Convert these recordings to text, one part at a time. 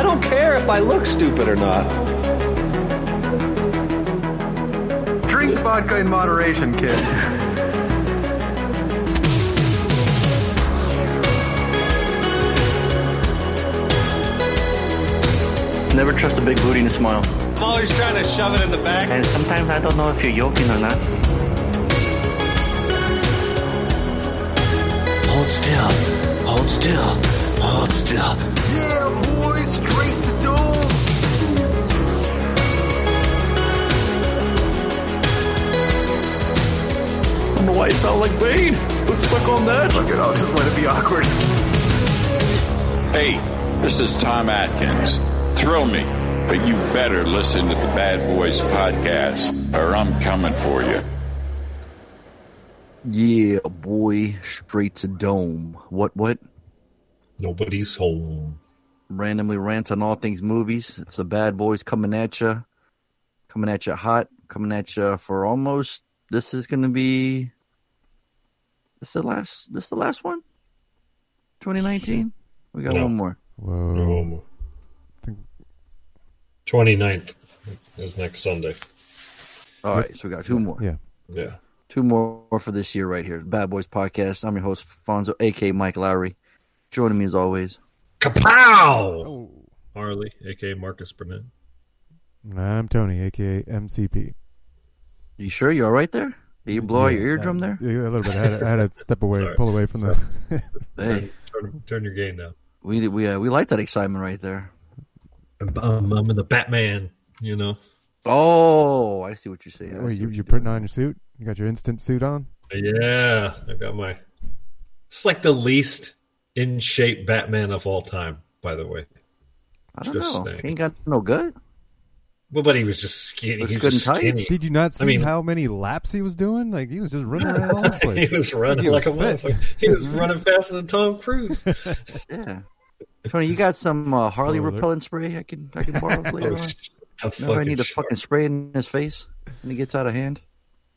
I don't care if I look stupid or not. Drink vodka in moderation, kid. Never trust a big booty and a smile. I'm always trying to shove it in the back. And sometimes I don't know if you're joking or not. Hold still. Hold still. Hold still. Don't know why you sound like Bane. Let's suck on that. Look it, I'll just let it be awkward. Hey, this is Tom Atkins. Thrill me, but you better listen to the Bad Boys podcast or I'm coming for you. Yeah, boy, straight to dome. What? What? Nobody's home. Randomly rants on all things movies. It's the bad boys coming at you, coming at you hot, coming at you for almost. This is gonna be. This the last. This the last one. 2019. We got No. one more. Whoa. Um, 29th is next Sunday. All right, so we got two more. Yeah. Yeah. Two more for this year right here. Bad Boys Podcast. I'm your host, Fonzo, aka Mike Lowrey. Joining me as always. Kapow! Oh. Harley, aka Marcus Burnett. I'm Tony, aka MCP. You sure you're all right there? Did you blow out your eardrum there? Yeah, a little bit. I had, I had to step away, pull away from the. Hey, Turn, turn your game down. we we uh, we like that excitement right there. I'm, I'm, I'm in the Batman, you know. Oh, I see what you're saying. Wait, see you, what you you're putting on your suit? You got your instant suit on? Yeah, I got my. It's like the least in shape Batman of all time, by the way. I don't just know. saying. He ain't got no good. Well, but he was just skinny. He was just tights. skinny. Did you not see I mean- how many laps he was doing? Like he was just running around all the he was running He was like a fit. motherfucker. He was running faster than Tom Cruise. Yeah. Tony, you got some uh, Harley Spoiler. repellent spray I can I can borrow later Oh, on. shit. I need a shit. fucking spray in his face when he gets out of hand.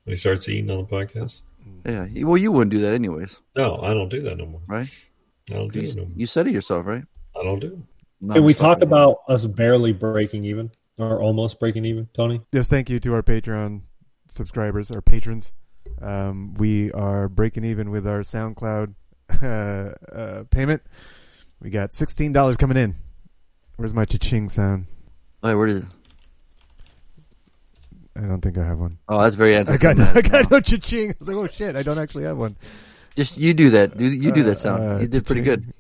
When he starts eating on the podcast. Yeah. Well, you wouldn't do that anyways, No, I don't do that no more. right? I don't do it no You, more. you said it yourself, right? I don't do it. Can we talk about us barely breaking even or almost breaking even, Tony? Yes, thank you to our Patreon subscribers, our patrons. Um, we are breaking even with our SoundCloud uh, uh, payment. We got sixteen dollars coming in. Where's my cha-ching sound? Hey, where is it? I don't think I have one. Oh, that's very I got no, I got no cha-ching. I was like, oh shit, I don't actually have one. Just you do that. Do you do that sound? uh, you did pretty good.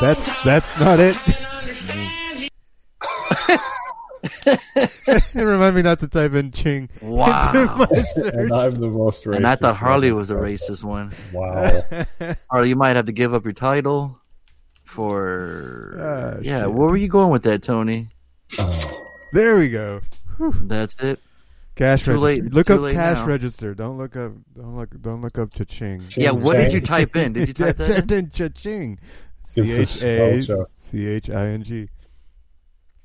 That's that's not it. Remind me not to type in ching into Wow. my. And I'm the most racist. And I thought Harley was a racist one. Wow. Harley, you might have to give up your title for. Ah, yeah, shit. where were you going with that, Tony? There we go. That's it. Cash Too register. late- Look too up cash now. register. Don't look up. Don't look. Don't look up cha-ching. Yeah, what did you type in? Did you type that in? In cha-ching. C It's the H A show. C H I N G.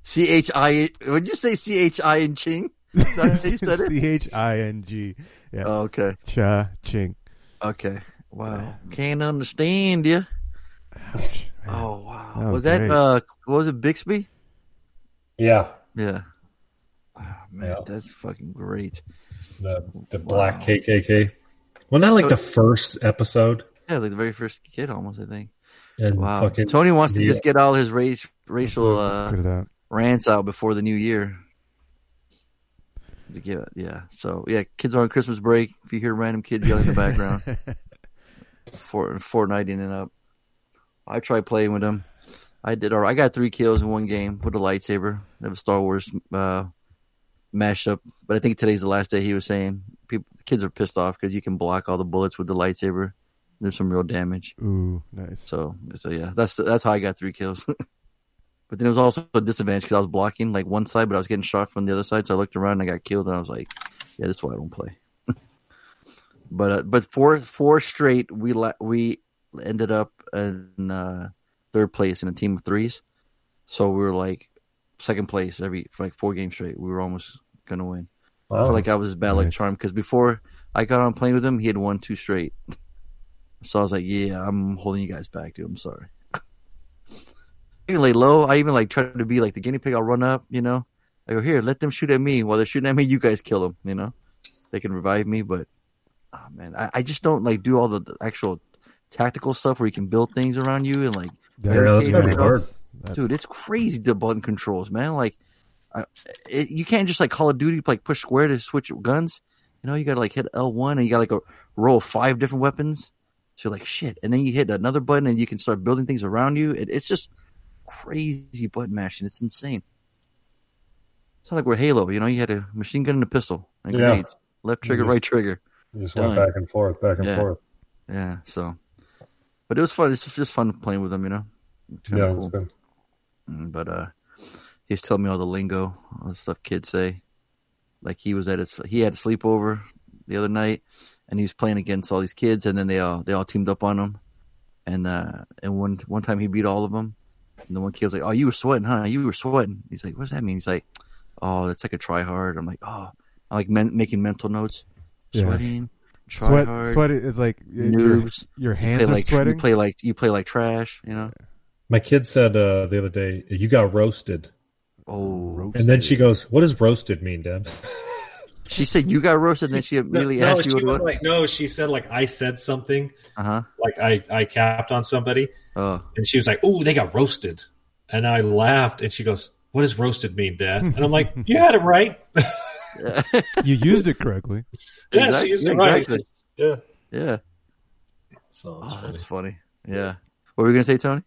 C H I. Would you say C H I and Ching? Is that how you said it? C H I N G. Yeah. Oh, okay. Cha ching. Okay. Wow. Can't understand you. Ouch. Oh wow. That was, was that great. uh? Was it? Bixby? Yeah. Yeah. Oh, man, Yeah. that's fucking great. The the black KKK. Well, not like the first episode. Yeah, like the very first kid, almost. I think. And Wow. fucking Tony wants to the- just get all his race, racial uh, it out. Rants out before the new year. Yeah, yeah. So yeah, kids are on Christmas break. If you hear random kids yelling in the background, for Fortnite and up. I tried playing with them. I did. All right. I got three kills in one game with a lightsaber. They have a Star Wars uh, mashup, but I think today's the last day. He was saying people, kids are pissed off because you can block all the bullets with the lightsaber. There's some real damage. Ooh, nice. So, so yeah, that's that's how I got three kills. but then it was also a disadvantage because I was blocking like one side, but I was getting shot from the other side. So I looked around and I got killed, and I was like, "Yeah, this is why I don't play." but uh, but four four straight, we la- we ended up in uh, third place in a team of threes. So we were like second place every for like four games straight. We were almost gonna win. I Wow. feel like I was bad luck Nice. charm because before I got on playing with him, he had won two straight. So I was like, "Yeah, I'm holding you guys back, dude. I'm sorry." Even lay low. I even like try to be like the guinea pig. I'll run up, you know. I go here, let them shoot at me. While they're shooting at me, you guys kill them. You know, they can revive me. But oh man, I, I just don't like do all the, the actual tactical stuff where you can build things around you and like Yeah, that's gotta hard. That's- dude, it's crazy the button controls, man. Like, I, it, you can't just like Call of Duty like push square to switch guns. You know, you got to like hit L one and you got like a row of five different weapons. So you're like shit, and then you hit another button and you can start building things around you. It, it's just crazy button mashing. It's insane. It's not like we're Halo. You know, you had a machine gun and a pistol and Yeah. grenades, left trigger, Mhm. right trigger. You just went back and forth, back and Yeah. forth. Yeah, so. But it was fun. It's just fun playing with them, you know. It's Yeah, cool. it's good. Mm, but uh he's telling me all the lingo, all the stuff kids say. Like he was at his he had a sleepover the other night and he was playing against all these kids and then they all they all teamed up on him. And uh and one one time he beat all of them. And the one kid was like, "Oh, you were sweating, huh? You were sweating." He's like, "What does that mean?" He's like, "Oh, that's like a try hard." I'm like, "Oh, I'm like men- making mental notes, Yeah. sweating, try Sweat, hard, sweat is like your, noobs. your You hands play are like sweating. you play like you play like trash, you know." My kid said uh, the other day, "You got roasted," Oh, and then she goes, "What does roasted mean, Dad?" she said you got roasted, and then she immediately no, asked she you was what. like, no, she said like I said something, Uh huh. like I I capped on somebody, Oh. and she was like, "Oh, they got roasted," and I laughed, and she goes, "What does roasted mean, Dad?" And I'm like, "You had it right." you used it correctly. yeah, Exactly, she used yeah, it right. exactly. Yeah. Yeah. So Oh, that's funny. Yeah. What were you gonna say, Tony?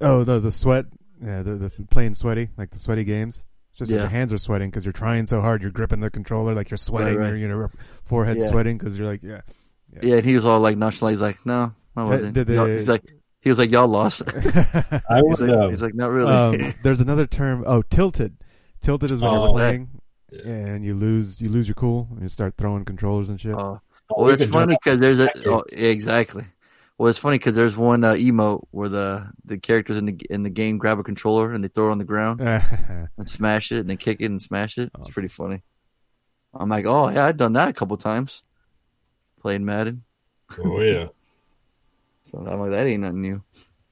Oh, the the sweat, yeah, the, the playing sweaty, like the sweaty games. It's just that Yeah. your hands are sweating because you're trying so hard. You're gripping the controller like you're sweating. right. Your you know forehead Yeah. sweating because you're like yeah. Yeah, and he was all like nonchalant. He's like, "No, I wasn't." did Y'all- they- he's like, he was like, "Y'all lost." I was like, Um, he's like, "Not really." um, there's another term. Oh, tilted. Tilted is when Oh, you're playing Yeah. and you lose you lose your cool and you start throwing controllers and shit. Oh. oh, well, you it's funny because there's a Exactly. oh, exactly. Well, it's funny because there's one uh, emote where the the characters in the in the game grab a controller and they throw it on the ground and smash it and they kick it and smash it. It's pretty funny. I'm like, oh yeah, I've done that a couple times playing Madden. Oh yeah. So I'm like, that ain't nothing new.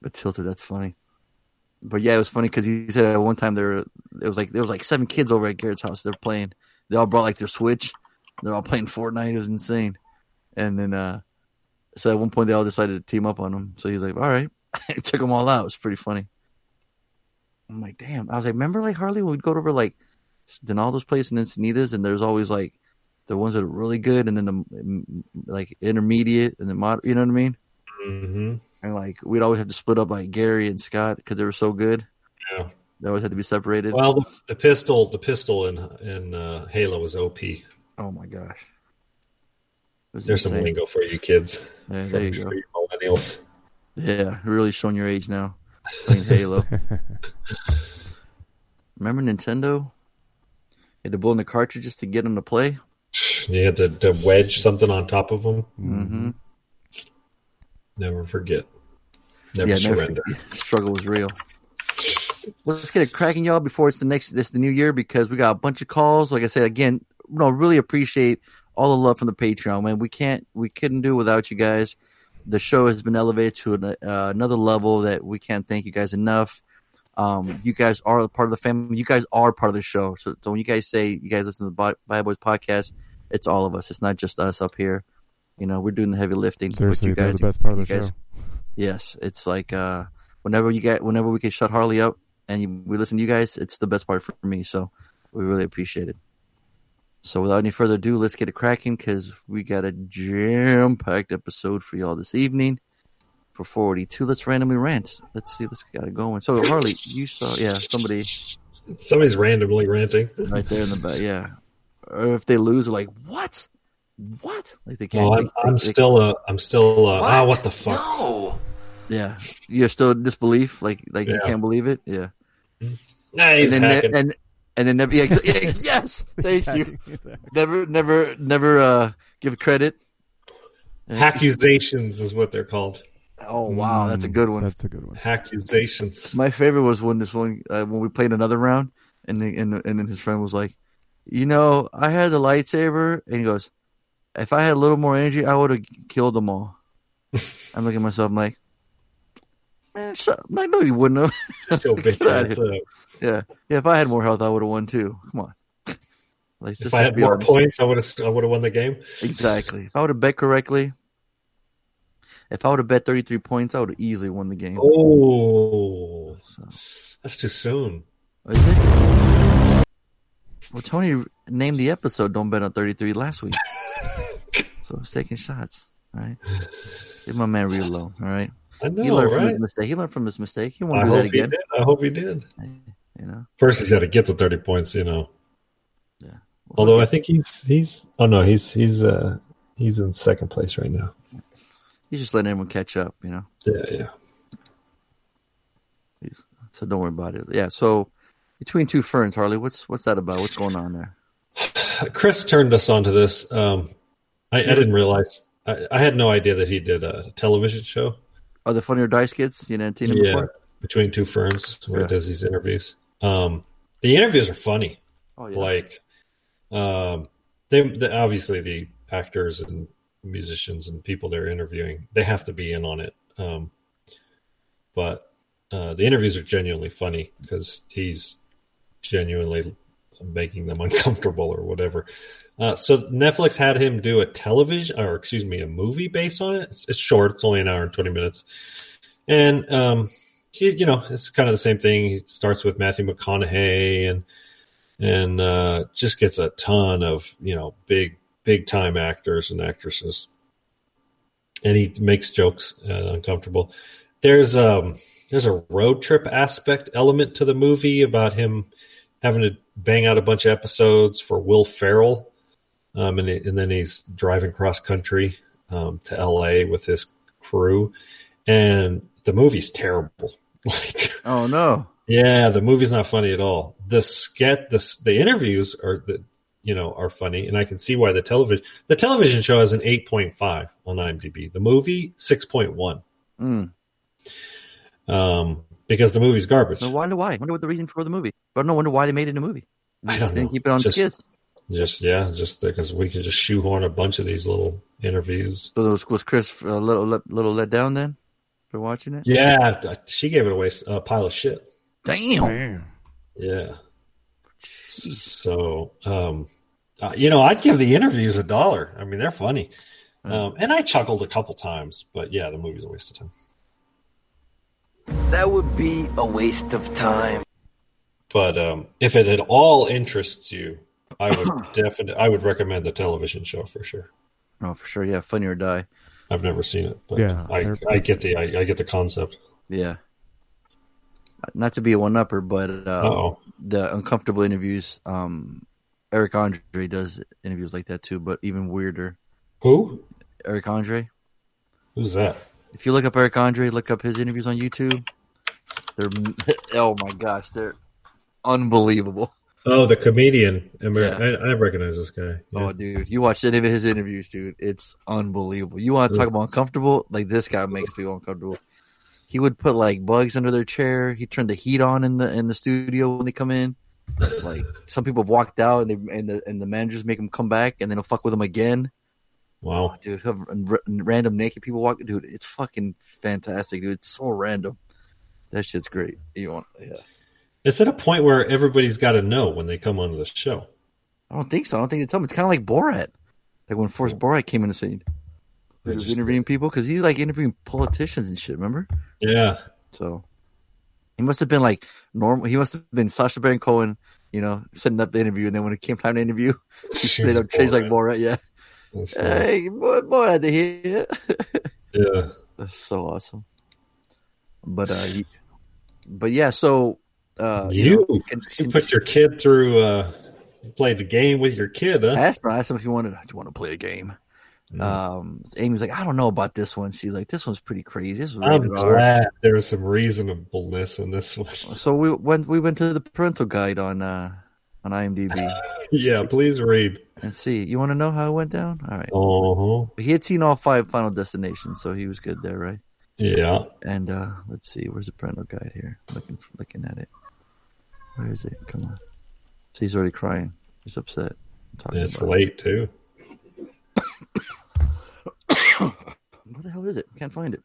But tilted, that's funny. But yeah, it was funny because he said at one time there, it was like there was like seven kids over at Garrett's house. They're playing. They all brought like their Switch. They're all playing Fortnite. It was insane. And then, uh so at one point they all decided to team up on him. So he was like, all right, he took them all out. It was pretty funny. I'm like, damn. I was like, remember like Harley when we'd go over like Donaldo's place and then and there's always like the ones that are really good, and then the like intermediate and the mod. You know what I mean? Hmm And like we'd always have to split up like Gary and Scott because they were so good. Yeah. They always had to be separated. Well, the, the pistol, the pistol in in uh, Halo was OP. oh my gosh. There's some lingo for you kids. Yeah, there you go. millennials. Yeah, really showing your age now. Playing Halo. Remember Nintendo? You had to blow in the cartridges to get them to play. You had to, to wedge something on top of them. Mm-hmm. Never forget. Never yeah, surrender. Never, struggle was real. Let's get it cracking, y'all, before it's the next this the new year because we got a bunch of calls. Like I said, again, no, really appreciate all the love from the Patreon, man. We can't, we couldn't do it without you guys. The show has been elevated to an, uh, another level that we can't thank you guys enough. Um, you guys are a part of the family. You guys are part of the show. So, so when you guys say you guys listen to the Bi- Bad Boys podcast, it's all of us. It's not just us up here. You know, we're doing the heavy lifting. but Seriously, you they're guys, the best part of the you guys- show. Yes, it's like uh, whenever you get, whenever we can shut Harley up and you, we listen to you guys, it's the best part for me. So we really appreciate it. So without any further ado, let's get it cracking because we got a jam-packed episode for y'all this evening. For 42, let's randomly rant. Let's see, let's get it going. So Harley, you saw, yeah, somebody Somebody's randomly ranting. right there in the back, yeah. Or if they lose, they're like, what? What? Like they can't. Well, I'm, they- I'm they- still uh, I'm still uh, ah what the fuck? No. yeah. You're still in disbelief, like like you can't believe it, yeah. Nah, he's and then hacking. and and then never yeah, yeah, yes thank you never never never uh give credit Accusations is what they're called. oh wow that's a good one That's a good one. Accusations. my favorite was when this one uh, when we played another round and the, and and then his friend was like you know I had the lightsaber and he goes if I had a little more energy I would have killed them all I'm looking at myself I'm like Man, I know you wouldn't have. Yo, bitch, ass yeah, yeah. If I had more health, I would have won too. Come on. Like, If I had more honest. points, I would have. I would have won the game. exactly. If I would have bet correctly, if I would have bet thirty three points, I would have easily won the game. Oh, So, that's too soon. is it? Well, Tony named the episode "Don't Bet on 33" last week, so I was taking shots. All right, leave my man real low. All right, I know, he learned from his mistake. He learned from his mistake. He won't do that again. I hope he did. You know. First, he's got to get to thirty points. You know. Yeah. Although I think he's he's. Oh no, he's he's uh he's in second place right now. He's just letting everyone catch up. You know. Yeah, yeah. So don't worry about it. Yeah. So between two ferns, Harley, what's what's that about? What's going on there? Chris turned us onto this. Um, I, I didn't realize. I, I had no idea that he did a television show. Are the Funny or Die skits? You know, seen them Yeah, before? between two ferns where Yeah. he does these interviews. Um, the interviews are funny. Oh yeah. Like, um, they, they obviously the actors and musicians and people they're interviewing they have to be in on it. Um, but uh, the interviews are genuinely funny because he's genuinely making them uncomfortable or whatever. Uh, so Netflix had him do a television, or excuse me, a movie based on it. It's, it's short; it's only an hour and twenty minutes, and um, he, you know, it's kind of the same thing. He starts with Matthew McConaughey and and uh, just gets a ton of you know big big time actors and actresses, and he makes jokes and uncomfortable. There's um there's a road trip aspect element to the movie about him having to bang out a bunch of episodes for Will Ferrell, um, and and then he's driving cross country um, to L.A. with his crew, and the movie's terrible. Like, Oh no. yeah, the movie's not funny at all. The sketch, the the interviews are the you know are funny, and I can see why the television the television show has an eight point five on IMDb. The movie six point one, Mm. um, because the movie's garbage. So wonder why? Wonder what the reason for the movie. But no wonder why they made it a movie. I don't Didn't know. keep it on Just- skits. Just yeah, just because we can just shoehorn a bunch of these little interviews. So was, was Chris a little let- little let down then for watching it? Yeah, she gave it away a pile of shit. Damn. Damn. Yeah. So, um, uh, you know, I'd give the interviews a dollar. I mean, they're funny. Um, and I chuckled a couple times, but yeah, the movie's a waste of time. That would be a waste of time. But um, if it at all interests you, I would definitely, I would recommend the television show for sure. Oh, for sure. Yeah, funny or die. I've never seen it, but Yeah, I, I get the, I, I get the concept. Yeah. Not to be a one upper, but uh, the uncomfortable interviews. Um, Eric Andre does interviews like that too, but even weirder. who? Eric Andre. Who's that? If you look up Eric Andre, look up his interviews on YouTube. They're oh my gosh, they're unbelievable. Oh, the comedian. Yeah. I, I recognize this guy. Oh, yeah. Oh, dude, you watch any of his interviews, dude. It's unbelievable. You want to talk about uncomfortable? Like this guy makes people uncomfortable. He would put like bugs under their chair. He turned the heat on in the in the studio when they come in. Like some people have walked out and they and the and the managers make them come back and then they'll fuck with them again. Wow. Oh, dude, have r- random naked people walk. Dude, it's fucking fantastic, dude. It's so random. That shit's great. You want? Yeah. It's at a point where everybody's got to know when they come onto the show. I don't think so. I don't think they tell him. It's kind of like Borat. Like when Forrest Borat came in the scene. He was interviewing people because he's like interviewing politicians and shit. Remember? Yeah. So he must have been like normal. He must have been Sacha Baron Cohen, you know, setting up the interview, and then when it came time to interview, he straight up changed like Borat. Yeah, That's hey, boy, Borat, to hear. Yeah. That's so awesome. But uh, but yeah, so uh, You, know, can- you can- put your kid through, uh, you played the game with your kid, huh? I asked him, I asked him if he wanted. Do you want to play a game? Um, Amy's like, I don't know about this one. She's like, this one's pretty crazy. This I'm rated R." glad there was some reasonableness in this one. So we went. We went to the parental guide on uh on IMDb yeah, please read. and see. You want to know how it went down? All right. Uh-huh. He had seen all five Final Destinations, so he was good there, right? Yeah. And uh let's see, where's the parental guide here? Looking looking at it. Where is it? Come on. So he's already crying. He's upset. I'm talking It's about it. late, too. Where the hell is it? Can't find it.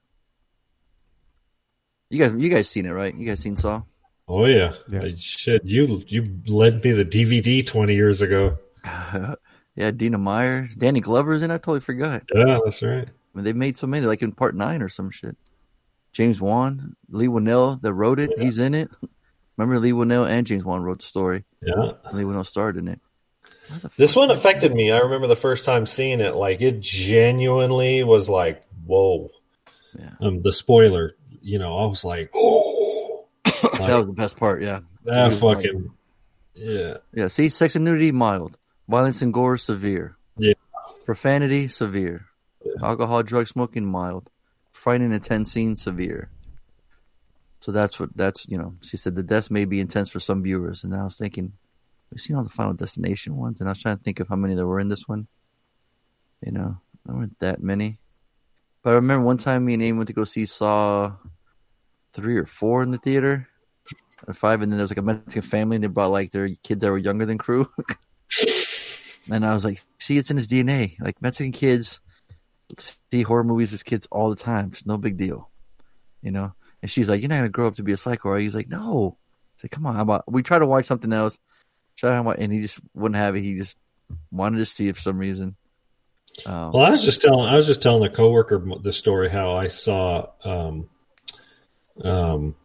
You guys, you guys seen it, right? You guys seen Saw? Oh yeah. Yeah. Shit, you you led me the DVD twenty years ago. yeah, Dina Meyer, Danny Glover's in. it? I totally forgot. Yeah, that's right. I mean, they made so many, like in part nine or some shit. James Wan, Leigh Whannell that wrote it, he's in it. Remember Leigh Whannell and James Wan wrote the story. Yeah. And Leigh Whannell starred in it. This one affected me. I remember the first time seeing it. Like it genuinely was like, whoa. Yeah. Um, the spoiler, you know, I was like, oh, that was the best part. Yeah, that was like- fucking, yeah, yeah. See, sex and nudity mild, violence and gore severe, yeah. profanity severe, alcohol, drug smoking mild, fighting and intense scenes severe. So that's what that's you know. She said the deaths may be intense for some viewers, and I was thinking, we've seen all the Final Destination ones, and I was trying to think of how many there were in this one. You know, there weren't that many. But I remember one time me and Amy went to go see Saw three or four in the theater, or five, and then there was like a Mexican family, and they brought like their kids that were younger than crew. and I was like, "See, it's in his DNA. Like Mexican kids see horror movies as kids all the time. It's no big deal, you know." And she's like, "You're not gonna grow up to be a psycho." Are you? He's like, "No." I said, "Come on, how about we try to watch something else?" Try watch, and he just wouldn't have it. He just wanted to see it for some reason. Um, Well, I was just telling I was just telling a coworker the story how I saw um um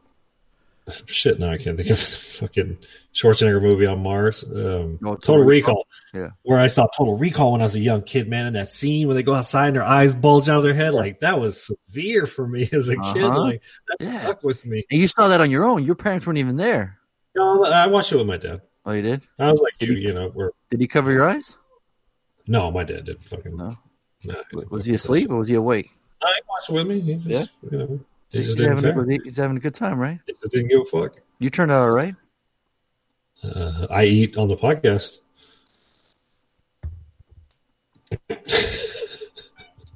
shit now I can't think of the fucking Schwarzenegger movie on Mars. Um, Oh, Total, Recall. Yeah. Where I saw Total Recall when I was a young kid, man, and that scene where they go outside and their eyes bulge out of their head, like that was severe for me as a kid. Uh-huh. Like that Yeah. stuck with me. and you saw that on your own. Your parents weren't even there. No, I watched it with my dad. Oh, you did? I was like Did you, he- you know, we're Did he cover your eyes? no, my dad didn't fucking No. no, Was he asleep or was he awake? I watched with me. He just, Yeah? you know, he He's didn't having, care. a, he's having a good time, right? He just didn't give a fuck. You turned out all right. Uh, I eat on the podcast.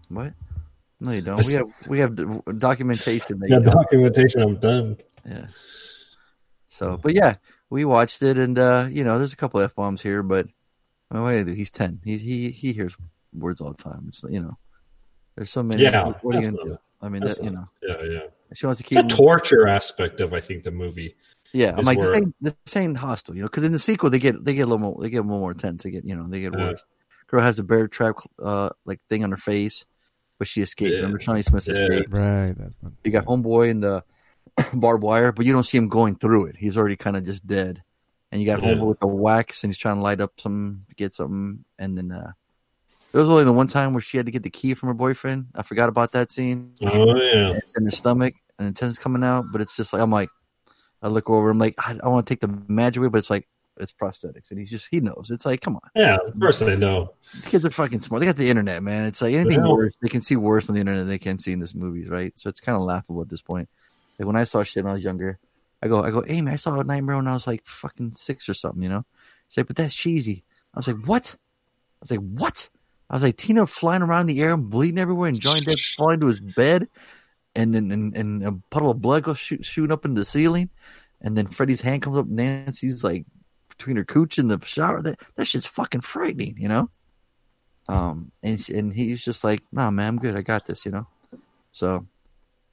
What? No, you don't. We have we have documentation. That Yeah, documentation. I'm done. Yeah. So, but yeah, we watched it, and uh, you know, there's a couple f bombs here, but I mean, what do you do? He's ten. He he he hears words all the time. It's you know, there's so many. Yeah, what are you gonna do? Not- I mean, that, you know, Yeah, yeah. she wants to keep. The torture aspect of I think the movie. Yeah, I'm is like this where- ain't this ain't hostile, you know, because in the sequel they get they get a little more they get a little more intense. They get you know they get Yeah. worse. Girl has a bear trap uh like thing on her face, but she escaped. Yeah. Remember Shawnee Smith Yeah. escaped. Right. That's one. You got homeboy in the barbed wire, but you don't see him going through it. He's already kind of just dead. And you got Yeah. homeboy with the wax, and he's trying to light up some get something. And then uh there was only the one time where she had to get the key from her boyfriend. I forgot about that scene Oh yeah. in the stomach and the tendons coming out. But it's just like I'm like, I look over, I'm like, I, I want to take the magic away, but it's like it's prosthetics, and he's just he knows. It's like, come on, Yeah, of course they know. these kids are fucking smart. They got the internet, man. It's like anything worse, they can see worse on the internet than they can see in this movies, right? So it's kind of laughable at this point. Like when I saw shit when I was younger, I go, I go, hey man, I saw a Nightmare when I was like fucking six or something, you know? It's like, but that's cheesy. I was like, what? I was like, what? I was like, Tina flying around in the air and bleeding everywhere, and Johnny Depp falling to his bed, and then and, and a puddle of blood goes shoot, shooting up into the ceiling, and then Freddy's hand comes up, Nancy's like between her cooch and the shower. That that shit's fucking frightening, you know. Um, and and he's just like, nah, man, I'm good. I got this, you know. So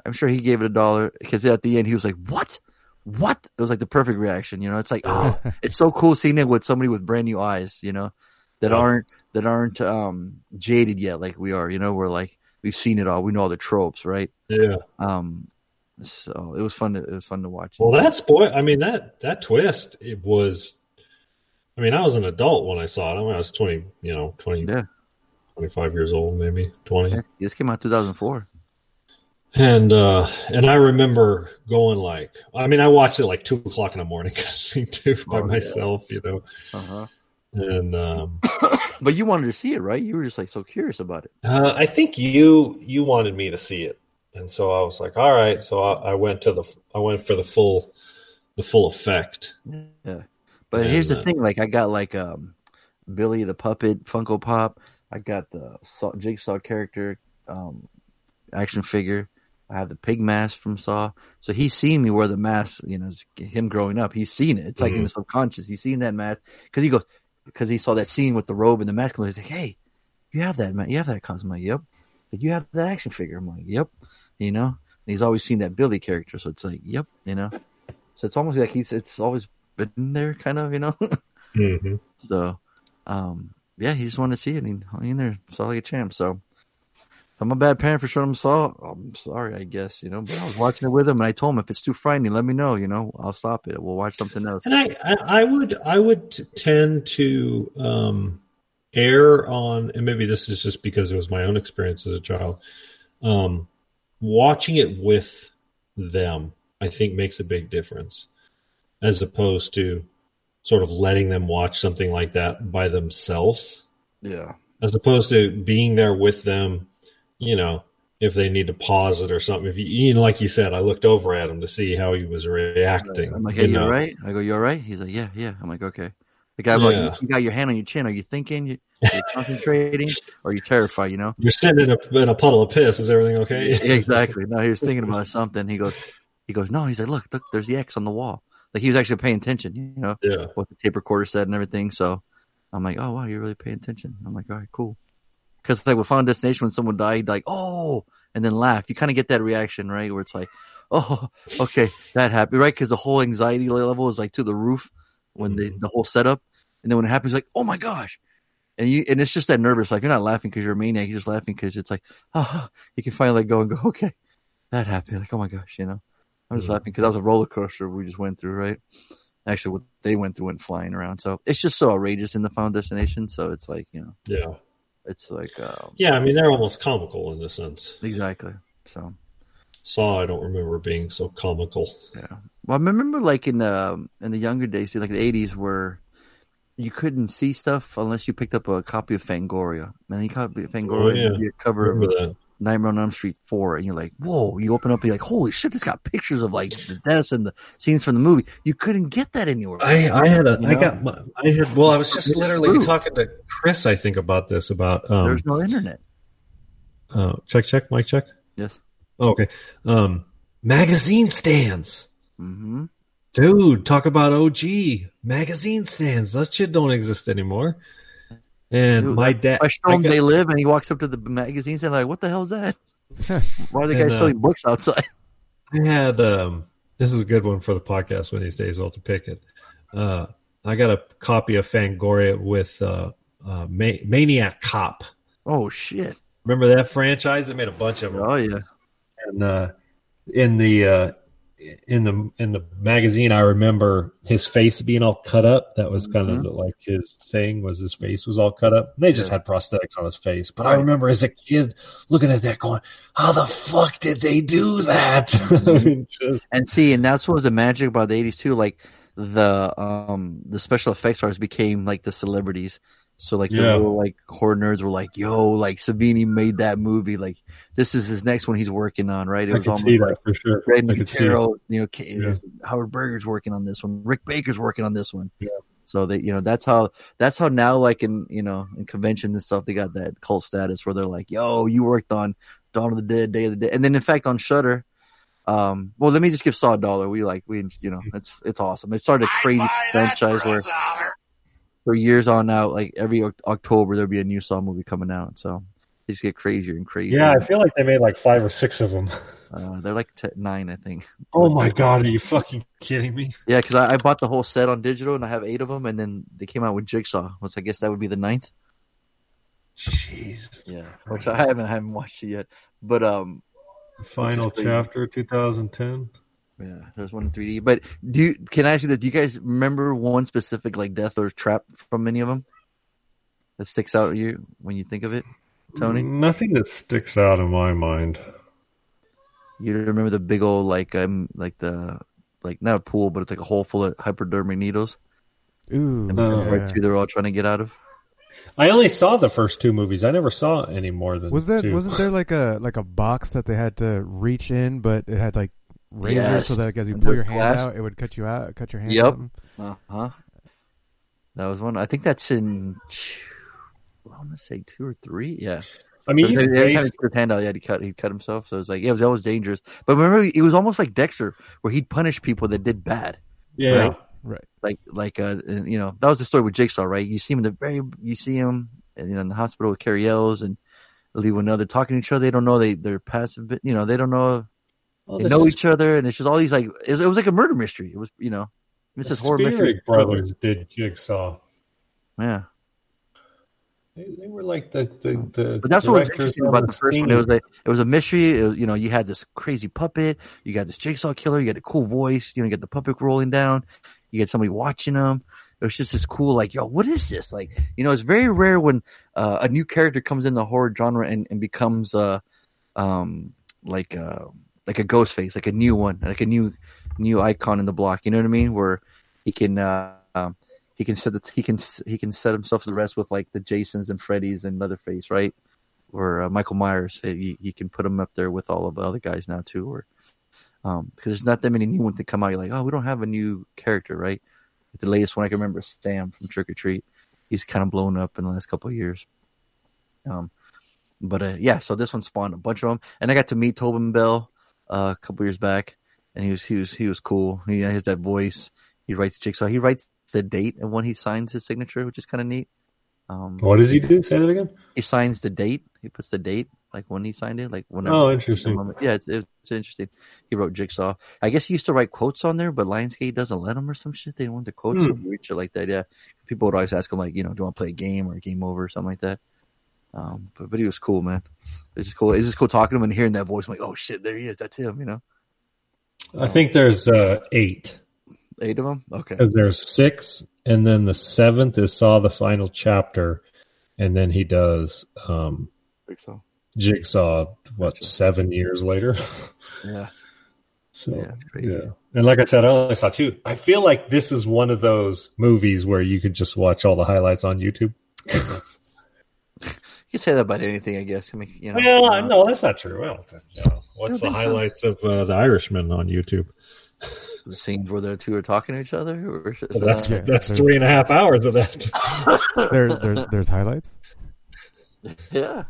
I'm sure he gave it a dollar because at the end he was like, what? What? It was like the perfect reaction, you know. It's like, oh, it's so cool seeing it with somebody with brand new eyes, you know, that aren't that aren't um jaded yet like we are, you know. We're like we've seen it all. We know all the tropes, right? Yeah. Um, so it was fun. To, it was fun to watch. Well, that's boy. I mean that that twist. It was. I mean, I was an adult when I saw it. I, mean, I was twenty. You know, 20, Yeah. 25 years old, maybe twenty. Yeah, this came out 2004. And uh and I remember going like, I mean, I watched it like two o'clock in the morning, too, by Oh, yeah. myself, you know. Uh huh. And um, But you wanted to see it, right? You were just like so curious about it. uh, I think you you wanted me to see it, and so I was like, all right. So I, I went to the I went for the full the full effect. Yeah. But here's the uh, thing: like I got like um Billy the puppet Funko Pop. I got the Saw, Jigsaw character um action figure. I have the pig mask from Saw. So he's seen me wear the mask. You know, him growing up. He's seen it. It's like in Mhm. the subconscious. He's seen that mask because he goes because he saw that scene with the robe and the mask. He's like, "Hey, you have that man? You have that costume?" Like, "Yep." Like, you have that action figure? I'm like, "Yep." You know. and he's always seen that Billy character. So it's like, yep, you know. So it's almost like he's it's always been there, kind of, you know. hmm so, um, yeah, he just wanted to see it. And he hung in there, saw like a champ. So, I'm a bad parent for showing him Saw. I'm sorry, I guess, you know. But I was watching it with him, and I told him if it's too frightening, let me know. You know, I'll stop it. We'll watch something else. And I, I, I would, I would tend to um, err on, and maybe this is just because it was my own experience as a child. Um, watching it with them, I think, makes a big difference, as opposed to sort of letting them watch something like that by themselves, Yeah. as opposed to being there with them. You know, if they need to pause it or something. If you, you know, like you said, I looked over at him to see how he was reacting. I'm like, hey, you know. all right? I go, you all right? He's like, yeah, yeah. I'm like, okay. The guy, like, you got your hand on your chin. Are you thinking? You, are you concentrating? or are you terrified? You know? You're sitting in a, in a puddle of piss. Is everything okay? Yeah, exactly. No, he was thinking about something. He goes, he goes, no. He's like, look, look, there's the X on the wall. Like he was actually paying attention. You know Yeah. what the tape recorder said and everything. So I'm like, oh wow, you're really paying attention. I'm like, all right, cool. Because like with Final Destination, when someone died, like oh, and then laugh. You kind of get that reaction, right? Where it's like, oh, okay, that happened, right? Because the whole anxiety level is like to the roof when the the whole setup, and then when it happens, like, oh my gosh. And you, and it's just that nervous. Like you're not laughing because you're a maniac. You're just laughing because it's like, oh, you can finally go and go, okay, that happened. Like, oh my gosh, you know, I'm just Mhm. laughing because that was a roller coaster we just went through, right? Actually, what they went through went flying around. So it's just so outrageous in the Final Destination. So it's like, you know, Yeah. It's like, um, Yeah. I mean, they're almost comical in a sense. exactly. So Saw, I don't remember being so comical. yeah. Well, I remember like in the in the younger days, like the '80s, where you couldn't see stuff unless you picked up a copy of Fangoria. Man, you copy of Fangoria, Oh, yeah. cover of that? Nightmare on Elm Street 4, and you're like, whoa, you open up, you're like, holy shit, this got pictures of like the deaths and the scenes from the movie. You couldn't get that anywhere. I, I had a, You I know? got, my, I had, well, I was just literally true. talking to Chris, I think, about this, about, um, There's no internet. uh, check, check, mic check. Yes. Oh, okay. Um, magazine stands. hmm Dude, talk about OG magazine stands. That shit don't exist ananymore. And Dude, my dad, I show I him got- they live, and he walks up to the magazines and like, what the hell is that? Why are the And, guys uh, selling books outside? I had um this is a good one for the podcast one of these days. We'll have to pick it. Uh, I got a copy of Fangoria with uh, uh, Ma- Maniac Cop. Oh shit! Remember that franchise? They made a bunch of them. Oh yeah. And uh, in the uh, in the in the magazine, I remember his face being all cut up. That was kind of like his thing. Was his face was all cut up? They just Yeah. had prosthetics on his face. But I remember as a kid looking at that, going, "How the fuck did they do that?" I mean, just And see, and that's what was the magic about the '80s too. Like the um the special effects artists became like the celebrities. So like the Yeah. little like horror nerds were like, "Yo, like Savini made that movie. Like this is his next one he's working on, right?" It I was could almost see like that for sure. Greg I could see you know, Yeah. Howard Berger's working on this one. Rick Baker's working on this one. Yeah. So that you know, that's how that's how now, like in you know, in conventions and stuff, they got that cult status where they're like, "Yo, you worked on Dawn of the Dead, Day of the Dead," and then in fact on Shutter. Um, well, let me just give Saw a dollar. We like we, you know, it's it's awesome. It started a crazy franchise where for years on out, like every October there'll be a new Saw movie coming out. So they just get crazier and crazier. Yeah, I feel like they made like five or six of them. Uh, they're like t- nine, I think. Oh my god, are you fucking kidding me? Yeah, because I, I bought the whole set on digital and I have eight of them, and then they came out with Jigsaw, which I guess that would be the ninth. Jeez. Yeah, which I haven't I haven't watched it yet, but um, Final chapter, 2010. yeah, there's one in 3D. But do you can I ask you that? Do you guys remember one specific like death or trap from any of them that sticks out to you when you think of it, Tony? Nothing that sticks out in my mind. You remember the big old like um like the like not a pool, but it's like a hole full of hypodermic needles. Ooh, And Uh, right yeah. two they're all trying to get out of. I only saw the first two movies. I never saw any more than Was there two. wasn't there like a like a box that they had to reach in, but it had like razors Yes. so that like, as you And pull your hand glass- out, it would cut you out, cut your hand. Yep. out. Uh huh. That was one. I think that's in. I want to say two or three. Yeah. I mean, every, even time he based- put his hand out, yeah, he cut. He cut himself. So it was like, yeah, it was always dangerous. But remember, it was almost like Dexter, where he'd punish people that did bad. yeah, right? Right. Like, like, uh, you know, that was the story with Jigsaw, right? You see him in the very, you see him, you know, in the hospital with Cary Elwes and leave one another talking to each other. They don't know they they're passive. You know, they don't know they know each other, and it's just all these like it was, it was like a murder mystery. It was you know, it's The this horror Spierig mystery. Brothers did Jigsaw. Yeah, They, they were like the the, the but that's what was interesting about the first one. It was like it was a mystery. It was, you know, you had this crazy puppet, you got this jigsaw killer, you got a cool voice, you know, you got the puppet rolling down, you get somebody watching them. It was just this cool, like, yo, what is this? Like, you know, it's very rare when uh, a new character comes in the horror genre and, and becomes uh, um, like uh, like a ghost face, like a new one, like a new new icon in the block. You know what I mean? Where he can uh, he can set the, he can he can set himself to rest with like the Jasons and Freddys and Leatherface, right? Or uh, Michael Myers, he, he can put him up there with all of the other guys now too. Or um, because there's not that many new ones that come out. You're like, oh, we don't have a new character, right? The latest one I can remember is Sam from Trick or Treat. He's kind of blown up in the last couple of years. Um, but uh, yeah, so this one spawned a bunch of them, and I got to meet Tobin Bell uh, a couple years back, and he was he was he was cool. He has that voice. He writes jigsaw. He writes the date and when he signs his signature, which is kind of neat. Um, What does he do? Say that again. he signs the date. He puts the date, like when he signed it, like whenever. Oh, interesting. Yeah, it's, it's interesting. He wrote Jigsaw. I guess he used to write quotes on there, but Lionsgate doesn't let him or some shit. They don't want the quotes Hmm. it like that. Yeah, people would always ask him like, you know, do you want to play a game or a game over or something like that. Um, but but he was cool, man. It's just cool. It's just cool talking to him and hearing that voice. I'm like, oh shit, there he is. That's him. You know, I think there's uh, eight eight of them. Okay. because there's six, and then the seventh is saw the final chapter, and then he does um, Jigsaw. Jigsaw. What seven years later? Yeah. So Yeah, yeah, and like I said, I only saw two. I feel like this is one of those movies where you could just watch all the highlights on YouTube. You can say that about anything, I guess. I mean, you know. Well, no, that's not true. Well, you know, What's the think so. highlights of uh, the Irishman on YouTube? the scenes where the two are talking to each other. Or, Well, that's Yeah, that's there's- three and a half hours of that. There, there's there's highlights. Yeah.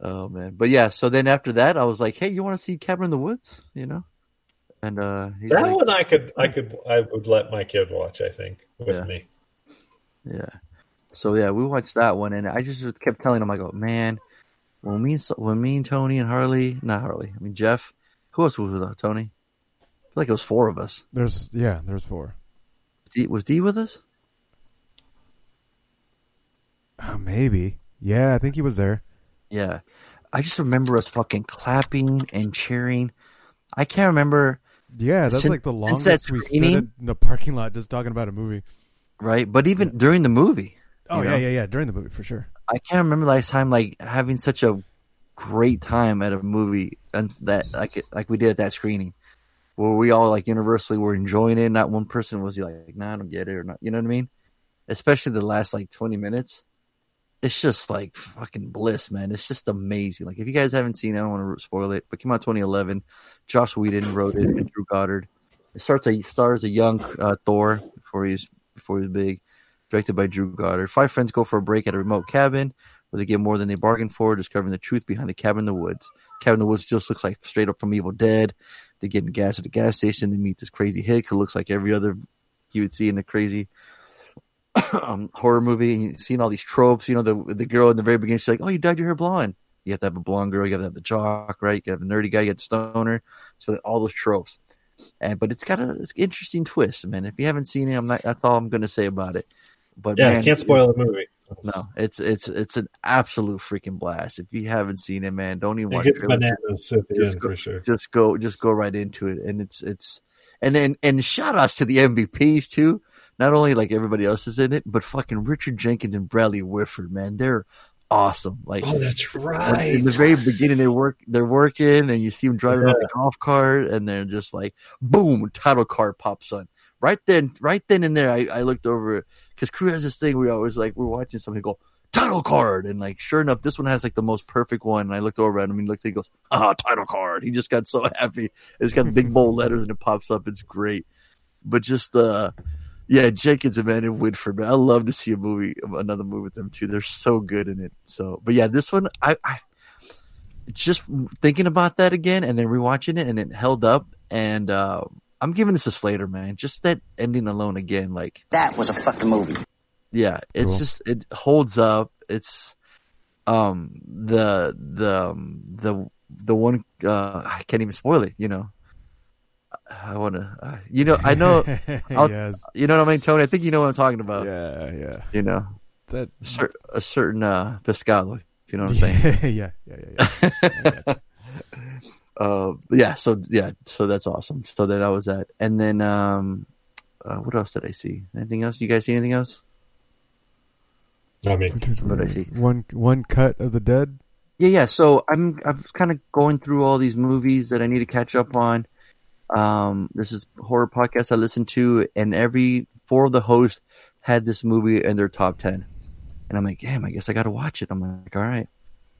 oh man, but yeah. So then after that, I was like, "Hey, you want to see Cabin in the Woods?" You know, and uh, he's that like, one I could, I could, I would let my kid watch. I think with Yeah. me. yeah. So yeah, we watched that one, and I just kept telling him, "I go, man, when me, and, when me and Tony and Harley, not Harley, I mean Jeff, who else was with us? Tony? I feel like it was four of us. There's yeah, there's four. D, was D with us? Oh, maybe. Yeah, I think he was there. Yeah. I just remember us fucking clapping and cheering. I can't remember. Yeah, that's Since- like the since that longest we stood in the parking lot just talking about a movie. right? But even during the movie, Oh yeah, know? yeah, yeah. During the movie for sure. I can't remember last time like having such a great time at a movie and that like like we did at that screening, where we all like universally were enjoying it. Not one person was like, "Nah, I don't get it," or not. You know what I mean? Especially the last like twenty minutes. It's just like fucking bliss, man. It's just amazing. Like if you guys haven't seen, it, I don't want to spoil it, but it came out 2011. Joss Whedon wrote it and Drew Goddard. It starts a stars a young uh, Thor before he's before he's big directed by Drew Goddard. Five friends go for a break at a remote cabin where they get more than they bargained for, discovering the truth behind the cabin in the woods. Cabin in the woods just looks like straight up from Evil Dead. They get in gas at a gas station. They meet this crazy hick who looks like every other you would see in a crazy um, horror movie. And you've seen all these tropes. You know, the the girl in the very beginning, she's like, "Oh, you dyed your hair blonde." You have to have a blonde girl. You have to have the jock, right? You have the nerdy guy. You have the stoner. So all those tropes. And but it's got a it's an interesting twist, man. If you haven't seen it, I'm not. That's all I'm going to say about it. But Yeah, man, can't spoil the movie. No, it's it's it's an absolute freaking blast. If you haven't seen it, man, don't even It watch trailers. bananas at the Just end go, for sure. just go, just go right into it, and it's it's and then and shout outs to the MVPs too. Not only like everybody else is in it, but fucking Richard Jenkins and Bradley Whitford, man, they're awesome. Like Oh, that's right. in the very beginning, they work, they're working, and you see them driving around the golf cart, and they're just like, boom, title card pops on. Right then, right then and there, I, I looked over because Crew has this thing. We always like we're watching something go title card, and like sure enough, this one has like the most perfect one. And I looked over at him, and he looks, he goes, ah, title card. He just got so happy. It's got big bold letters, and it pops up. It's great, but just uh yeah, Jenkins and man and Whitford, man. I love to see a movie, another movie with them too. They're so good in it. So, but yeah, this one, I, I just thinking about that again and then rewatching it and it held up. And, uh, I'm giving this a Slater, man. Just that ending alone again. Like, That was a fucking movie. yeah, it's Cool. just, it holds up. It's, um, the, the, um, the, the one uh, I can't even spoil it. You know, I want to. Uh, you know, I know. I'll- yes. You know what I mean, Tony? I think you know what I'm talking about. Yeah, yeah. You know, That. a, cer- a certain uh, Pescado. If you know what I'm saying. yeah, yeah, yeah, yeah. uh, yeah. So yeah. So that's awesome. So then that was that, and then um, uh, what else did I see? Anything else? You guys see anything else? I mean, What did I see? One one cut of the dead. Yeah, yeah. So I'm I'm kind of going through all these movies that I need to catch up on. Um, this is horror podcast I listen to, and every four of the hosts had this movie in their top ten, and I'm like, damn, I guess I got to watch it. I'm like, all right,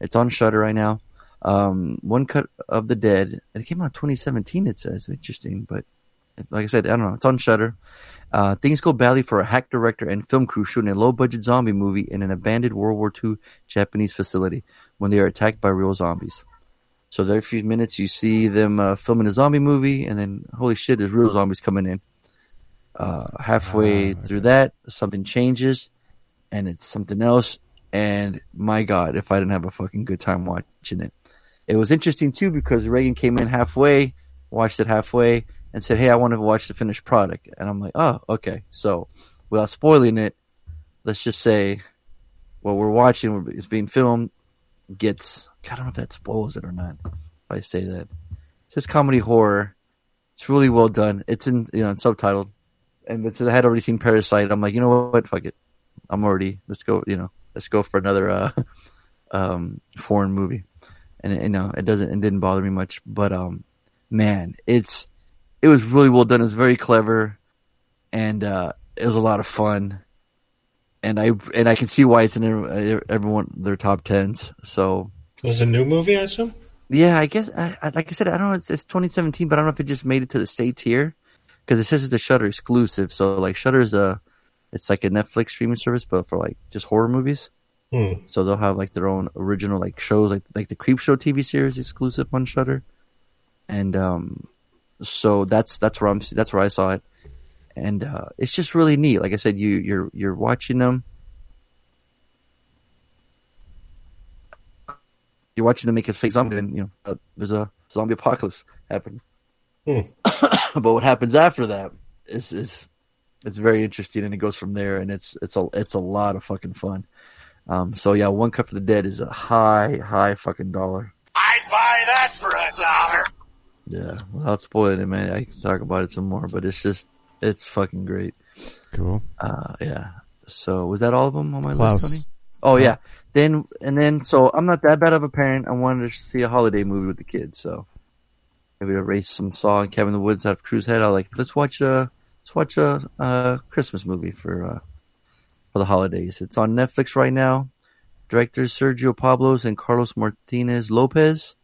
it's on Shudder right now. Um, One Cut of the Dead. It came out 2017. It says interesting, but like I said, I don't know. It's on Shudder. Uh, things go badly for a hack director and film crew shooting a low-budget zombie movie in an abandoned World War II Japanese facility when they are attacked by real zombies. So every few minutes you see them uh, filming a zombie movie, and then holy shit, there's real zombies coming in. Uh, halfway through that, something changes, and it's something else. And my God, if I didn't have a fucking good time watching it, it was interesting too because Reagan came in halfway, watched it halfway, and said, "Hey, I want to watch the finished product." And I'm like, "Oh, okay." So, without spoiling it, let's just say what we're watching is being filmed gets. I don't know if that spoils it or not. If I say that, it's just comedy horror. It's really well done. It's in you know subtitled, and it's, I had already seen Parasite. I'm like, you know what? Fuck it. I'm already. Let's go. You know, let's go for another uh, um, foreign movie. And you know, it doesn't. It didn't bother me much. But um, man, it's it was really well done. It was very clever, and uh, it was a lot of fun. And I and I can see why it's in everyone their top tens. So this is a new movie, I assume. yeah, I guess I, I, like I said, I don't know. It's, it's 2017, but I don't know if it just made it to the states here because it says it's a Shudder exclusive. So like Shudder is a, it's like a Netflix streaming service, but for like just horror movies. Hmm. So they'll have like their own original like shows, like like the Creepshow TV series exclusive on Shudder, and um, so that's that's where I'm that's where I saw it, and uh, it's just really neat. Like I said, you you're you're watching them. You're watching them make his face zombie, and you know uh, there's a zombie apocalypse happening. Hmm. but what happens after that is is it's very interesting, and it goes from there, and it's it's a it's a lot of fucking fun. Um, so yeah, one cut for the dead is a high high fucking dollar. I'd buy that for a dollar. Yeah, without spoiling it, man, I can talk about it some more, but it's just it's fucking great. Cool. Uh, yeah. So was that all of them on my Klaus. list, Tony? Oh yeah. Then and then, so I'm not that bad of a parent. I wanted to see a holiday movie with the kids, so maybe to erase some Saw and Kevin the Woods out of Crew's Head. I like let's watch a let's watch a, a Christmas movie for uh, for the holidays. It's on Netflix right now. Directors Sergio Pablos and Carlos Martinez Lopez.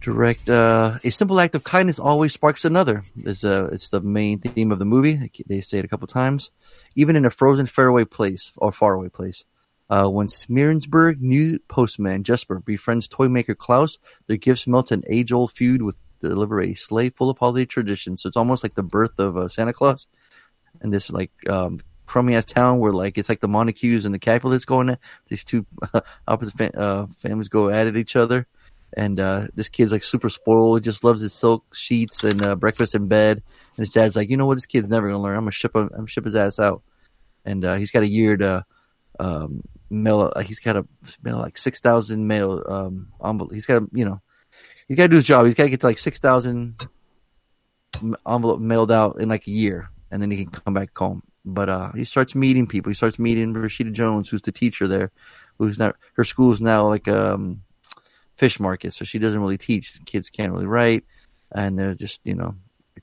Direct uh, a simple act of kindness always sparks another. There's a, it's the main theme of the movie. They say it a couple times. Even in a frozen faraway place or faraway place. Uh, when Smeerensburg new postman Jesper befriends toy maker Klaus, their gifts melt an age-old feud with deliver a sleigh full of holiday traditions. So it's almost like the birth of uh, Santa Claus. And this like um, crummy ass town where like it's like the Montagues and the Capulets going at these two opposite fa- uh, families go at it each other. And uh, this kid's like super spoiled, he just loves his silk sheets and uh, breakfast in bed. And his dad's like, you know what, this kid's never gonna learn. I'm gonna ship him, I'm gonna ship his ass out. And uh, he's got a year to um, mail. Like he's got to mail like six thousand mail um, envelope. He's got you know, he's got to do his job. He's got to get to like six thousand envelope mailed out in like a year, and then he can come back home. But uh, he starts meeting people. He starts meeting Rashida Jones, who's the teacher there, who's not her school's now like um fish market, so she doesn't really teach. Kids can't really write, and they're just you know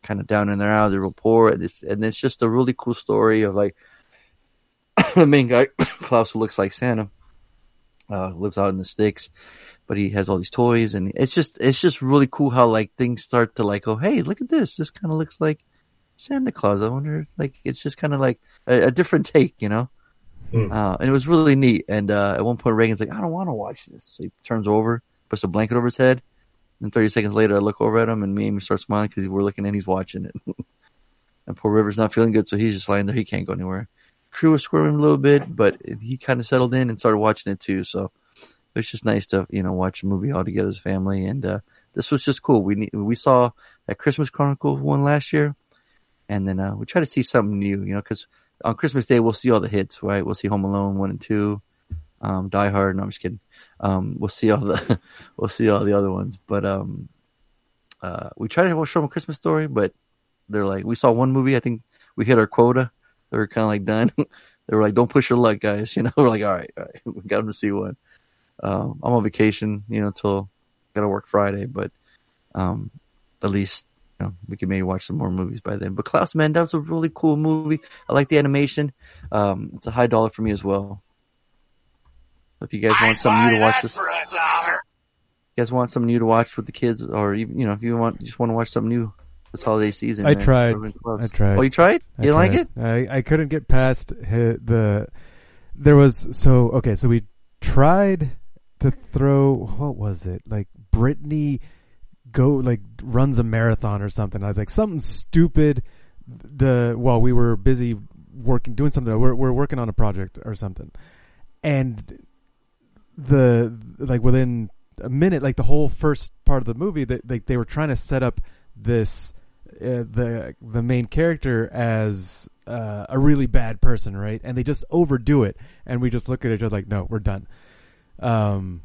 kind of down and they're out. They're real poor, and it's, and it's just a really cool story of like the main guy Klaus, who looks like Santa, uh, lives out in the sticks, but he has all these toys, and it's just it's just really cool how like things start to like, oh hey, look at this. This kind of looks like Santa Claus. I wonder like it's just kind of like a, a different take, you know. Hmm. Uh, and it was really neat. And uh, at one point, Reagan's like, I don't want to watch this. So he turns over, puts a blanket over his head. And 30 seconds later, I look over at him, and me and Amy start smiling because we're looking and he's watching it. and poor River's not feeling good, so he's just lying there. He can't go anywhere. Crew was squirming a little bit, but he kind of settled in and started watching it too. So it's just nice to you know watch a movie all together as a family, and uh, this was just cool. We we saw that Christmas Chronicle one last year, and then uh, we try to see something new, you know, because on Christmas Day we'll see all the hits, right? We'll see Home Alone one and two, um, Die Hard. No, I'm just kidding. Um, we'll see all the we'll see all the other ones, but um, uh, we try to show them a Christmas story, but they're like, we saw one movie. I think we hit our quota. They were kind of like done. they were like, don't push your luck, guys. You know, we're like, all right, all right, we got them to see one. Um, I'm on vacation, you know, till gotta work Friday, but um, at least you know, we can maybe watch some more movies by then. But Klaus, man, that was a really cool movie. I like the animation. Um, it's a high dollar for me as well. If you guys want something new to watch this, for a dollar. you guys want something new to watch with the kids, or even you know, if you want, you just want to watch something new this holiday season. I man, tried. I tried. Oh, you tried? I You didn't like it? I, I couldn't get past the. There was so okay. So we tried to throw what was it like? Brittany go like runs a marathon or something. I was like something stupid. The while we were busy working doing something, we're we're working on a project or something, and the like within a minute, like the whole first part of the movie, that like they were trying to set up this uh, the the main character as uh, a really bad person, right? And they just overdo it, and we just look at each other like, no, we're done. Um,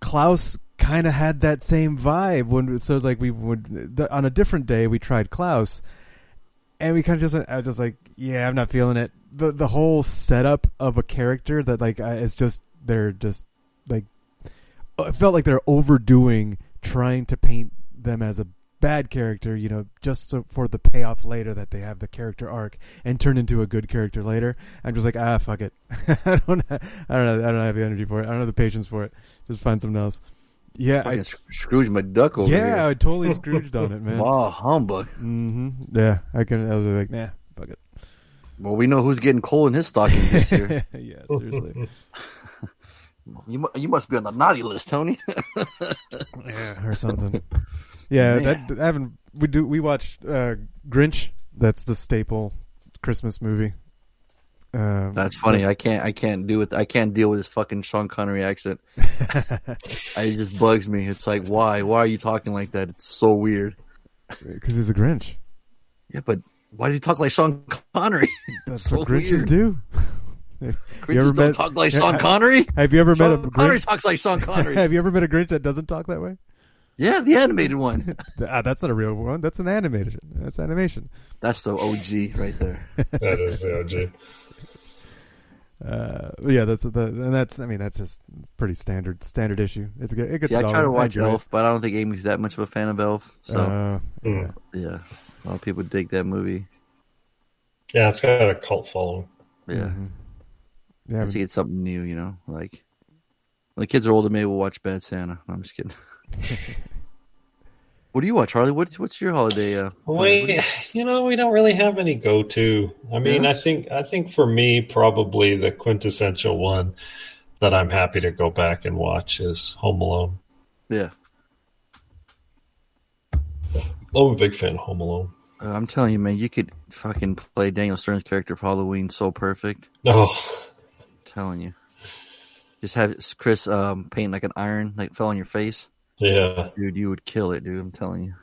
Klaus kind of had that same vibe when so like we would the, on a different day we tried Klaus, and we kind of just I was just like, yeah, I'm not feeling it. The the whole setup of a character that like uh, it's just they're just like it felt like they're overdoing trying to paint them as a bad character, you know, just so for the payoff later that they have the character arc and turn into a good character later. I'm just like, ah, fuck it. I don't, I don't know, I don't have the energy for it. I don't have the patience for it. Just find something else. Yeah, I, Fucking Sc- Scrooge McDuck over yeah, here. I totally Scrooged on it, man. Wow, humbug. hmm Yeah, I can. I was like, nah, fuck it. Well, we know who's getting coal in his stocking this year. yeah, seriously. you, you must be on the naughty list, Tony. yeah, or something. Yeah, Man. that I haven't. We do. We watch uh, Grinch. That's the staple Christmas movie. Um, That's funny. I can't. I can't do it. I can't deal with his fucking Sean Connery accent. it just bugs me. It's like, why? Why are you talking like that? It's so weird. because he's a Grinch. Yeah, but why does he talk like Sean Connery? That's so what Grinches weird. do. Grinches don't talk like Sean Connery. Have you ever met a Sean Connery talks like Sean Connery. have you ever met a Grinch that doesn't talk that way? yeah, the animated one. Ah, that's not a real one. That's an animation. That's animation. That's the OG right there. That is the OG. Uh, yeah, that's the and that's. I mean, that's just pretty standard standard issue. It's good. It gets See, a I dollar. try to watch enjoy it. Elf, but I don't think Amy's that much of a fan of Elf. So Uh, Mm. yeah, a lot of people dig that movie. Yeah, it's got a cult following. Yeah, mhm. Yeah, to get something new, you know, like when the kids are older, maybe we'll watch Bad Santa. No, I'm just kidding. what do you watch, Harley? What, what's your holiday? Uh, plan? What do We, you- you know, we don't really have any go-to. I mean, Yeah. I think, I think for me, probably the quintessential one that I'm happy to go back and watch is Home Alone. yeah, I'm a big fan of Home Alone. uh, I'm telling you, man, you could fucking play Daniel Stern's character for Halloween so perfect. Oh, telling you, just have Chris um, paint like an iron like fell on your face, yeah. dude. You would kill it, dude. I'm telling you.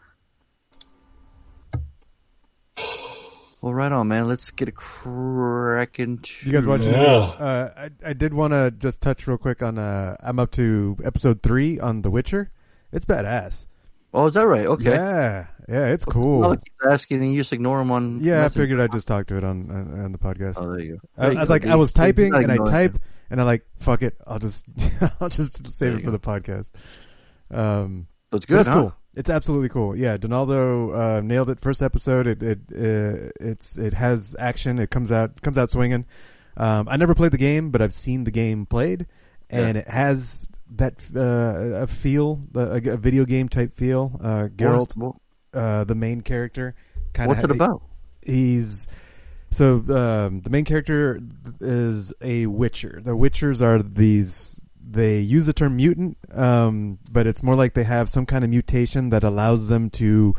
Well, right on, man. Let's get a cracking. You guys watching? Yeah. Uh, I I did want to just touch real quick on. Uh, I'm up to episode three on The Witcher. It's badass. Oh, is that right? Okay. Yeah, yeah, it's cool. I'll keep asking, and you just ignore him on. Yeah, I figured I'd just talk to it on on, on the podcast. Oh, there you go. I, you I was go, like, dude. I was typing and I type him. and I'm like, fuck it, I'll just I'll just save There it you for the podcast. Um, it's good, it's huh? cool. It's absolutely cool. Yeah, Donaldo uh, nailed it. First episode, it it uh, it's it has action. It comes out comes out swinging. Um, I never played the game, but I've seen the game played, and it has that uh, a feel, a, a video game type feel. Uh, Geralt, What- uh, the main character, kind of. What's it about? He's so um, the main character is a Witcher. The Witchers are these. They use the term mutant, um, but it's more like they have some kind of mutation that allows them to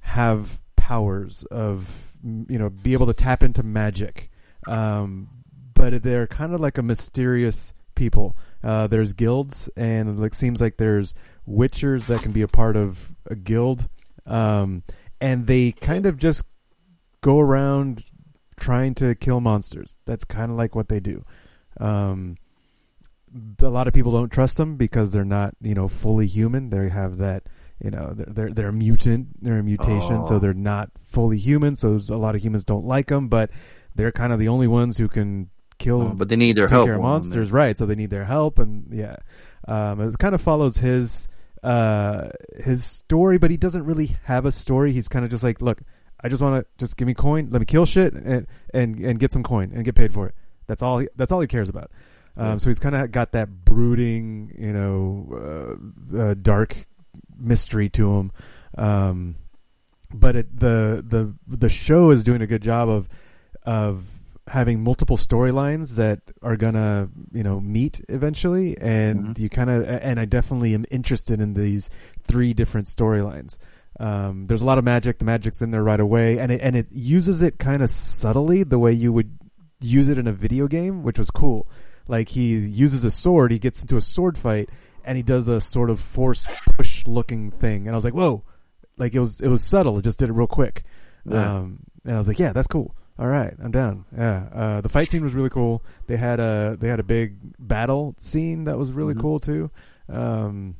have powers of you know be able to tap into magic. Um, but they're kind of like a mysterious people. Uh, there's guilds, and it like seems like there's witchers that can be a part of a guild, um, and they kind of just go around trying to kill monsters. That's kind of like what they do. Um, a lot of people don't trust them because they're not, you know, fully human. They have that, you know, they're they're, they're a mutant, they're a mutation, so Oh. they're not fully human. So a lot of humans don't like them, but they're kind of the only ones who can kill. Oh, but they need their help monsters, right? So they need their help, and yeah, um, it kind of follows his uh his story, but he doesn't really have a story. He's kind of just like, look, I just want to just give me coin, let me kill shit, and and and get some coin and get paid for it. That's all. He, that's all he cares about. Um, So he's kind of got that brooding, you know, uh, uh, dark mystery to him. Um, but it, the the the show is doing a good job of of having multiple storylines that are gonna you know meet eventually, and Mhm. you kind of and I definitely am interested in these three different storylines. Um, there's a lot of magic. The magic's in there right away, and it and it uses it kind of subtly, the way you would use it in a video game, which was cool. Like he uses a sword, he gets into a sword fight, and he does a sort of force push looking thing, and I was like, whoa! Like it was it was subtle. It just did it real quick, Yeah. um, and I was like, yeah, that's cool. All right, I'm down. Yeah, uh, the fight scene was really cool. They had a they had a big battle scene that was really Mhm. cool too. Um,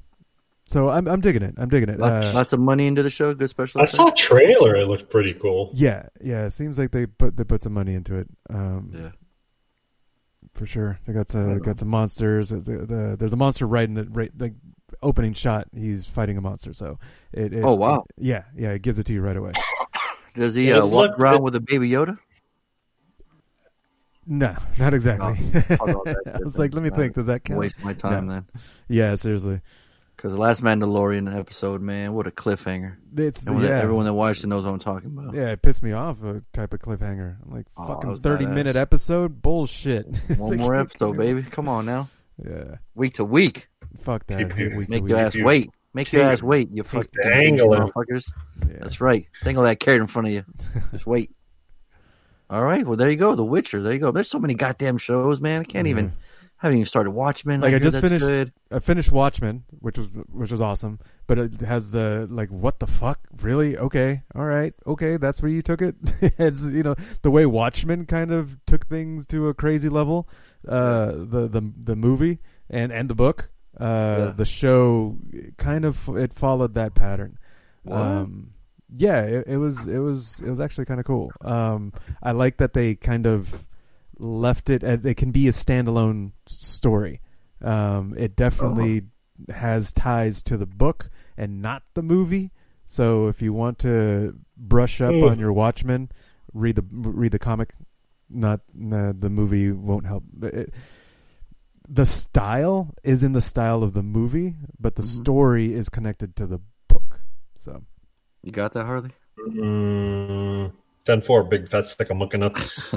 so I'm I'm digging it. I'm digging it. Lots, Uh, lots of money into the show. Good special. I saw a trailer. It looked pretty cool. yeah, yeah. It seems like they put they put some money into it. Um, Yeah. For sure. They got some got some monsters. The, the, there's a monster right in the right like opening shot. He's fighting a monster. So it. it Oh, wow. yeah, yeah. It gives it to you right away. Does he uh, walk looked- around it- with a baby Yoda? No, not exactly. Oh, no, I was like, let me think. Does that count? Waste my time No. then. Yeah, seriously. Because the last Mandalorian episode, man, what a cliffhanger! It's Everyone, yeah. that, everyone that watched it knows what I'm talking about. Yeah, it pissed me off. A type of cliffhanger. I'm like, Oh, fucking thirty badass. minute episode. Bullshit. One like, more episode, baby. Come on now, Yeah, week to week. fuck that. Keep I hate you- week Make week. your ass you- wait. Make your ass wait. You fucking dangling. motherfuckers. Yeah. That's right. Dangle that carrot in front of you. Just wait. All right. Well, there you go. The Witcher. There you go. There's so many goddamn shows, man. I can't even. Haven't even started Watchmen. Like, I hear just finished- Good. I finished Watchmen, which was which was awesome, but it has the like, what the fuck? Really? Okay, all right, okay, that's where you took it. it's you know the way Watchmen kind of took things to a crazy level. Uh, the the the movie and and the book, uh, Yeah. the show kind of it followed that pattern. What? Um, yeah, it, it was it was it was actually kind of cool. Um, I like that they kind of left it. It can be a standalone story. Um, it definitely has ties to the book and not the movie. So if you want to brush up Mm. on your Watchmen, read the read the comic. Not nah, the movie won't help. It, the style is in the style of the movie, but the Mhm. story is connected to the book. So You got that, Harley? Mm, 10 4, big fat stick of monkey nuts.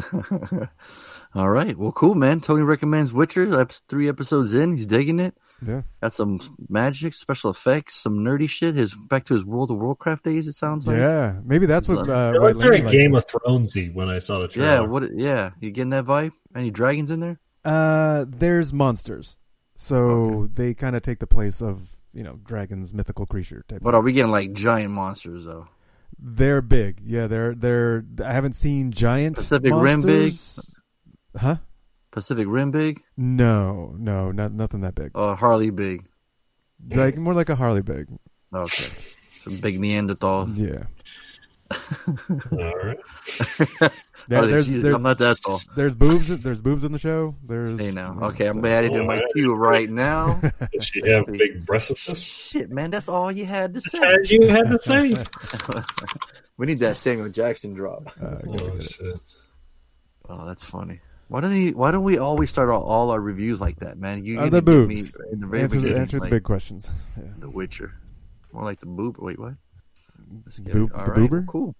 All right. Well, cool, man. Tony recommends Witcher. Ep- Three episodes in, he's digging it. yeah, Got some magic, special effects, some nerdy shit. His back to his World of Warcraft days. It sounds like. yeah. Maybe that's what uh, it looked very Lady Game of Thronesy when I saw the trailer. Yeah. What? Yeah. You getting that vibe? Any dragons in there? Uh, there's monsters, so they kind of take the place of you know dragons, mythical creature type. But are we getting like giant monsters though? They're big, yeah. They're they're. I haven't seen giant Pacific Rim big? Monsters. huh? Pacific Rim big? No, no, not nothing that big. Or Harley big? Like more like a Harley big. Okay. Some big Neanderthal. Yeah. All right. There- there's Jesus, there's I'm not that tall. there's boobs. There's boobs in the show. There's Hey now. Okay, I'm so- gonna add it to my queue right now. Did she have big breasts? Of this? Shit, man, that's all you had to say. As you had to say. we need that Samuel Jackson drop. Uh, oh, shit. Oh, that's funny. Why don't he, Why don't we always start all, all our reviews like that, man? You Uh, the didn't me boobs. in the very answer the, beginning, answer the big questions. Yeah. The Witcher, more like the boob. Wait, what? Let's get Boob- it. All the right, boober? cool.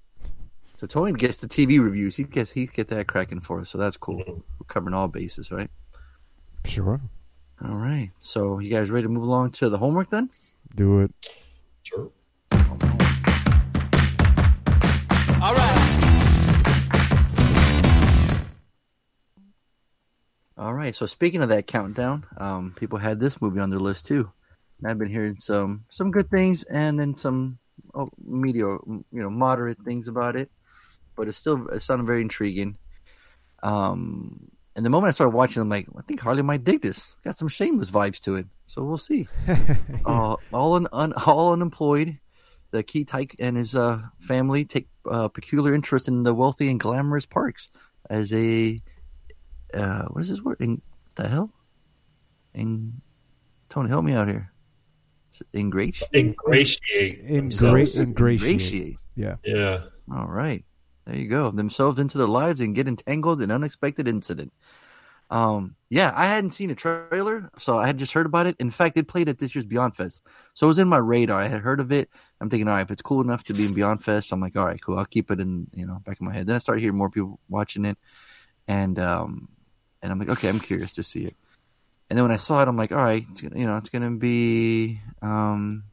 So Tony gets the TV reviews. He gets he get that cracking for us. So that's cool. Mhm. We're covering all bases, right? Sure. All right. So you guys ready to move along to the homework then? Do it. Sure. All right. All right. So speaking of that countdown, um, people had this movie on their list too. And I've been hearing some some good things and then some oh, media, you know, moderate things about it. But it's still it sounded very intriguing. Um, and the moment I started watching, I'm like, I think Harley might dig this. Got some shameless vibes to it. So we'll see. uh, all un, un, all unemployed. The Ki-taek and his uh, family take uh, peculiar interest in the wealthy and glamorous parks as a uh, what is this word? In the hell? In Tony, help me out here. Is it Ingratiate. Ingratiate. Ingra- ingratiate. Ingratiate. Yeah. Yeah. All right. There you go. Themselves into their lives and get entangled in unexpected incident. Um, yeah, I hadn't seen a trailer, so I had just heard about it. In fact, it played at this year's Beyond Fest, so it was in my radar. I had heard of it. I'm thinking, all right, if it's cool enough to be in Beyond Fest, I'm like, all right, cool. I'll keep it in, you know, back of my head. Then I started hearing more people watching it, and um, and I'm like, okay, I'm curious to see it. And then when I saw it, I'm like, all right, it's, you know, it's gonna be, um,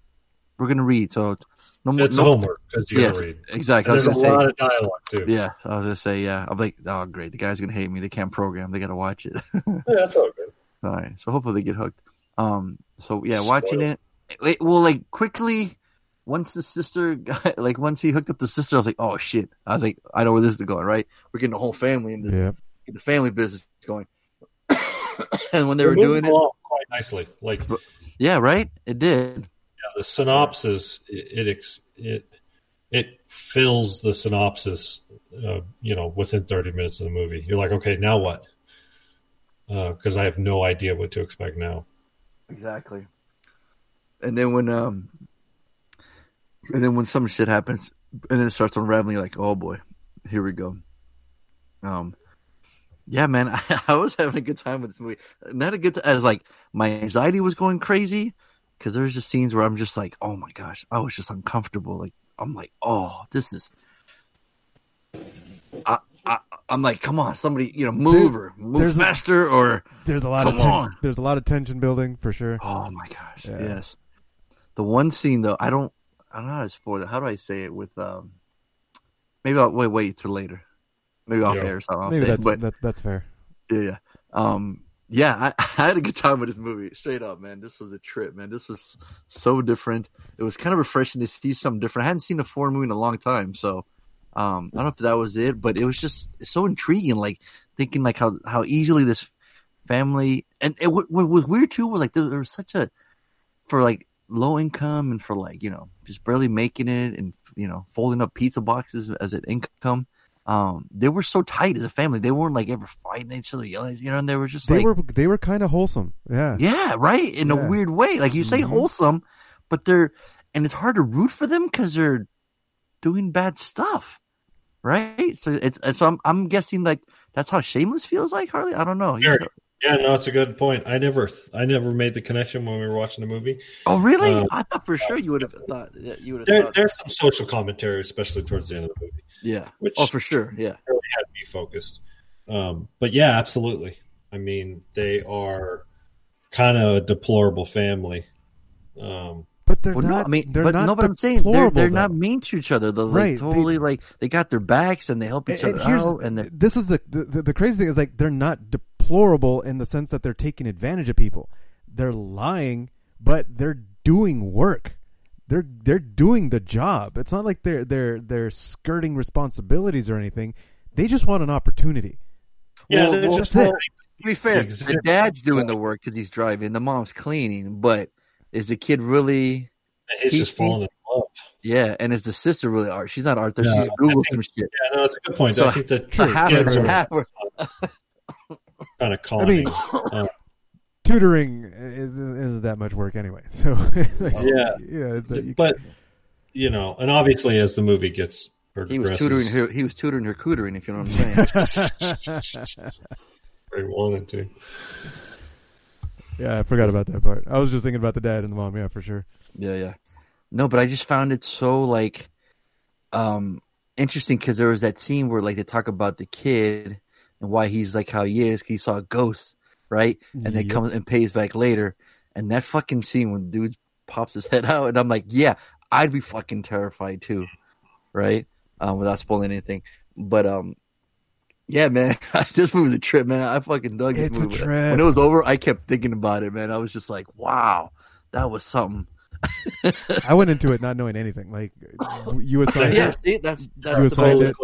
we're gonna read. So no more. It's no, homework because you Yes, gotta read. exactly. I was there's a say, lot of dialogue too. yeah, I was gonna say, yeah. I'm like, oh, great. The guys are gonna hate me. They can't program. They gotta watch it. Yeah, that's all good. All right. So hopefully they get hooked. Um. So yeah, watching it. It well, like quickly. Once the sister got, like once he hooked up the sister, I was like, oh shit. I was like, I know where this is going. Right. We're getting the whole family in this, Yeah. the family business going. and when they They're were doing it, quite nicely. Like yeah, right. It did. yeah, the synopsis, it it it, it fills the synopsis. Uh, you know, within thirty minutes of the movie, you're like, okay, now what? Because I have no idea what to expect now. Exactly. And then when um, and then when some shit happens, and then it starts unraveling, like, oh boy, here we go. Um, yeah, man, I, I was having a good time with this movie. Not a good time. I was like, my anxiety was going crazy because there was just scenes where I'm just like, oh my gosh, I was just uncomfortable. Like, I'm like, oh, this is. I, I, I'm like, come on, somebody, you know, move There- or move there's a- faster or There's a lot of ten- on. there's a lot of tension building for sure. Oh my gosh! Yeah. Yes, the one scene though, I don't, I don't know how to spoil it. How do I say it? With um, maybe I'll wait, wait till later. Maybe off Yeah. air or something. Maybe say, that's but that, that's fair. yeah, yeah, um, yeah. I, I had a good time with this movie. Straight up, man. This was a trip, man. This was so different. It was kind of refreshing to see something different. I hadn't seen a foreign movie in a long time, so um, I don't know if that was it, but it was just so intriguing. Like thinking like how how easily this family and it, what, what was weird too was like there, there was such a for like low income and for like you know just barely making it and you know folding up pizza boxes as an income. Um, they were so tight as a family. They weren't like ever fighting each other, yelling, you know. And they were just They like, were they were kind of wholesome. Yeah. yeah, right. In Yeah. a weird way, like you say, Mhm. wholesome, but they're and it's hard to root for them because they're doing bad stuff, right? So it's, it's so I'm I'm guessing like that's how Shameless feels like Harley. I don't know. You Very. tell- Yeah, no, it's a good point. I never, I never made the connection when we were watching the movie. Oh, really? Um, I thought for sure you would have thought that you would have There, thought. there's some social commentary, especially towards the end of the movie, Yeah. which Oh, for sure. Yeah. really had me focused. Um, but yeah, absolutely. I mean, they are kind of a deplorable family. Um, But they're Well, not. no, I mean, they're but not no, but I'm saying they're they're not mean to each other. They're like Right, they- totally like they got their backs and they help each And other out. And they're this is the, the the crazy thing is like they're not deplorable in the sense that they're taking advantage of people. They're lying, but they're doing work. They're they're doing the job. It's not like they're they're they're skirting responsibilities or anything. They just want an opportunity. yeah, Well, they're well, just that's it. To be fair, the dad's doing the work because he's driving. The mom's cleaning, but is the kid really? he's just falling in love. Yeah, and is the sister really art? She's not Arthur. Yeah, she's Google some shit. Yeah, no, it's a good point. So, I think that So half, kids her- are half kind of I calming. mean, Uh, tutoring is isn't that much work anyway. So like, Yeah. yeah. the- you- but you know, and obviously as the movie gets he was tutoring her. He was tutoring her cootering. If you know what I'm saying. very wanted to. yeah, I forgot about that part. I was just thinking about the dad and the mom. Yeah, for sure. Yeah, yeah. No, but I just found it so like um interesting because there was that scene where like they talk about the kid and why he's like how he is 'cause he saw a ghost, right? And then Yep. comes and pays back later. And that fucking scene when dude pops his head out, and I'm like, yeah, I'd be fucking terrified too, right? Um, without spoiling anything, but um, Yeah, man. this movie was a trip, man. I fucking dug this It's a movie. trip. When it was over, I kept thinking about it, man. I was just like, wow, that was something. I went into it not knowing anything. Like you assigned yeah, it. see, that's that's the assigned it.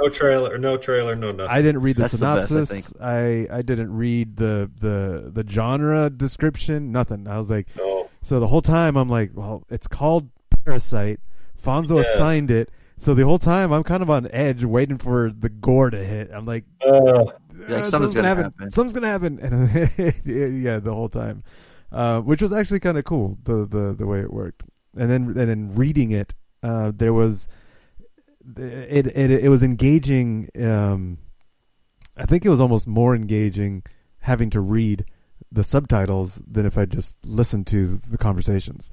No trailer, no trailer, no nothing. I didn't read the That's the best, I synopsis. I, I didn't read the the the genre description. Nothing. I was like, No. so the whole time I'm like, well, it's called Parasite. Fonzo Yeah. assigned it. So the whole time I'm kind of on edge, waiting for the gore to hit. I'm like, Uh, Like, something's gonna happen. Something's gonna happen. And yeah, the whole time, uh, which was actually kind of cool. The, the the way it worked, and then and then reading it, uh, there was it it it was engaging. Um, I think it was almost more engaging having to read the subtitles than if I just listened to the conversations.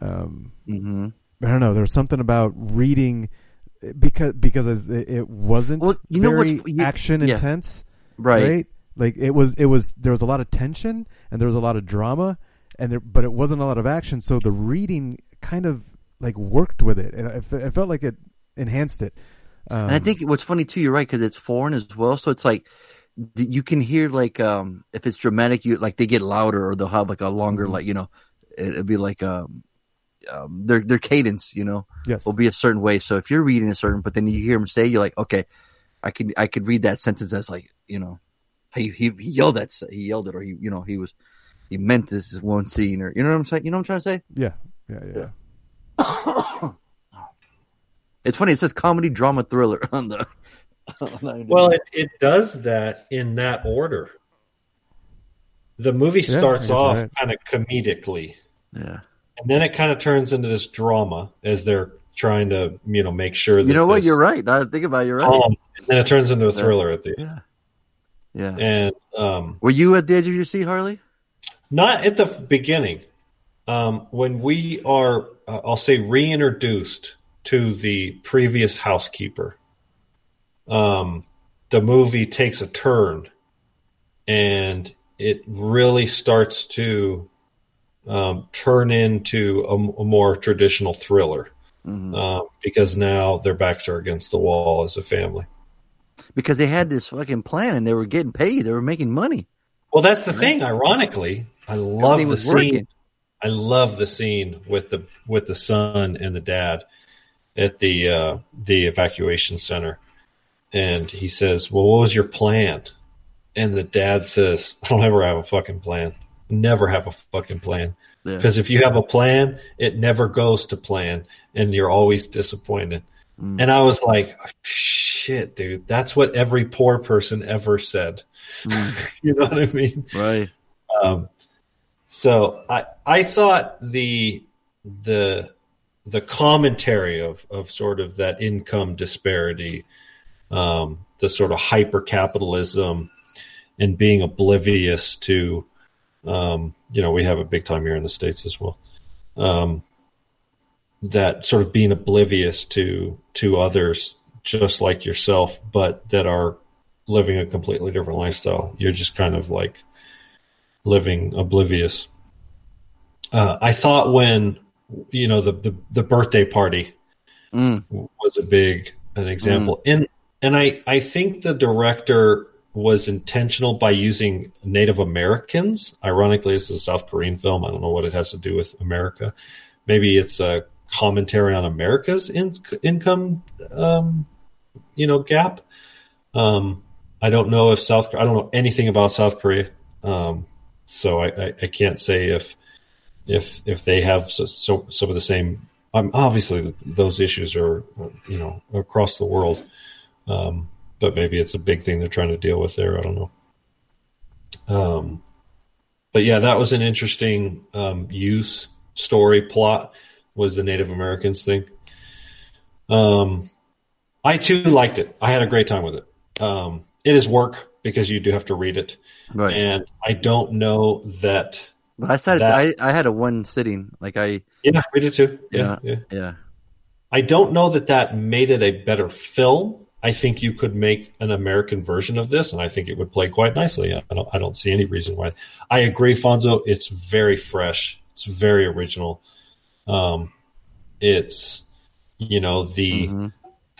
Um, hmm I don't know. There was something about reading because because it, wasn't Well, you know very what's- you- action yeah. intense, Right. Like it was it was there was a lot of tension and there was a lot of drama and there, but it wasn't a lot of action. So the reading kind of like worked with it, and it, it felt like it enhanced it. Um, And I think what's funny too, you're right, because it's foreign as well. So it's like you can hear like um if it's dramatic, you like they get louder or they'll have like a longer Mm-hmm. like you know it, it'd be like um, um their their cadence, you know, yes, will be a certain way. So if you're reading a certain, but then you hear him say, you're like, okay, I could I could read that sentence as like you know he he, he yelled that he yelled it or he you know he was he meant this is one scene or you know what I'm saying? You know what I'm trying to say? yeah, yeah, yeah. It's funny. It says comedy drama thriller on the. on well, it, it does that in that order. The movie starts guess off right. kind of comedically, yeah. and then it kind of turns into this drama as they're trying to, you know, make sure that You know what? You're right. I think about it, you're right. Um, and then it turns into a thriller at the end. Yeah. Yeah. And um, Were you at the edge of your seat, Harley? Not at the beginning. Um, when we are, uh, I'll say, reintroduced to the previous housekeeper, um, the movie takes a turn and it really starts to um, turn into a, a more traditional thriller uh, because now their backs are against the wall as a family. Because they had this fucking plan and they were getting paid. They were making money. Well, that's the thing. Ironically, I love Everything the scene. working. I love the scene with the with the son and the dad at the uh, the evacuation center, and he says, "Well, what was your plan?" And the dad says, "I don't ever have a fucking plan. Never have a fucking plan." Yeah. Because if you have a plan, it never goes to plan, and you're always disappointed. Mm. And I was like, "Shit, dude, that's what every poor person ever said." you know what I mean? Right. Um, so I I thought the the the commentary of of sort of that income disparity, um, the sort of hyper capitalism, and being oblivious to, um, you know, we have a big time here in the states as well. Um, that sort of being oblivious to to others just like yourself, but that are living a completely different lifestyle. You're just kind of like living oblivious. Uh, I thought when you know the the, the birthday party Mm. was a big an example, and and I I think the director was intentional by using Native Americans. Ironically, this is a South Korean film. I don't know what it has to do with America. Maybe it's a commentary on America's in, income, um, you know, gap. Um, I don't know if South. I don't know anything about South Korea, um, so I, I, I can't say if if if they have so, so some of the same. Um, obviously, those issues are you know across the world, um, but maybe it's a big thing they're trying to deal with there. I don't know. Um, but yeah, that was an interesting um, use story plot. Was the Native Americans thing? Um, I too liked it. I had a great time with it. Um, it is work because you do have to read it, Right. and I don't know that. But I said that- I, I had a one sitting. Like I Yeah, we did too. Yeah, yeah, yeah. yeah. I don't know that that made it a better film. I think you could make an American version of this, and I think it would play quite nicely. I don't, I don't see any reason why. I agree, Fonzo. It's very fresh. It's very original. Um, it's you know the Mm-hmm.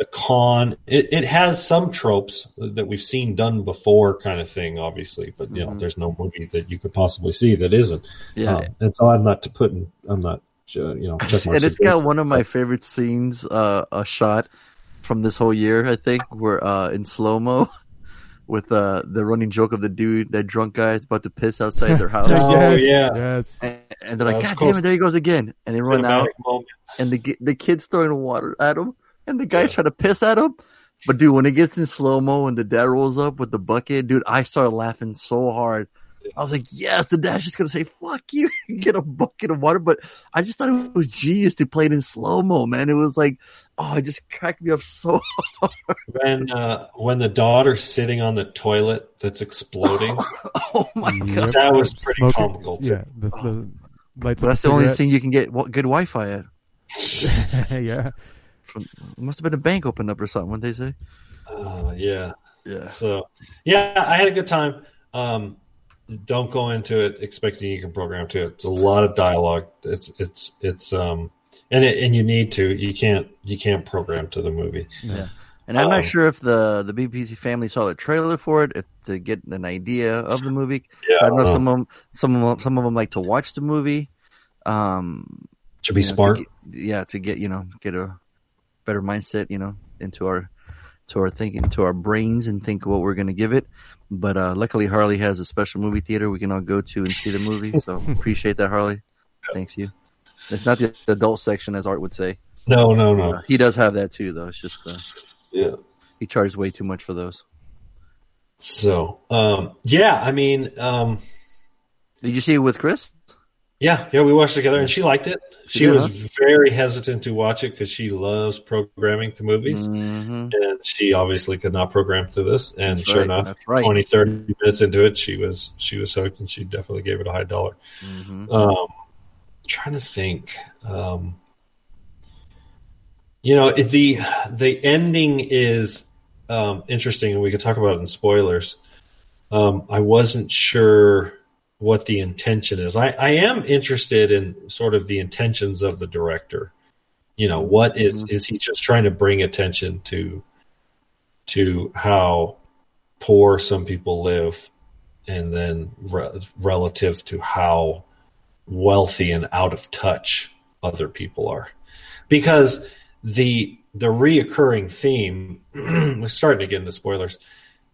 The con. It, it has some tropes that we've seen done before, kind of thing, obviously. But you know, Mhm. there's no movie that you could possibly see that isn't. Yeah. Um, and so I'm not to put. In, I'm not. Uh, you know, check and it's got one of my favorite scenes, uh, a shot from this whole year, I think, where uh, in slow mo with uh, the running joke of the dude, that drunk guy, is about to piss outside their house. Oh, yes, yeah. yes. And, and they're like, That's God damn it, there he goes again. And they run out, moment. and the the kid's throwing water at him, and the guy's trying to piss at him. But dude, when it gets in slow mo and the dad rolls up with the bucket, dude, I started laughing so hard. I was like, yes, the dad's just gonna say, fuck you, get a bucket of water. But I just thought it was genius to play it in slow mo, man. It was like, oh, it just cracked me up so when uh, when the daughter's sitting on the toilet that's exploding. Oh my Yep. god. That was pretty Smoking- comical, too. Yeah, the, the lights But that's the only thing you can get wa- good Wi-Fi at. yeah. From, it must have been a bank opened up or something. What they say? Uh, yeah. Yeah. So yeah, I had a good time. Um, don't go into it expecting you can program to it. It's a lot of dialogue. It's it's it's um and it, and you need to. You can't you can't program to the movie. Yeah. And I'm not Um, sure if the the BBC family saw the trailer for it if to get an idea of the movie. Yeah, I know uh, some of them, some of them, some of them like to watch the movie. Um, to be you know, to smart. get- yeah, to get you know get a better mindset, you know, into our to our thinking, to our brains, and think what we're going to give it. But uh, luckily, Harley has a special movie theater we can all go to and see the movie. So appreciate that, Harley. Thanks you. It's not the adult section, as Art would say. No, no, no. Uh, he does have that too, though. It's just uh, Yeah. he charges way too much for those. So um, yeah, I mean, um, Did you see it with Chris? Yeah, yeah, we watched it together and she liked it. She did, was very hesitant to watch it because she loves programming to movies. hmm and she obviously could not program to this and That's sure right, enough right. 20 30 minutes into it she was she was hooked and she definitely gave it a high dollar hmm um trying to think um you know the the ending is um interesting and we could talk about it in spoilers um i wasn't sure what the intention is. I i am interested in sort of the intentions of the director. You know what is- mm-hmm. is he just trying to bring attention to to how poor some people live and then re- relative to how wealthy and out of touch other people are? Because the the reoccurring theme we're starting to get into spoilers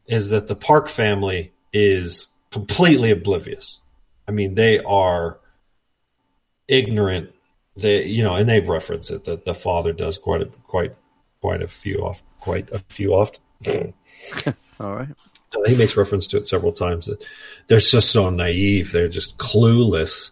is that the park family is completely oblivious. I mean they are ignorant. They you know and they've referenced it that the father does quite a quite quite a few off quite a few often All right. he makes reference to it several times. That they're just so naive. They're just clueless.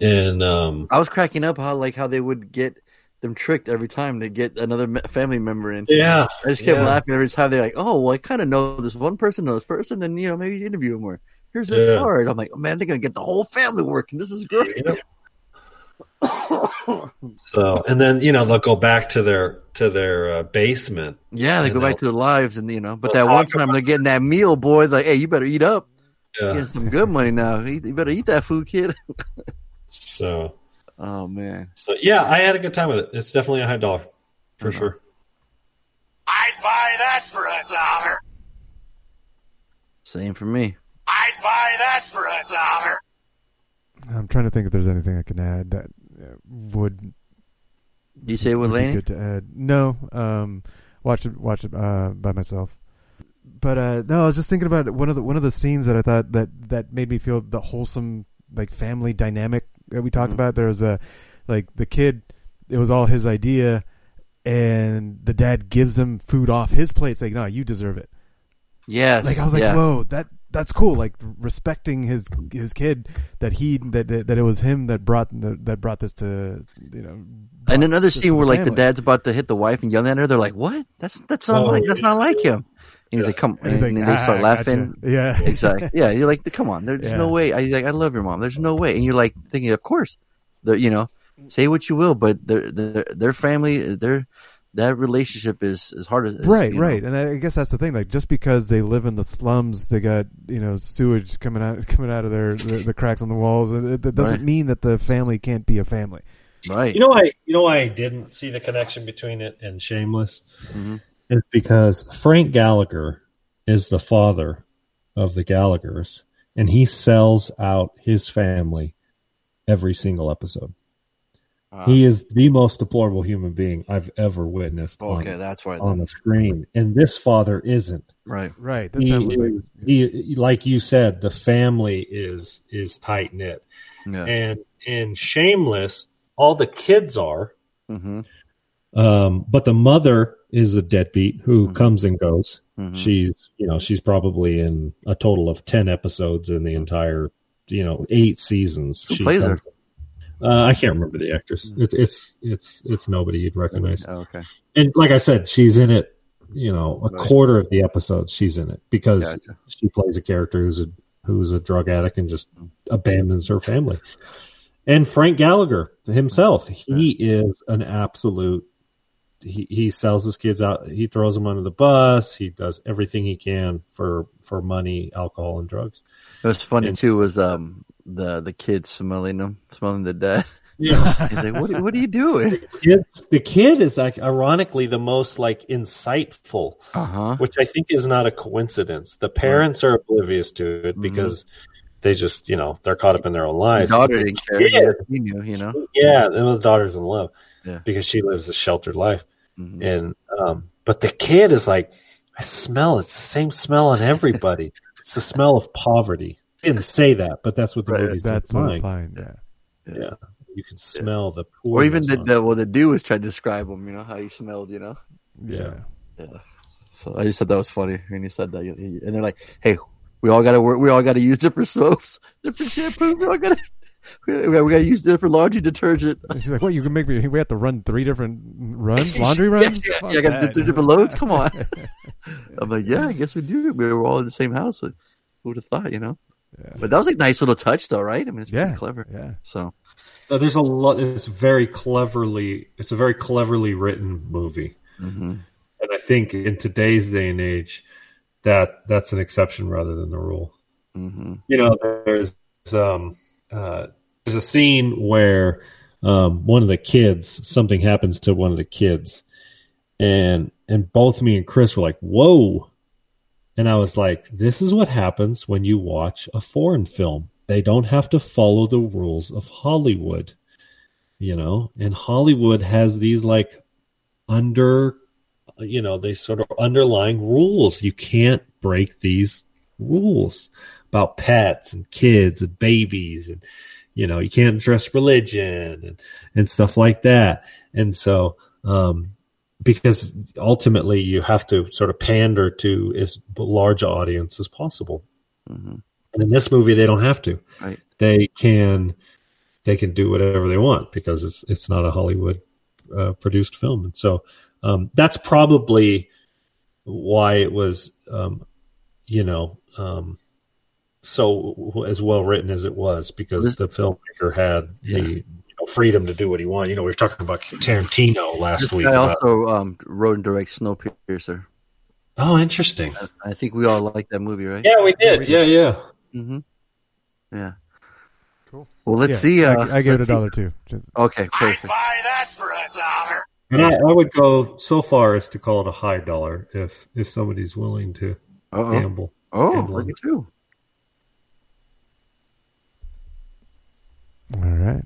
And um I was cracking up how like how they would get them tricked every time to get another family member in. yeah I just kept yeah. laughing every time. They're like, "Oh, well, I kind of know this one person, know this person, then you know, maybe interview him more." Here's this Yeah. card. I'm like, oh, "Man, they're gonna get the whole family working. This is great." Yep. so and then you know they'll go back to their to their uh, basement Yeah, they go back to their lives, and you know, but that one time they're getting that meal, boy. Like, hey, you better eat up. yeah Getting some good money now. You better eat that food, kid. so Oh man, so yeah i had a good time with it it's definitely a high dollar for Uh-huh. sure I'd buy that for a dollar. same for me. I'd buy that for a dollar. I'm trying to think if there's anything I can add that uh, would. You say with would be Laney? good to add. No, um, watch it, watch it uh, by myself. But uh, no, I was just thinking about one of the one of the scenes that I thought that that made me feel the wholesome like family dynamic that we talked Mhm. about. There was a like the kid, it was all his idea, and the dad gives him food off his plate. It's like, no, you deserve it. Yes, Like I was like, yeah. whoa, that that's cool. Like respecting his his kid that he that that, that it was him that brought that, that brought this to you know. And another this to scene the where like the dad's about to hit the wife and yelling at her. They're like, "What? That's that's not Oh, like that's not like him." And he's like, "Come," And and, like, then they "Ah, start laughing. gotcha." Yeah, exactly. Yeah, you're like, "Come on, there's Yeah. no way." I, he's like, "I love your mom. There's no way." And you're like thinking, "Of course, they're, you know, say what you will, but their their their family, their that relationship is as hard as right, you know. right. And I guess that's the thing. Like, just because they live in the slums, they got you know sewage coming out coming out of their the, the cracks on the walls. and It, that doesn't Right. mean that the family can't be a family. Right. You know why? You know why I didn't see the connection between it and Shameless? Mhm. It's because Frank Gallagher is the father of the Gallaghers, and he sells out his family every single episode. he is the most deplorable human being I've ever witnessed Okay, on, that's why. on the screen, and this father isn't. Right. Right. This He time was like, is, he, like you said, the family is is tight knit, Yeah. and and Shameless, all the kids are, Mm-hmm. um, but the mother is a deadbeat who Mhm. comes and goes. Mhm. She's, you know, she's probably in a total of 10 episodes in the entire, you know, eight seasons. Who She plays her? Uh, I can't remember the actress. It's, it's, it's, it's nobody you'd recognize. Oh, okay. And like I said, she's in it, you know, a Right. quarter of the episodes she's in it because Gotcha. she plays a character who's a, who's a drug addict and just abandons her family. And Frank Gallagher himself, he is an absolute. He he sells his kids out. He throws them under the bus. He does everything he can for for money, alcohol, and drugs. It was funny And- too. Was um the the kids smelling them, smelling the dad. Yeah, He's like, "What? What are you doing?" it's the kid is like ironically the most like insightful, Uh huh. which I think is not a coincidence. The parents are oblivious to it because they just you know they're caught up in their own lives. daughter didn't care. kid- He knew, you know. Yeah, the daughter's in love Yeah. because she lives a sheltered life. Mhm. And um, but the kid is like, I smell it's the same smell on everybody. it's the smell of poverty. He didn't say that, but that's what the Right, movie's that's what implying. implying. Yeah. Yeah, you can smell the poor. Or even the, poorness the well, the dude was trying to describe him. You know how he smelled. You know. Yeah. Yeah. So I just said that was funny when he said that. He- And they're like, "Hey, we all got to work. We all got to use different soaps, different shampoo. We all got to. We got to use different laundry detergent. She's like, "What? You can make me? We have to run three different runs, laundry runs? Yeah, yeah, yeah, I got to do three different loads. Come on." I'm like, "Yeah, I guess we do. We were all in the same house. Who would have thought? You know." Yeah. But that was like nice little touch, though, right? I mean, it's pretty clever. yeah. So Uh, there's a lot. It's very cleverly. It's a very cleverly written movie, mhm. and I think in today's day and age, that that's an exception rather than the rule. Mhm. You know, there's um, uh, there's a scene where um, one of the kids something happens to one of the kids, and and both me and Chris were like, "Whoa!" And I was like, "This is what happens when you watch a foreign film. They don't have to follow the rules of Hollywood, you know. And Hollywood has these like under, you know, they sort of underlying rules. You can't break these rules about pets and kids and babies and you know you can't address religion and, and stuff like that and so um because ultimately you have to sort of pander to as large audience as possible Mhm. and in this movie they don't have to Right. they can they can do whatever they want because it's it's not a hollywood uh, produced film and so um that's probably why it was um you know um so as well written as it was because the filmmaker had Yeah. the you know, freedom to do what he wanted. You know, we were talking about Tarantino last This week. guy about- also um, wrote and directed Snowpiercer. oh, interesting. I think we all like that movie, right? Yeah, we did. Yeah, yeah. Mm-hmm. Yeah. Cool. Well, let's Yeah, see. Uh, I, I give it a dollar too. Just, Okay, I'd perfect. buy that for a dollar. And I, I would go so far as to call it a high dollar if if somebody's willing to Uh-oh. gamble. Oh, Gamble. look at you. All right.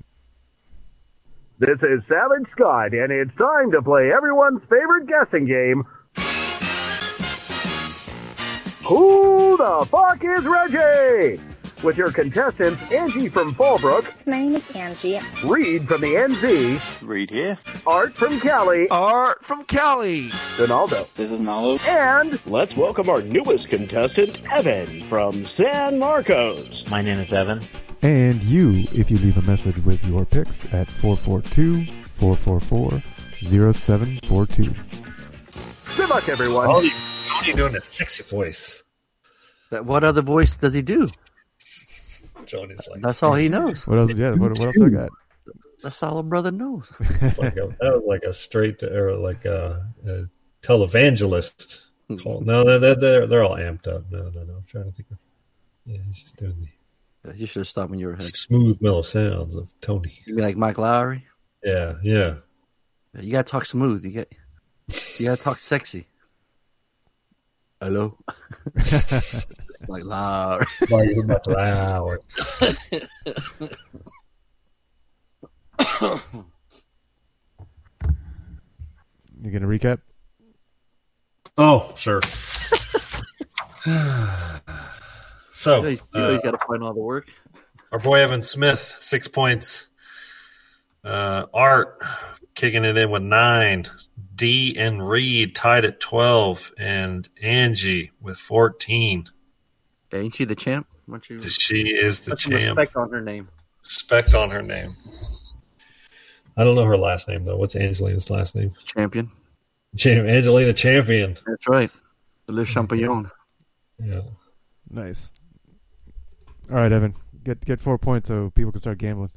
This is Savage Scott, and it's time to play everyone's favorite guessing game. Who the fuck is Reggie? With your contestants Angie from Fallbrook, My name is Angie. Reed from the NZ, Reed here. Art from Cali, Art from Cali. Donaldo, This is Nalo. and Let's welcome our newest contestant, Evan from San Marcos. My name is Evan. And you, if you leave a message with your picks at 442-444-0742. good luck, everyone. How are you doing a sexy voice. That, what other voice does he do? Tony's like That's all he knows. What else? Yeah. What, what else I got? That's all a brother knows. it's like a, that was like a straight or like a, a televangelist call. Mm-hmm. No, they're, they're they're all amped up. No, no, no. I'm trying to think of. Yeah, he's just doing You should have stopped when you were the ahead. smooth, mellow sounds of Tony. You be like Mike Lowrey. Yeah, yeah. You gotta talk smooth. You get. You gotta talk sexy. Hello. like loud. Why you much loud? You gonna recap? Oh, sure. so, Yeah, you know uh, gotta find all the work. our boy Evan Smith, six points. Uh, Art kicking it in with nine. D and Reed tied at 12. And Angie with 14. Ain't she the champ? Why don't you She is the champ. respect on her name? Respect on her name. I don't know her last name, though. What's Angelina's last name? Champion. Cham- Angelina Champion. That's right. The Le Champignon. Yeah. Nice. All right, Evan, get get four points so people can start gambling.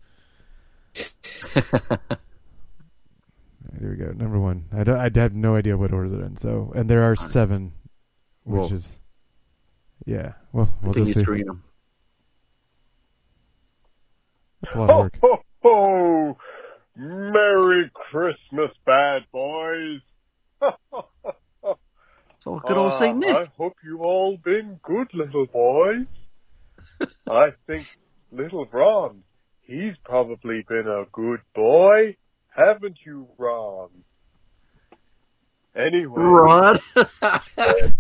All right, here we go. Number one. I, don't- I have no idea what order they're in. So, and there are seven, which Whoa. is yeah. Well, we'll I think just you see. screen them. That's a lot of work. Ho, ho! Merry Christmas, bad boys! So good old Saint uh, Nick. I hope you've all been good little boys. I think little Ron, he's probably been a good boy, haven't you, Ron? Anyway, Ron, you,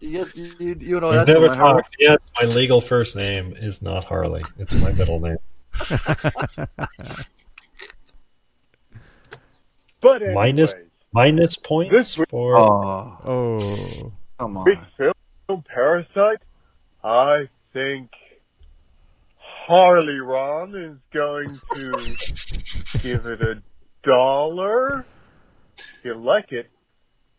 you, you, you know We've that's never my heart. talked. Yes, my legal first name is not Harley. It's my middle name. but anyway, Minus minus points This week- for Oh, Oh, come on. big film Parasite, I think Harley Ron is going to give it a dollar. He'll like it,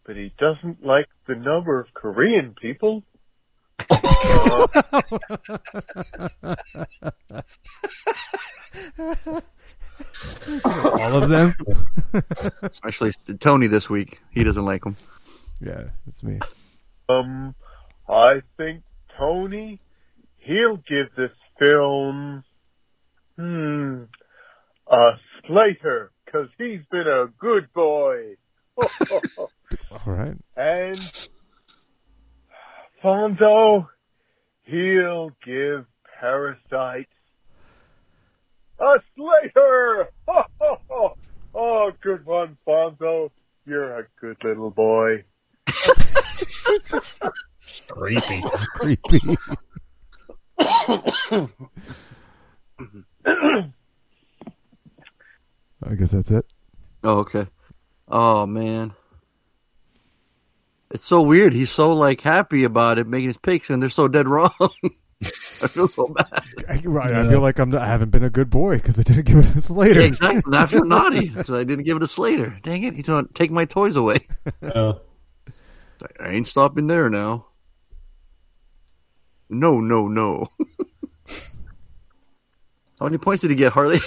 but he doesn't like the number of Korean people. Uh, all of them. Actually, Tony this week. He doesn't like them. yeah, it's me. um, I think Tony, he'll give this film, hmm, a Slater, cause he's been a good boy. All right. And Fonzo, he'll give Parasite a Slater. oh, good one, Fonzo. You're a good little boy. creepy. Creepy. I guess that's it. Oh, okay. Oh man, it's so weird. He's so like happy about it, making his picks, and they're so dead wrong. I feel so bad. I, right, I feel like I'm not, I haven't been a good boy because I didn't give it a Slater. Yeah, exactly. I feel naughty, because I didn't give it a Slater. Dang it! He's gonna take my toys away. Uh, I ain't stopping there now. No, no, no. How many points did he get, Harley?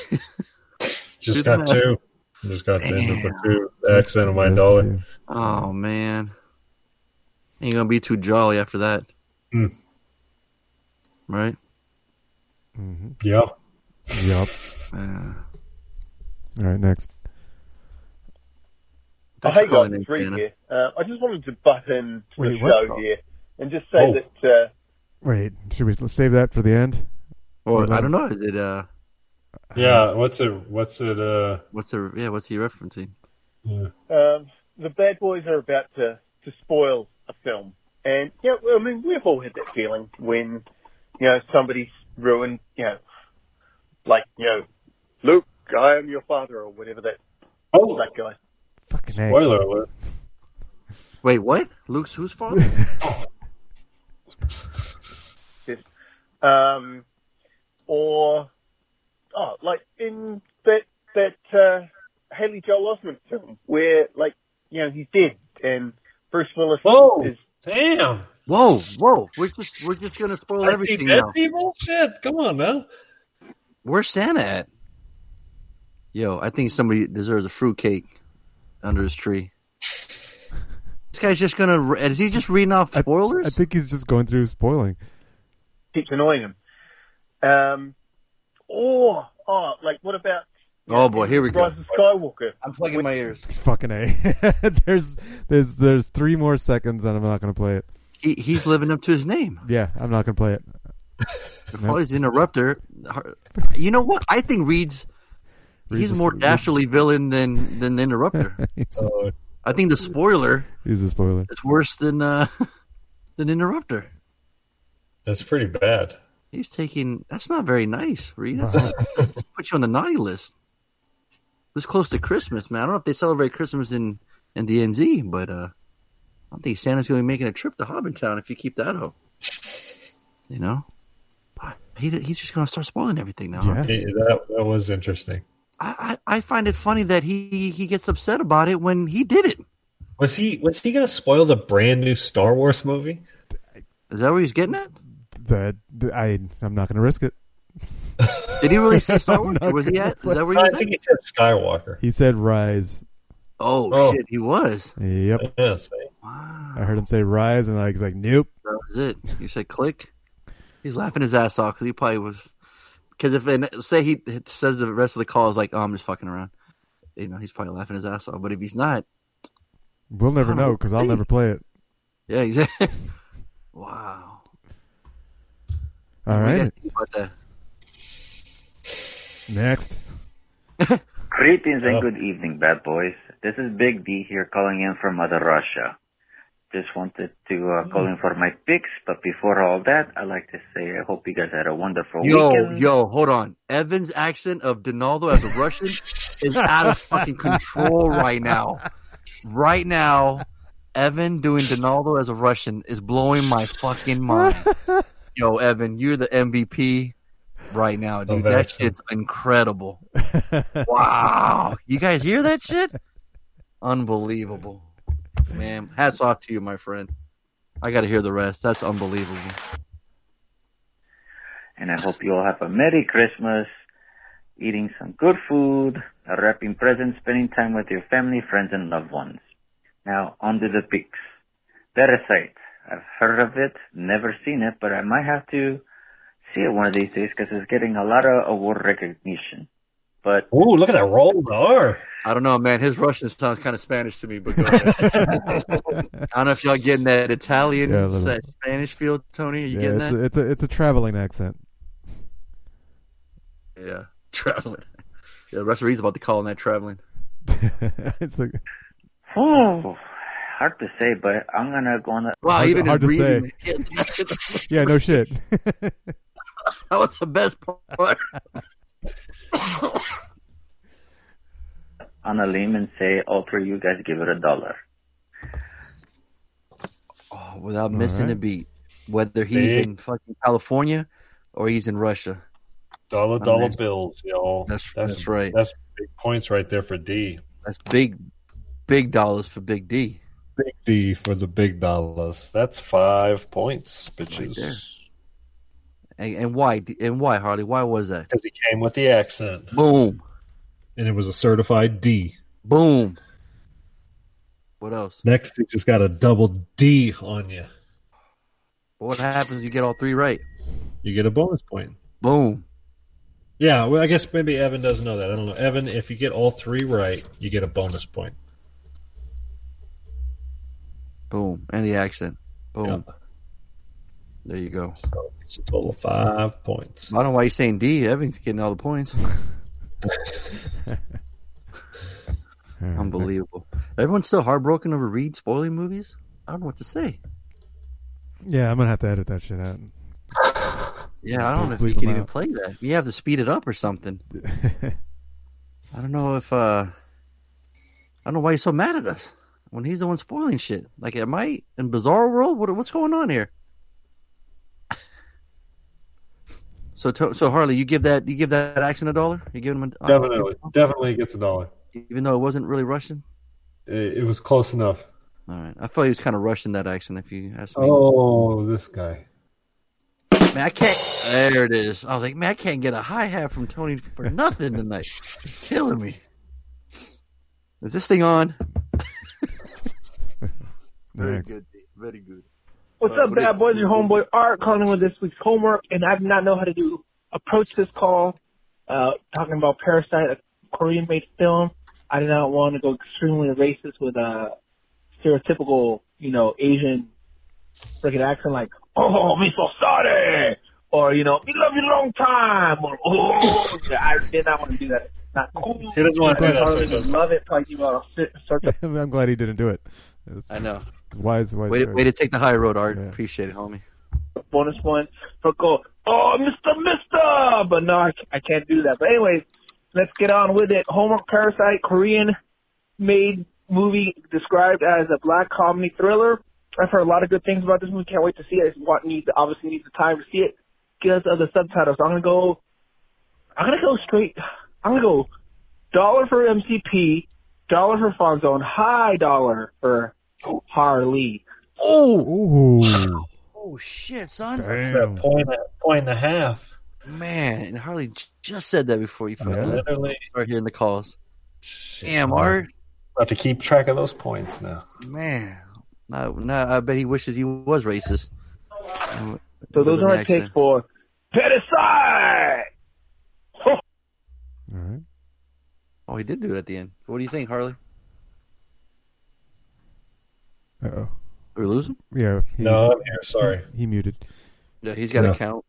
just got two. Just got the number two. The accent of my dollar. oh man, ain't gonna be too jolly after that, Hmm. right? Mhm. Yeah. Yup. Uh, All right, next. Oh, hey guys, in, it's Reed here. Uh, I just wanted to butt in to Wait, the what? show here and just say Oh. that uh, Wait, should we save that for the end? Well, I don't know. Is it uh? Yeah. What's it? What's it? Uh. What's the yeah? What's he referencing? yeah. um, the bad boys are about to, to spoil a film. And, you know, I mean, we've all had that feeling when, you know, somebody's ruined, you know, like, you know, Luke, I am your father, or whatever that, Oh, that guy. Fucking A. spoiler alert. Wait, what? Luke's whose father? Um, or, oh, like in that, that, uh, Haley Joel Osment film where, like, you know, he's dead and Bruce Willis Whoa. is, Damn. whoa, whoa! We're just we're just gonna spoil I see everything dead now. people. Shit. Come on now. Where's Santa at? Yo, I think somebody deserves a fruit cake under his tree. This guy's just gonna. Is he just reading off spoilers? I think he's just going through spoiling. Keeps annoying him. Um, or, oh, like, what about Oh boy, here we go. Rise of Skywalker. I'm plugging my ears. It's fucking a. there's there's there's three more seconds, and I'm not going to play it. He, he's living up to his name. Yeah, I'm not going to play it. Before he's interrupter. You know what? I think Reed's Reed's he's a- more Reed's- dastardly villain than than the interrupter. He's- I think the spoiler He's a spoiler. It's worse than uh than interrupter. That's pretty bad. He's taking that's not very nice, Reed. That's, that's put you on the naughty list. This close to Christmas, man. I don't know if they celebrate Christmas in in the NZ, but uh I don't think Santa's going to be making a trip to Hobbintown if you keep that up. You know, he he's just going to start spoiling everything now. huh? Yeah, that that was interesting. I, I I find it funny that he he gets upset about it when he did it. Was he was he going to spoil the brand new Star Wars movie? Is that where he's getting at? That I I'm not going to risk it. Did he really say Star Wars? was he at? Is play- that where he I think he said Skywalker. He said rise. Oh, Oh. shit, he was. Yep. Yeah, see? I heard him say rise, and I was like, nope. That was it. You said click. He's laughing his ass off because he probably was. Because if and say he says the rest of the call is like, "Oh, I'm just fucking around," you know, he's probably laughing his ass off. But if he's not, We'll never I don't know know. because I'll never play it. yeah, exactly. wow. All What do you right. guys think about that? Next. Greetings and Oh. good evening, bad boys. This is Big D here calling in from Mother Russia. Just wanted to uh, call in for my picks, but before all that, I'd like to say I hope you guys had a wonderful Yo, weekend. yo, hold on. Evan's accent of Donaldo as a Russian is out of fucking control right now. Right now, Evan doing Donaldo as a Russian is blowing my fucking mind. Yo, Evan, you're the MVP right now, dude. Of That shit's incredible. Wow. You guys hear that shit? Unbelievable. Man, hats off to you, my friend. I got to hear the rest. That's unbelievable. And I hope you all have a Merry Christmas, eating some good food, wrapping presents, spending time with your family, friends, and loved ones. Now, on to the picks. Parasite. I've heard of it, never seen it, but I might have to see it one of these days because it's getting a lot of award recognition. But Ooh, look at that roll R. I don't know, man. His Russian sounds kind of Spanish to me, but go ahead. I don't know if y'all getting that Italian, Yeah, that Spanish feel, Tony. Are you Yeah, getting it's that? a, it's a it's a traveling accent. yeah, traveling. Yeah, the referee's about to call on that traveling. it's like Oh, hard to say, but I'm gonna go on. A, Wow, Hard- even hard his to breathing. yeah, no shit. that was the best part. on a limb and say all three of you guys give it a dollar. Oh, without missing right. a beat, whether he's Big. in fucking California or he's in Russia. Dollar dollar Amazing. bills, y'all. That's- that's right. That's big points right there for D. That's big, big dollars for Big D. Big D for the big dollars. That's five points, Right there. And, and why? And why, Harley? Why was that? Because he came with the accent. Boom, And it was a certified D. boom. What else? Next, he just got a double D on you. What happens if you get all three right? You get a bonus point. Boom. Yeah, well, I guess maybe Evan doesn't know that. I don't know. Evan, if you get all three right, you get a bonus point. Boom. And the accent. Boom. Yeah. There you go. So it's a total of five points. I don't know why you're saying D. Evan's getting all the points. Unbelievable. Everyone's still heartbroken over Reed spoiling movies? I don't know what to say. Yeah, I'm gonna have to edit that shit out. Yeah, I don't know if Bleep you can them even out. play that. You have to speed it up or something. I don't know if uh I don't know why you're so mad at us when he's the one spoiling shit. Like, am I in Bizarre World? What, what's going on here? So, to, so Harley, you give that you give that action a dollar? You giving him a Definitely, definitely gets a dollar. even though it wasn't really Russian. It, it was close enough. All right, I thought he was kind of rushing that action. If you ask me, Oh, this guy. man, I can't. There it is. I was like, man, I can't get a hi hat from Tony for nothing tonight. It's killing me. Is this thing on? Very Next. good. Very good. What's Uh, up, what do you- bad boys? Your homeboy Art calling with this week's homework, and I do not know how to do approach this call. Uh, talking about Parasite. Of Korean made film. I do not want to go extremely racist with a stereotypical, you know, Asian freaking accent like, oh, me so sorry, or you know, we love you long time, or oh, I did not want to do that. It's not cool. He doesn't want to do that, so he doesn't. love it. Probably give out a start I'm glad he didn't do it. It's- I know. Wise, wise. Way to, way to take the high road, Art. Appreciate it, homie. bonus point for go. Oh, Mister, Mister, but no, I, I can't do that. But anyways, let's get on with it. Homework Parasite, Korean made movie described as a black comedy thriller. I've heard a lot of good things about this movie. Can't wait to see it. I just want need obviously need the time to see it because of the subtitles. I'm gonna go. I'm gonna go straight. I'm gonna go dollar for MCP, dollar for Fonzo, high dollar for Harley. Oh, oh shit, son! That's that point, point and a half. Man, and Harley just said that before you fucking Literally. start hearing the calls. Damn, Art. I have to keep track of those points now. Man, no, no, I bet he wishes he was racist. So those are my takes for Parasite. All right. Oh, he did do it at the end. What do you think, Harley? Uh oh. We lose him? Yeah. He, No, I'm here, sorry. He muted. Yeah, he's got to Yeah. count.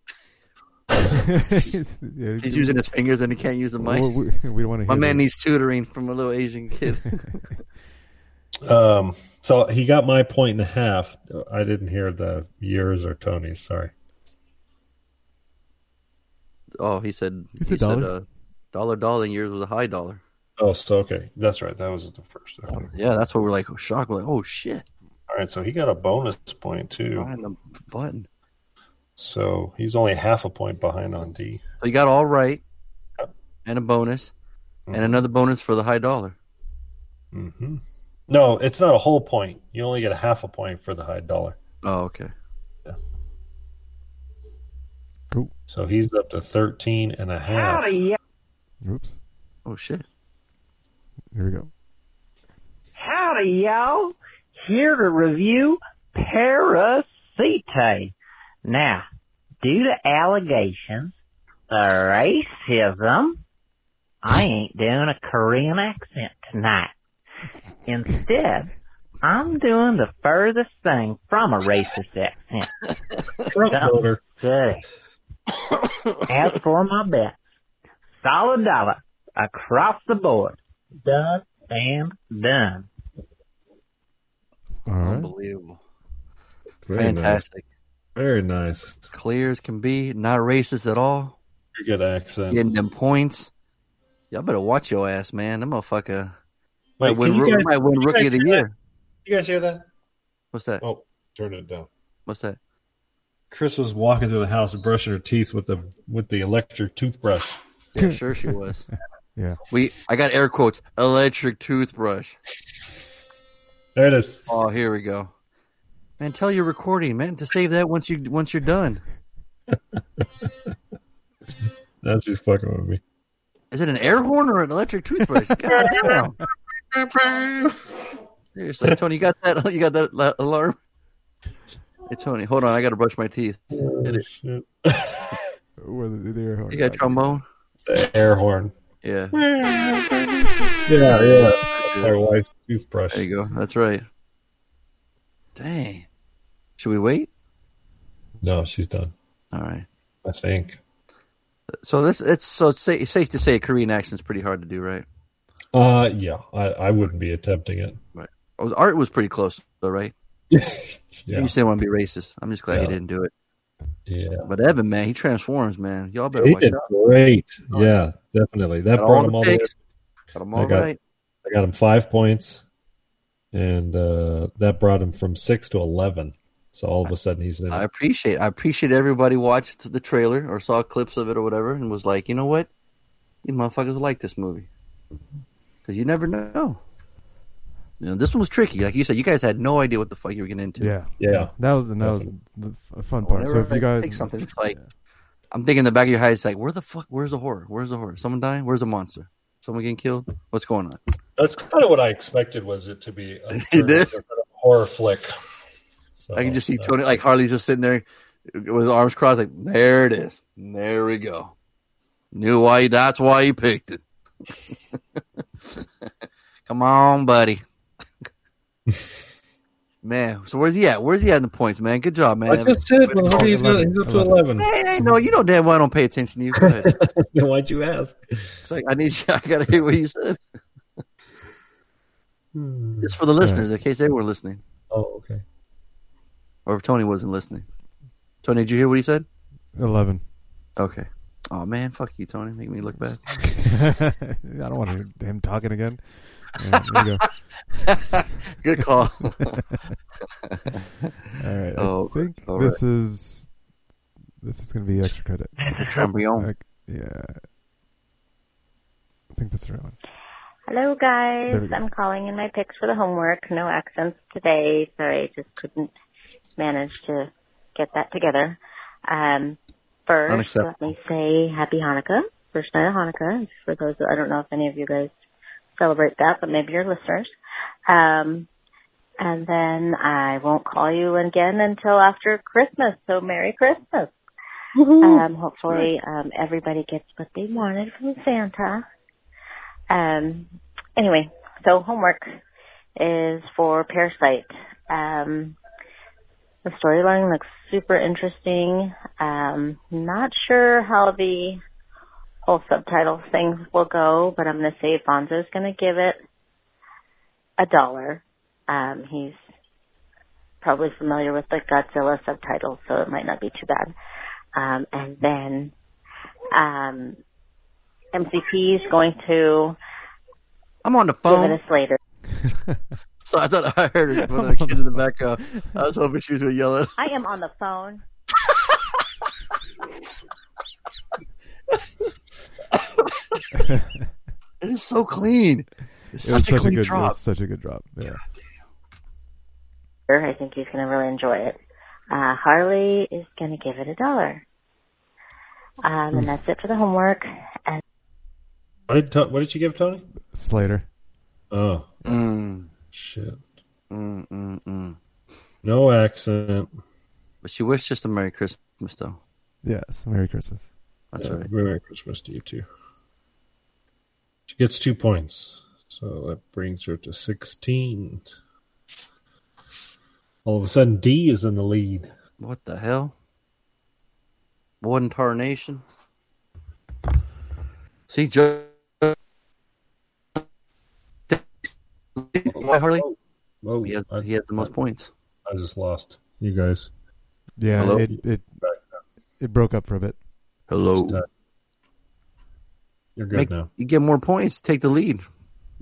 He's- yeah, He's using his fingers and he can't use the mic. Well, we, we don't want to My hear man this. needs tutoring from a little Asian kid. Um, so he got my point and a half. I didn't hear the years or Tony's. Sorry. oh, he said He said dollar. uh, dollar dollar and yours was a high dollar. Oh, so okay, that's right. That was the first. Okay. Yeah, that's what we're like shocked. We're like, oh shit, All right, so he got a bonus point too. behind the button. So he's only half a point behind on D. So you got all right, and a bonus, and another bonus for the high dollar. hmm No, it's not a whole point. You only get a half a point for the high dollar. Oh, okay. Yeah. Cool. So he's up to 13 and a half. Howdy, Oops. Oh shit. Here we go. Howdy, y'all. Here to review Parasite. Now, due to allegations of racism, I ain't doing a Korean accent tonight. Instead, I'm doing the furthest thing from a racist accent. Front-loader. Something As for my bet, solid dollar across the board. Done and done. All right. Unbelievable. Very Fantastic. Very nice. Clear as can be. Not racist at all. Very good accent. Getting them points. Y'all better watch your ass, man. That motherfucker might Wait, win, you guys- might win rookie of the hear that? year. You guys hear that? What's that? Oh, turn it down. What's that? Chris was walking through the house and brushing her teeth with the with the electric toothbrush. Yeah, sure she was. Yeah. We I got air quotes. Electric toothbrush. There it is. Oh, here we go. Man, tell your recording, man, to save that once you once you're done. That's just fucking with me. Is it an air horn or an electric toothbrush? God damn. Seriously, Tony, you got that? You got that alarm? Hey, Tony, hold on. I got to brush my teeth. Oh, Hit it. Well, the, the air horn. You got trombone? The air horn. Yeah. Yeah, yeah. My wife's toothbrush. There you go. That's right. Dang. Should we wait? No, she's done. All right. I think. So this it's so it's, safe to say a Korean accent's pretty hard to do, right? Uh, yeah, I, I wouldn't be attempting it. Right. Oh, Art was pretty close, though, right? Yeah. You didn't want to be racist. I'm just glad he Yeah. didn't do it. Yeah. But Evan, man, he transforms, man. Y'all better He watch did out. great. Yeah, definitely. That Got brought all him all the way. Got 'em I got, right. I got him five points, and uh, that brought him from six to eleven. So all of a sudden he's in. I appreciate. I appreciate everybody watched the trailer or saw clips of it or whatever and was like, you know what, these motherfuckers will like this movie because you never know. You know, this one was tricky. Like you said, you guys had no idea what the fuck you were getting into. Yeah. Yeah. That was the, that was the fun part. So Whenever if you guys take something, it's like I'm thinking in the back of your head, it's like, where the fuck? Where's the horror? Where's the horror? Someone dying? Where's the monster? Someone getting killed? What's going on? That's kind of what I expected. Was it to be a, You a horror flick? So, I can just see uh, Tony, like Harley's just sitting there with his arms crossed, like, there it is. There we go. Knew why, that's why he picked it. Come on, buddy. man, so where's he at? Where's he at in the points, man? Good job, man. I just said, well, he's, not, he's up to 11. Hey, hey, no, you know damn well I don't pay attention to you. Go ahead. Then why'd you ask? It's like I need you. I gotta hear what you said. Hmm. Just for the listeners, in case they were listening, Oh, okay. or if Tony wasn't listening. Tony, did you hear what he said? Eleven. Okay. Oh man, fuck you, Tony. Make me look bad. I don't want to hear him talking again. Yeah, there you go. Good call. All right. Oh, I think all this is this is going to be extra credit. The champion. Like, yeah. I think that's the right one. Hello, guys. I'm calling in my picks for the homework. No accents today. Sorry, I just couldn't manage to get that together. Um, first, let me say Happy Hanukkah. First night of Hanukkah. For those, I don't know if any of you guys celebrate that, but maybe your listeners. Um, and then I won't call you again until after Christmas. So Merry Christmas. Um, hopefully, um, everybody gets what they wanted from Santa. Um, anyway, so homework is for Parasite. Um, the storyline looks super interesting. Um, not sure how the whole subtitle thing will go, but I'm going to say Fonzo's going to give it a dollar. Um, he's probably familiar with the Godzilla subtitles, so it might not be too bad. Um, and then um, MCP is going to I'm on the phone. it a Slater. So I thought I heard one of the kids in the background. I was hoping she was going to yell it. I am on the phone. It is so clean. It's It was such, a such a clean good, it was such a good drop. Yeah. I think he's going to really enjoy it. Uh, Harley is going to give it a dollar. Um, and that's it for the homework. And What did, To- what did you give Tony? Slater. Oh, Mm. shit. Mm, mm, mm. No accent. But she wished just a Merry Christmas, though. Yes. Merry Christmas. That's Yeah, right. Merry Christmas to you too. She gets two points, so that brings her to sixteen. All of a sudden, D is in the lead. What the hell? One in tarnation? See, Joe. Why, Harley? Whoa, He has, I, he has the most points. I just lost you guys. Yeah. Hello? It it it broke up for a bit. Hello. Uh, You're good Make- now. You get more points. Take the lead.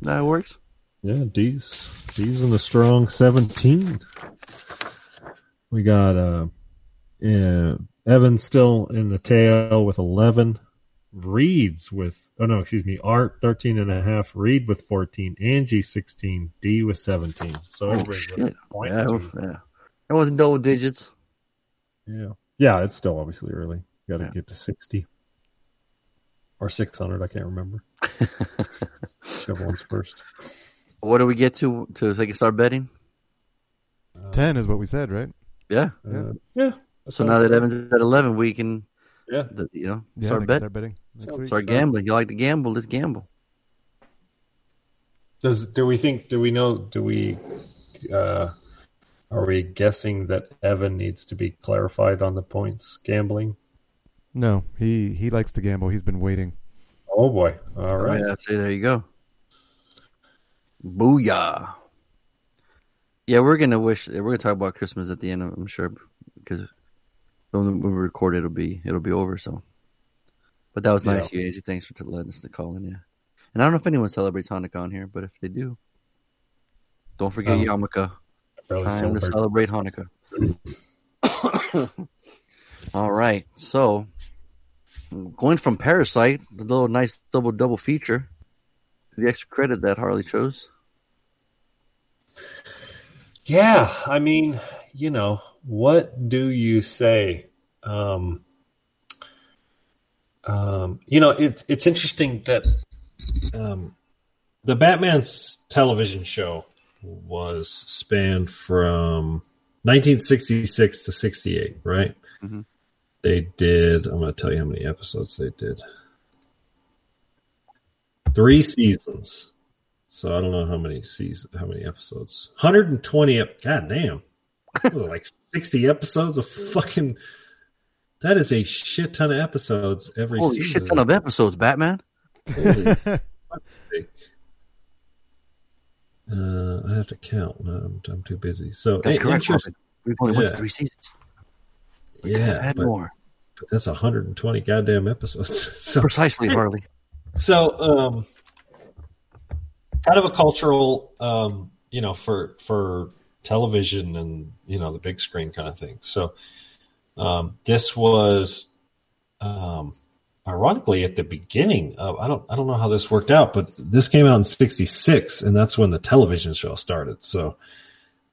That works. Yeah, D's D's in the strong seventeen. We got uh, yeah, Evan still in the tail with eleven. Reed's with oh no, excuse me, Art 13 and a half, Reed with fourteen, Angie sixteen, D with seventeen. So Oh, everybody's a shit. point Yeah, it was, yeah. It wasn't double digits. Yeah. Yeah, it's still obviously early. Got to get to 60 or 600. I can't remember. Whichever one's first. What do we get to to like start betting? Ten is what we said, right? Yeah. Uh, yeah. So now that Evans is at eleven, we can, Yeah. the, you know, Yeah, start we can betting. start betting next week. Gambling. You like to gamble? Let's gamble. Does do we think? Do we know? Do we? Uh, are we guessing that Evan needs to be clarified on the points gambling? No, he he likes to gamble. He's been waiting. Oh boy! All right. I right. mean, I'd say there you go. Booyah! Yeah, we're gonna wish. We're gonna talk about Christmas at the end. I'm sure because when we record, it'll be it'll be over. So, but that was nice, Yeah. you Angie. Thanks for letting us to call in. Yeah, and I don't know if anyone celebrates Hanukkah on here, but if they do, don't forget Um, Yarmulke. Time to celebrate. celebrate Hanukkah. All right, so going from Parasite, the little nice double double feature, the extra credit that Harley chose. Yeah, I mean, you know, what do you say? Um, um, you know, it's it's interesting that Um, the Batman's television show was spanned from 1966 to 68, right? Mhm. They did. I'm going to tell you how many episodes they did. three seasons. So I don't know how many seasons, how many episodes. 120. ep- God damn. Was it, like 60 episodes of fucking. That is a shit ton of episodes every Holy season. shit ton of episodes, Batman. Holy. Uh, I have to count. No, I'm, I'm too busy. So That's hey, correct. interest- We've only went to three seasons. Yeah, had but, more. but that's 120 goddamn episodes. So Precisely, Harley. So, um, kind of a cultural, um, you know, for for television and you know the big screen kind of thing. So, um, this was, um, ironically at the beginning of I don't I don't know how this worked out, but this came out in '66, and that's when the television show started. So,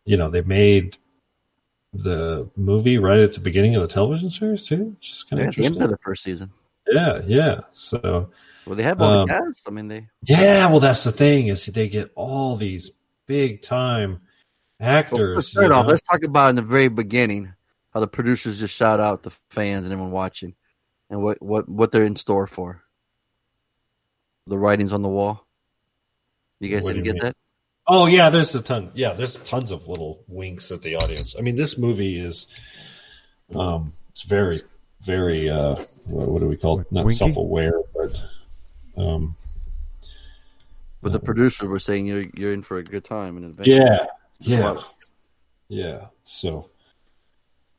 you know, they made the movie right at the beginning of the television series too, is kind of at the end interesting. of the first season. Yeah, yeah. So Well, they have all Um, the cast. I mean, they. yeah, well, that's the thing is they get all these big time Well, actors. first, off, let's talk about in the very beginning how the producers just shout out the fans and everyone watching, and what what what they're in store for. The writings on the wall. You guys What didn't you get mean? that? Oh yeah, there's a ton. Yeah, there's tons of little winks at the audience. I mean, this movie is, um, it's very, very. uh What, what do we call it? Not Winky? self-aware, but um, But the producers were saying you're you're in for a good time in advance. yeah, yeah, yeah. So,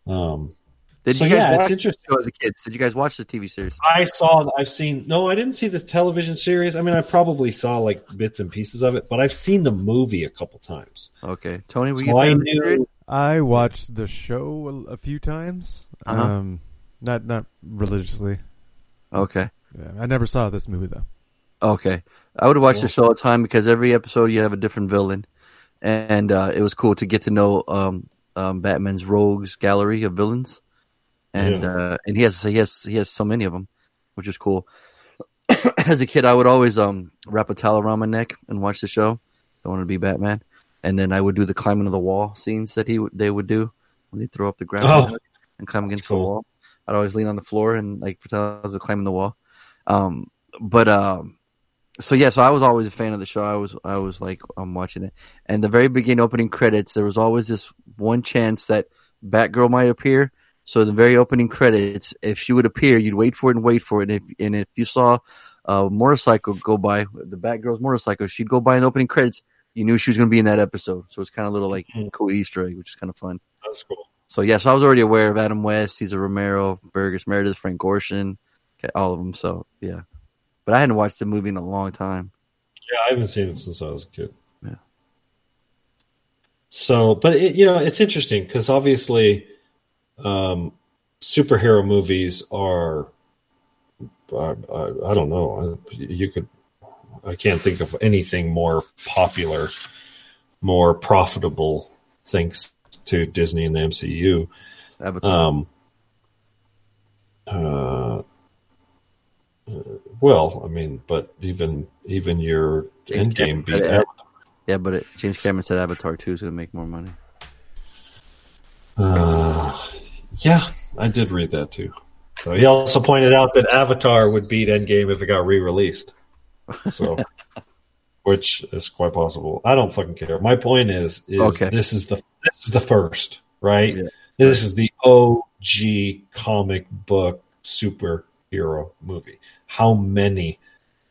um, Did so you guys yeah, watch it's the interesting. show as a kids? Did you guys watch the TV series? I saw. I've seen. No, I didn't see the television series. I mean, I probably saw like bits and pieces of it, but I've seen the movie a couple times. Okay, Tony, were So you? a I fan of knew. I watched the show a, a few times. Uh-huh. Um, not not religiously. Okay. Yeah, I never saw this movie though. Okay, I would watch the show all the time because every episode you have a different villain, and uh, it was cool to get to know um, um, Batman's rogues gallery of villains, and Yeah. uh, and he has he has he has so many of them, which is cool. As a kid, I would always um, wrap a towel around my neck and watch the show. I wanted to be Batman, and then I would do the climbing of the wall scenes that he would they would do when they throw up the grappling Oh. and climb against cool. the wall. I'd always lean on the floor and like pretend I was climbing the wall. Um, but um, so yeah, so I was always a fan of the show. I was I was like I'm watching it, and the very beginning opening credits, there was always this one chance that Batgirl might appear. So the very opening credits, if she would appear, you'd wait for it and wait for it. And if and if you saw a motorcycle go by, the Batgirl's motorcycle, she'd go by in the opening credits. You knew she was going to be in that episode. So it's kind of a little like mm-hmm. cool Easter egg, which is kind of fun. That's cool. So yes, yeah, so I was already aware of Adam West, Cesar Romero, Burgess Meredith, Frank Gorshin, okay, all of them. So yeah, but I hadn't watched the movie in a long time. Yeah, I haven't seen it since I was a kid. Yeah. So, but it, you know, it's interesting because obviously, um, superhero movies are, I, I, I don't know, you could, I can't think of anything more popular, more profitable, thanks to Disney and the MCU. Avatar. Um, uh, uh, well, I mean, but even even your James Endgame Cameron beat Avatar. Yeah, but it, James Cameron said Avatar two is going to make more money. Uh, yeah, I did read that too. So he also pointed out that Avatar would beat Endgame if it got re-released. So, which is quite possible. I don't fucking care. My point is, is Okay. this is the this is the first, right? This is the OG comic book superhero movie. How many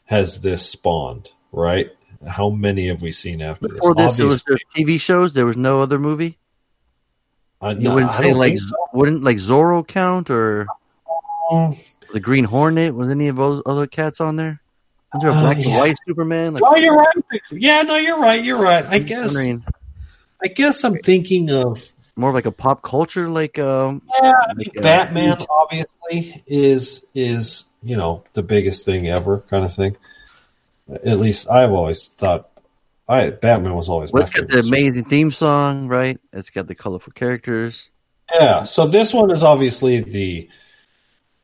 has this spawned? Right? How many have we seen after Before this? Before this, it was the TV shows. There was no other movie. I, You no, wouldn't I say like so. wouldn't like Zorro count or Um, the Green Hornet? Was any of those other cats on there? Was there a Uh, black yeah. and white Superman? Like, No, you're right. Yeah, no, you're right. You're right. I guess. wondering- I guess I'm thinking of more of like a pop culture, like um, yeah, I mean, like, uh, Batman. Obviously, is is you know the biggest thing ever, kind of thing. At least I've always thought. I Batman was always Well, my it's got the amazing theme song, right? It's got the colorful characters. Yeah, so this one is obviously the,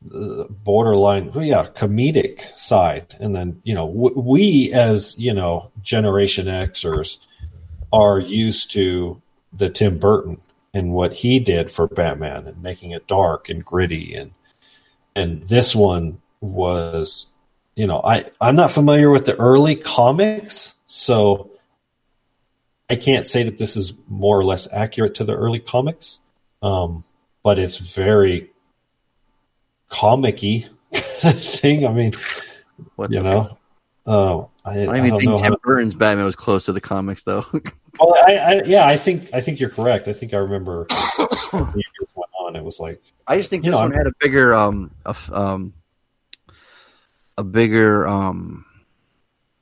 the borderline, yeah, comedic side, and then you know w- we as you know Generation Xers are used to the Tim Burton and what he did for Batman and making it dark and gritty and and this one was you know, I I'm not familiar with the early comics, so I can't say that this is more or less accurate to the early comics. Um, but it's very comic-y thing. I mean, you know, uh, I, I don't even think Tim how- Burton's Batman was close to the comics, though. Well, I, I, yeah, I think I think you're correct. I think I remember as the years went on. It was like I just think this know, one I'm- had a bigger, um, a, um, a bigger um,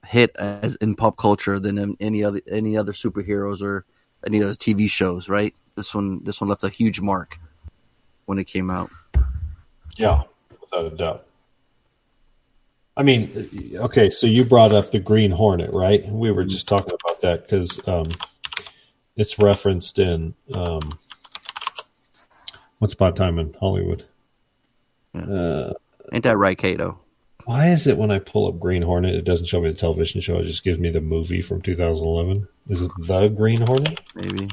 hit as in pop culture than in any other any other superheroes or any other TV shows. Right? This one, this one left a huge mark when it came out. Yeah, without a doubt. I mean, okay, so you brought up the Green Hornet, right? We were just talking about that because um, it's referenced in um, Once Upon a Time in Hollywood. Uh, Ain't that right, Kato? Why is it when I pull up Green Hornet, it doesn't show me the television show? It just gives me the movie from 2011. Is it The Green Hornet? Maybe.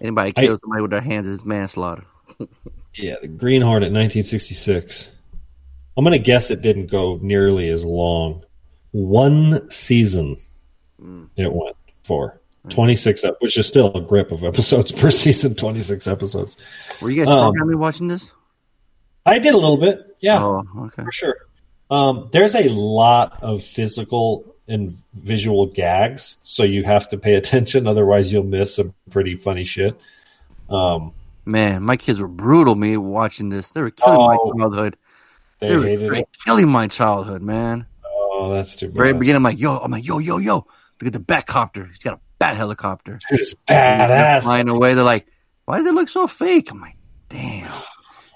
Anybody I- kills somebody with their hands is manslaughter. Yeah, the Green Hornet, 1966. I'm going to guess it didn't go nearly as long. One season it went for. 26, ep- which is still a grip of episodes per season, 26 episodes. Were you guys Um, programming watching this? I did a little bit, yeah, Oh, okay. for sure. Um, there's a lot of physical and visual gags, so you have to pay attention, otherwise you'll miss some pretty funny shit. Um, Man, my kids were brutal. Me watching this, they were killing Oh, my childhood. they They, were hated straight it. killing my childhood, man. Oh, that's too Very bad. beginning, I'm like, yo, I'm like, yo, yo, yo, look at the bat copter. He's got a bat helicopter. It's badass. Flying away, they're like, why does it look so fake? I'm like, damn.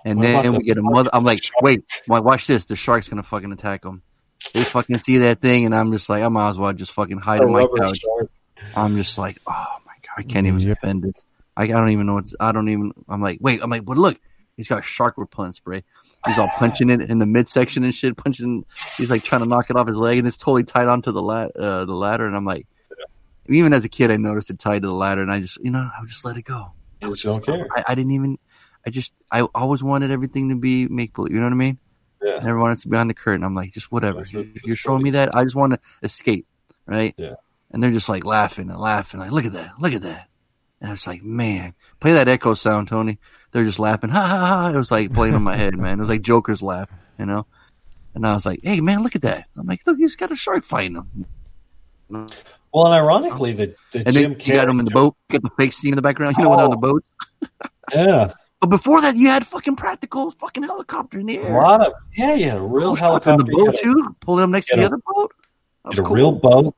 And What about then the we get a mother. I'm like, wait, wait, watch this. The shark's gonna fucking attack them. They fucking see that thing, and I'm just like, I might as well just fucking hide A in my rubber couch. shark. I'm just like, oh my god, I can't even Yep. defend it. I, I don't even know what's. I don't even. I'm like, wait. I'm like, but look, he's got shark repellent spray. He's all punching it in the midsection and shit. Punching. He's like trying to knock it off his leg, and it's totally tied onto the lat uh, the ladder. And I'm like, even as a kid, I noticed it tied to the ladder, and I just, you know, I would just let it go. You just don't. I, I didn't even. I just. I always wanted everything to be make believe. You know what I mean? Yeah. I never wanted to be behind the curtain. I'm like, just whatever. That's If You're showing me that. I just want to escape, right? Yeah. And they're just like laughing and laughing, like, look at that, look at that. And it's like, man, play that echo sound, Tony. They're just laughing, ha ha ha. It was like playing in my head, man. It was like Joker's laugh, you know. And I was like, hey, man, look at that. I'm like, look, he's got a shark fighting him. Well, and ironically, the, the And Jim then you got him in the boat. Got the fake scene in the background. You know when they're on the Oh. boat. Yeah, But before that, you had fucking practical fucking helicopter in the air. a lot of yeah, yeah, a real helicopter. on helicopter. the boat too. Pulling them next to the had other boat. That had a real cool. boat,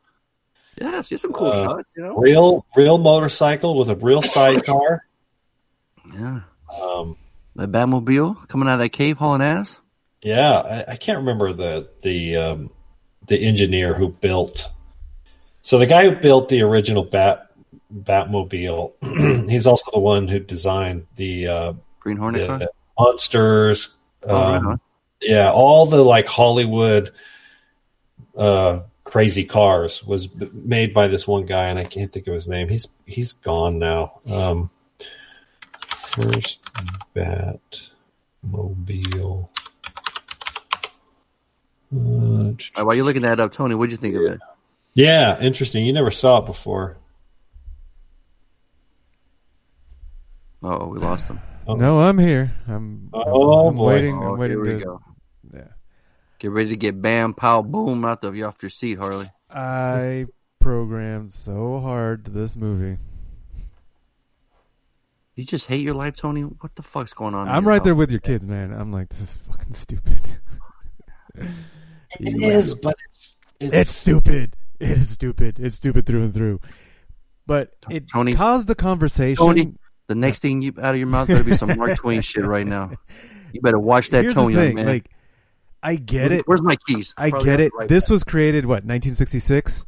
yeah, some cool uh, shots. You know. real real motorcycle with a real sidecar. Yeah. Um, The Batmobile coming out of that cave hauling ass. yeah, I, I can't remember the the um, the engineer who built. So the guy who built the original Bat Batmobile, he's also the one who designed the uh, Green Hornet the Munsters. Oh, right um, on. yeah, all the like Hollywood uh, crazy cars was b- made by this one guy, and I can't think of his name. He's he's gone now. Um, first Batmobile. Uh, right, while you're looking that up, Tony, what'd you think of it? yeah, interesting. You never saw it before. Oh, we lost him. Oh. No, I'm here. I'm, Oh, oh I'm boy. waiting. Oh, I'm waiting here we to. go. Yeah. Get ready to get bam, pow, boom out the you off your seat, Harley. I programmed so hard to this movie. You just hate your life, Tony. What the fuck's going on? I'm your right there with your kids, man. I'm like, this is fucking stupid. It is, but it's it's, It's stupid. It is stupid. It's stupid through and through. But it Tony- caused the conversation. Tony, the next thing you out of your mouth better be some Mark Twain shit right now. You better watch that Here's tone, the young man. like, I get Where's- it. Where's my keys? I Probably get it. right this back. was created what 1966.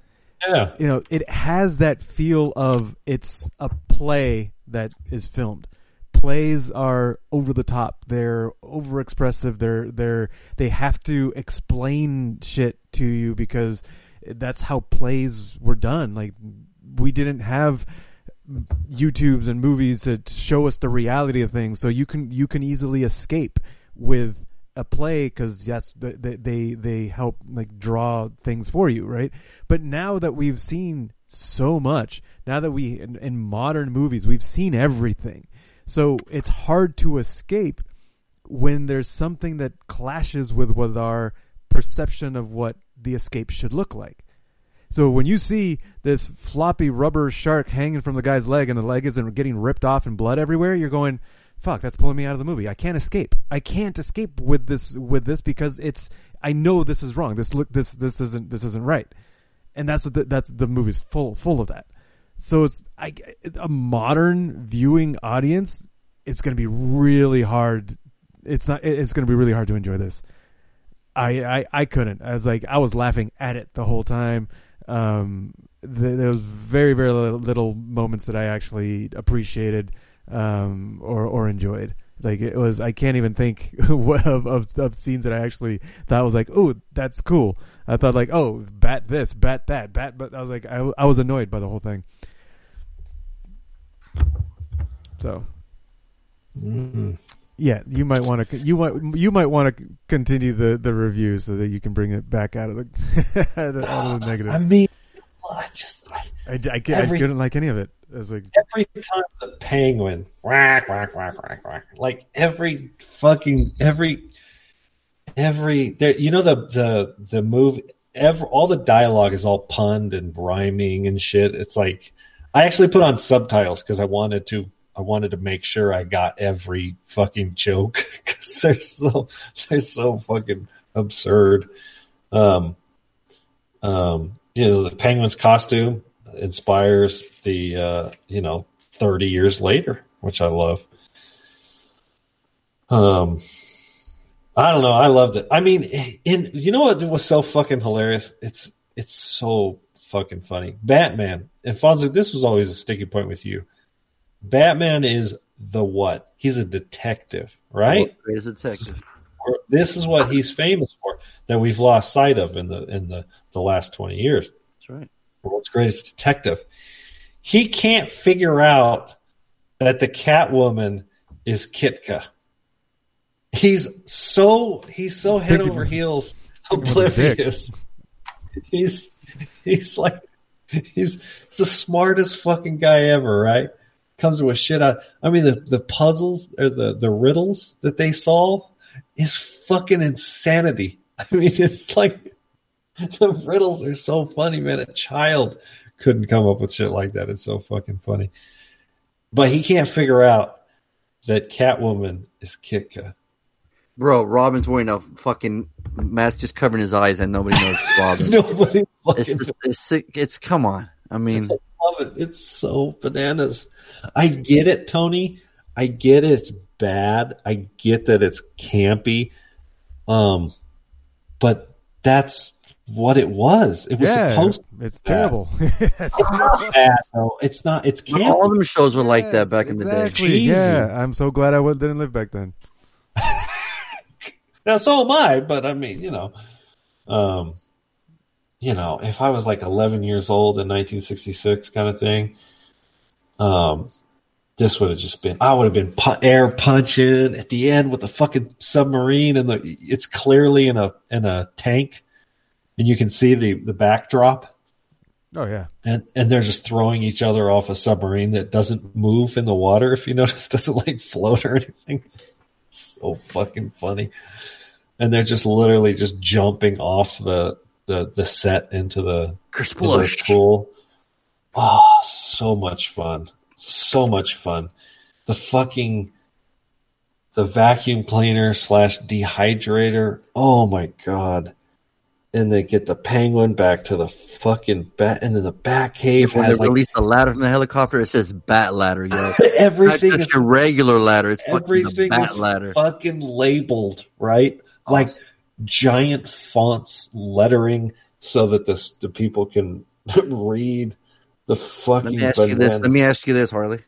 yeah. You know, it has that feel of it's a play that is filmed. Plays are over the top. They're over expressive. They're they're they have to explain shit to you because that's how plays were done. Like we didn't have YouTubes and movies to show us the reality of things, so you can you can easily escape with a play because yes, they they they help like draw things for you, right? But now that we've seen so much, now that we in, in modern movies we've seen everything, so it's hard to escape when there's something that clashes with with our perception of what the escape should look like. So when you see this floppy rubber shark hanging from the guy's leg and the leg isn't getting ripped off and blood everywhere, you're going, "Fuck, that's pulling me out of the movie. I can't escape. I can't escape with this with this because it's I know this is wrong. This look this this isn't this isn't right." And that's what the, that's the movie's full full of that. So it's I, a modern viewing audience. It's going to be really hard. It's not. It's going to be really hard to enjoy this. I, I I couldn't. I was like I was laughing at it the whole time. Um, th- there was very very little, moments that I actually appreciated um, or or enjoyed. Like it was, I can't even think of, of of scenes that I actually thought was like, oh, that's cool. I thought like, oh, bat this, bat that, bat. But I was like, I, I was annoyed by the whole thing. So, Mm. Yeah, you might want to you might you might want to continue the the review so that you can bring it back out of the out of, out of the ah, negative. I mean, I just I, I, I, I every- couldn't like any of it. I was like, every time the penguin whack whack whack whack whack like every fucking every every there you know the the the move ever all the dialogue is all punned and rhyming and shit it's like i actually put on subtitles because i wanted to i wanted to make sure i got every fucking joke because they're so they're so fucking absurd. Um um you know the penguin's costume inspires the uh you know 30 years later which i love. Um i don't know. I loved it. I mean in you know what was so fucking hilarious? It's it's so fucking funny. Batman and fonzo this was always a sticky point with you batman is the what he's a detective right Greatest detective. this is what he's famous for that we've lost sight of in the in the the last 20 years That's right. world's greatest detective. He can't figure out that the Catwoman is Kitka. He's so he's so head thinking- over heels thinking with a dick. oblivious. He's he's like he's, he's the smartest fucking guy ever, right? Comes with shit out. I mean, the the puzzles or the the riddles that they solve is fucking insanity. I mean, it's like the riddles are so funny, man. A child couldn't come up with shit like that. It's so fucking funny. But he can't figure out that Catwoman is Kitka. Bro, Robin's wearing a fucking mask just covering his eyes and nobody knows Robin. Nobody it's, it's, it's come on. I mean, love it. It's so bananas. I get it, Tony. I get it. It's bad. I get that it's campy. Um, but that's what it was. It was yeah, supposed to be it's bad. terrible. That's what it bad, though. It's not. It's campy. all of them shows were like that back in the day. Exactly. Cheesy. Yeah, I'm so glad I didn't live back then. Now, so am I, but I mean, you know, um, you know, if I was like 11 years old in 1966, kind of thing, um, this would have just been. I would have been pu- air punching at the end with the fucking submarine, and the it's clearly in a in a tank, and you can see the the backdrop, Oh yeah, and and they're just throwing each other off a submarine that doesn't move in the water. If you notice, doesn't like float or anything. so fucking funny. And they're just literally just jumping off the the, the set into the, the little pool. Oh, so much fun. So much fun. The fucking the vacuum cleaner slash dehydrator. Oh my god. And they get the penguin back to the fucking bat and then the bat cave when they like release the ladder from the helicopter, it says bat ladder, yo. everything Not is just your regular ladder. It's fucking the everything bat is ladder. fucking labeled right like giant fonts lettering so that the the people can read the fucking. Let me ask you this. Let me ask you this, Harley.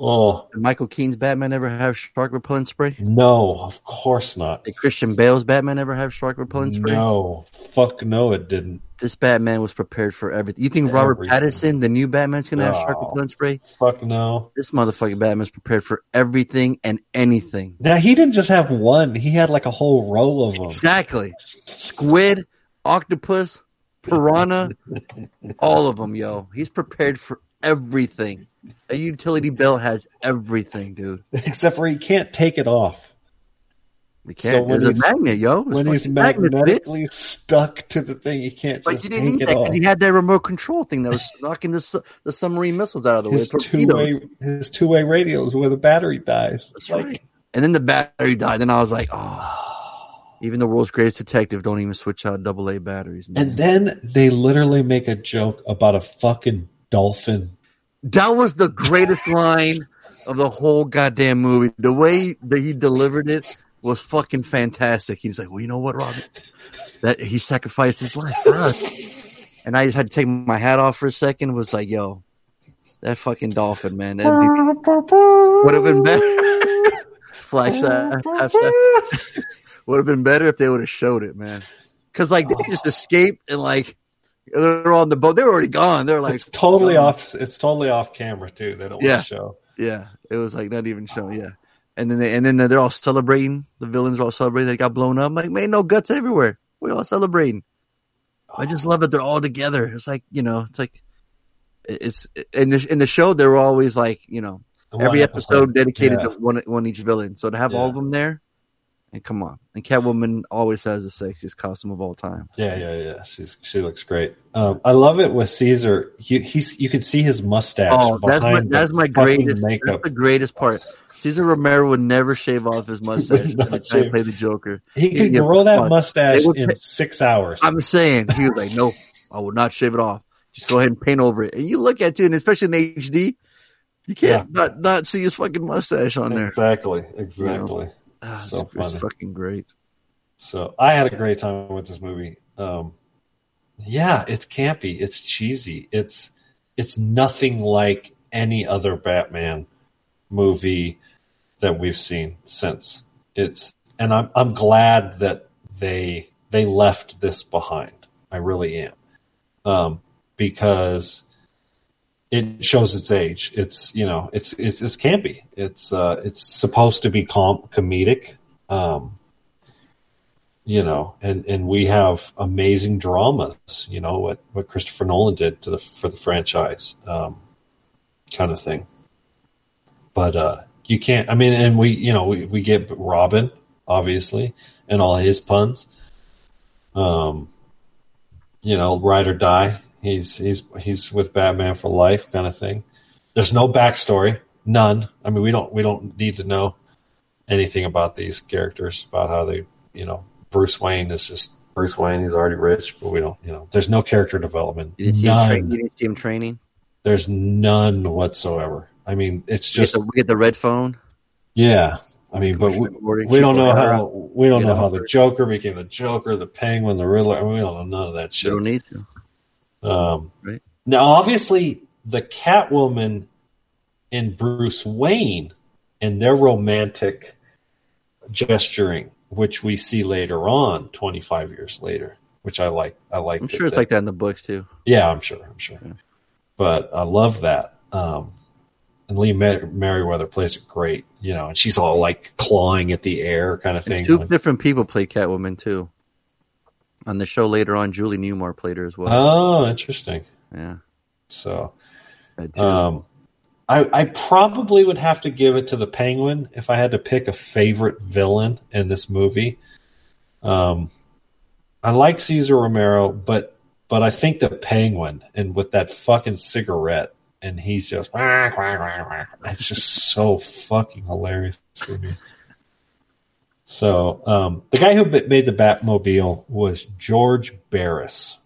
Oh, Did Michael Keaton's Batman ever have shark repellent spray? no, of course not. Did Christian Bale's Batman ever have shark repellent spray? No, fuck no, it didn't. This Batman was prepared for everything. You think Robert Everything. Pattinson, the new Batman's gonna have shark No. repellent spray? Fuck no. This motherfucking Batman's prepared for everything and anything. Now he didn't just have one; he had like a whole row of them. Exactly. Squid, octopus, piranha, all of them, yo. He's prepared for everything. A utility belt has everything, dude. Except for he can't take it off. We can't. when There's a he's- magnet, yo. It's When he's fucking magnet, magnetically stuck to the thing, he can't But you didn't need that because he had that remote control thing that was knocking the, the submarine missiles out of the way. His Two way his two way radios where the battery dies. That's Like, right. And then the battery died. Then I was like, oh. Even the world's greatest detective don't even switch out double A batteries. Man. And then they literally make a joke about a fucking dolphin. That was the greatest line of the whole goddamn movie. The way that he delivered it was fucking fantastic. He's like, well, you know what, Robin? That he sacrificed his life for us. And I just had to take my hat off for a second. Was like, yo, that fucking dolphin, man. That Would have been better. Flash that. Would have been better if they would have showed it, man. Cause like they just escaped and like they're on the boat. They're already gone. They're like It's totally gone. off. It's totally off camera too. They don't Yeah. show. Yeah, it was like not even showing. Yeah, and then they, and then they're all celebrating. The villains are all celebrating. They got blown up. I'm like, man, no guts everywhere. We all celebrating. I just love that they're all together. It's like you know, it's like it's in the in the show. They were always like you know every episode dedicated Yeah. to one one each villain. So to have all of them there, and come on, and Catwoman always has the sexiest costume of all time. Yeah, yeah, yeah. She's she looks great. Um, I love it with Cesar. He, he's you can see his mustache. Oh, that's my that's my greatest makeup. that's the greatest part. Cesar Romero would never shave off his mustache Would not when he tried to shave. play the Joker. He could grow that fun. mustache would in six hours. I'm saying he was like, "No, I will not shave it off. Just go ahead and paint over it." And you look at it, and especially in HD, you can't not not see his fucking mustache on there. Exactly, exactly. Ah, so it's, it's funny. fucking great. So I had a great time with this movie. Um, yeah, it's campy. It's cheesy. It's it's nothing like any other Batman movie that we've seen since. It's and I'm I'm glad that they they left this behind. I really am, um, because it shows its age. It's you know it's it's, it's campy. It's uh, it's supposed to be com- comedic. Um, you know, and and we have amazing dramas. You know what what Christopher Nolan did to the for the franchise, um, kind of thing. But uh, you can't. I mean, and we you know we we get Robin obviously and all his puns. Um, you know, ride or die. He's he's he's with Batman for life, kind of thing. There's no backstory, none. I mean, we don't we don't need to know anything about these characters, about how they, you know, Bruce Wayne is just Bruce Wayne. He's already rich, but we don't, you know, there's no character development. You didn't see him, None. train, you didn't see him training. There's none whatsoever. I mean, it's We get just the, we get the red phone. yeah. I mean, but we, we don't know how we don't know how the. Joker became the Joker, the Penguin, the Riddler. I mean, we don't know none of that shit. You don't need to. Um, Right. Now, obviously, the Catwoman and Bruce Wayne and their romantic gesturing, which we see later on, twenty five years later, which I like. I like. I'm sure it's like that in the books too. Yeah, I'm sure. I'm sure. But I love that. Um, and Lee Mer- Meriwether plays it great, you know, and she's all like clawing at the air kind of thing. Two different people play Catwoman too. On the show later on, Julie Newmar played her as well. Oh, interesting. Yeah. So, too. um, I, I probably would have to give it to the Penguin if I had to pick a favorite villain in this movie. Um, I like Cesar Romero, but but I think the Penguin and with that fucking cigarette and he's just it's just so fucking hilarious for me. So um, the guy who made the Batmobile was George Barris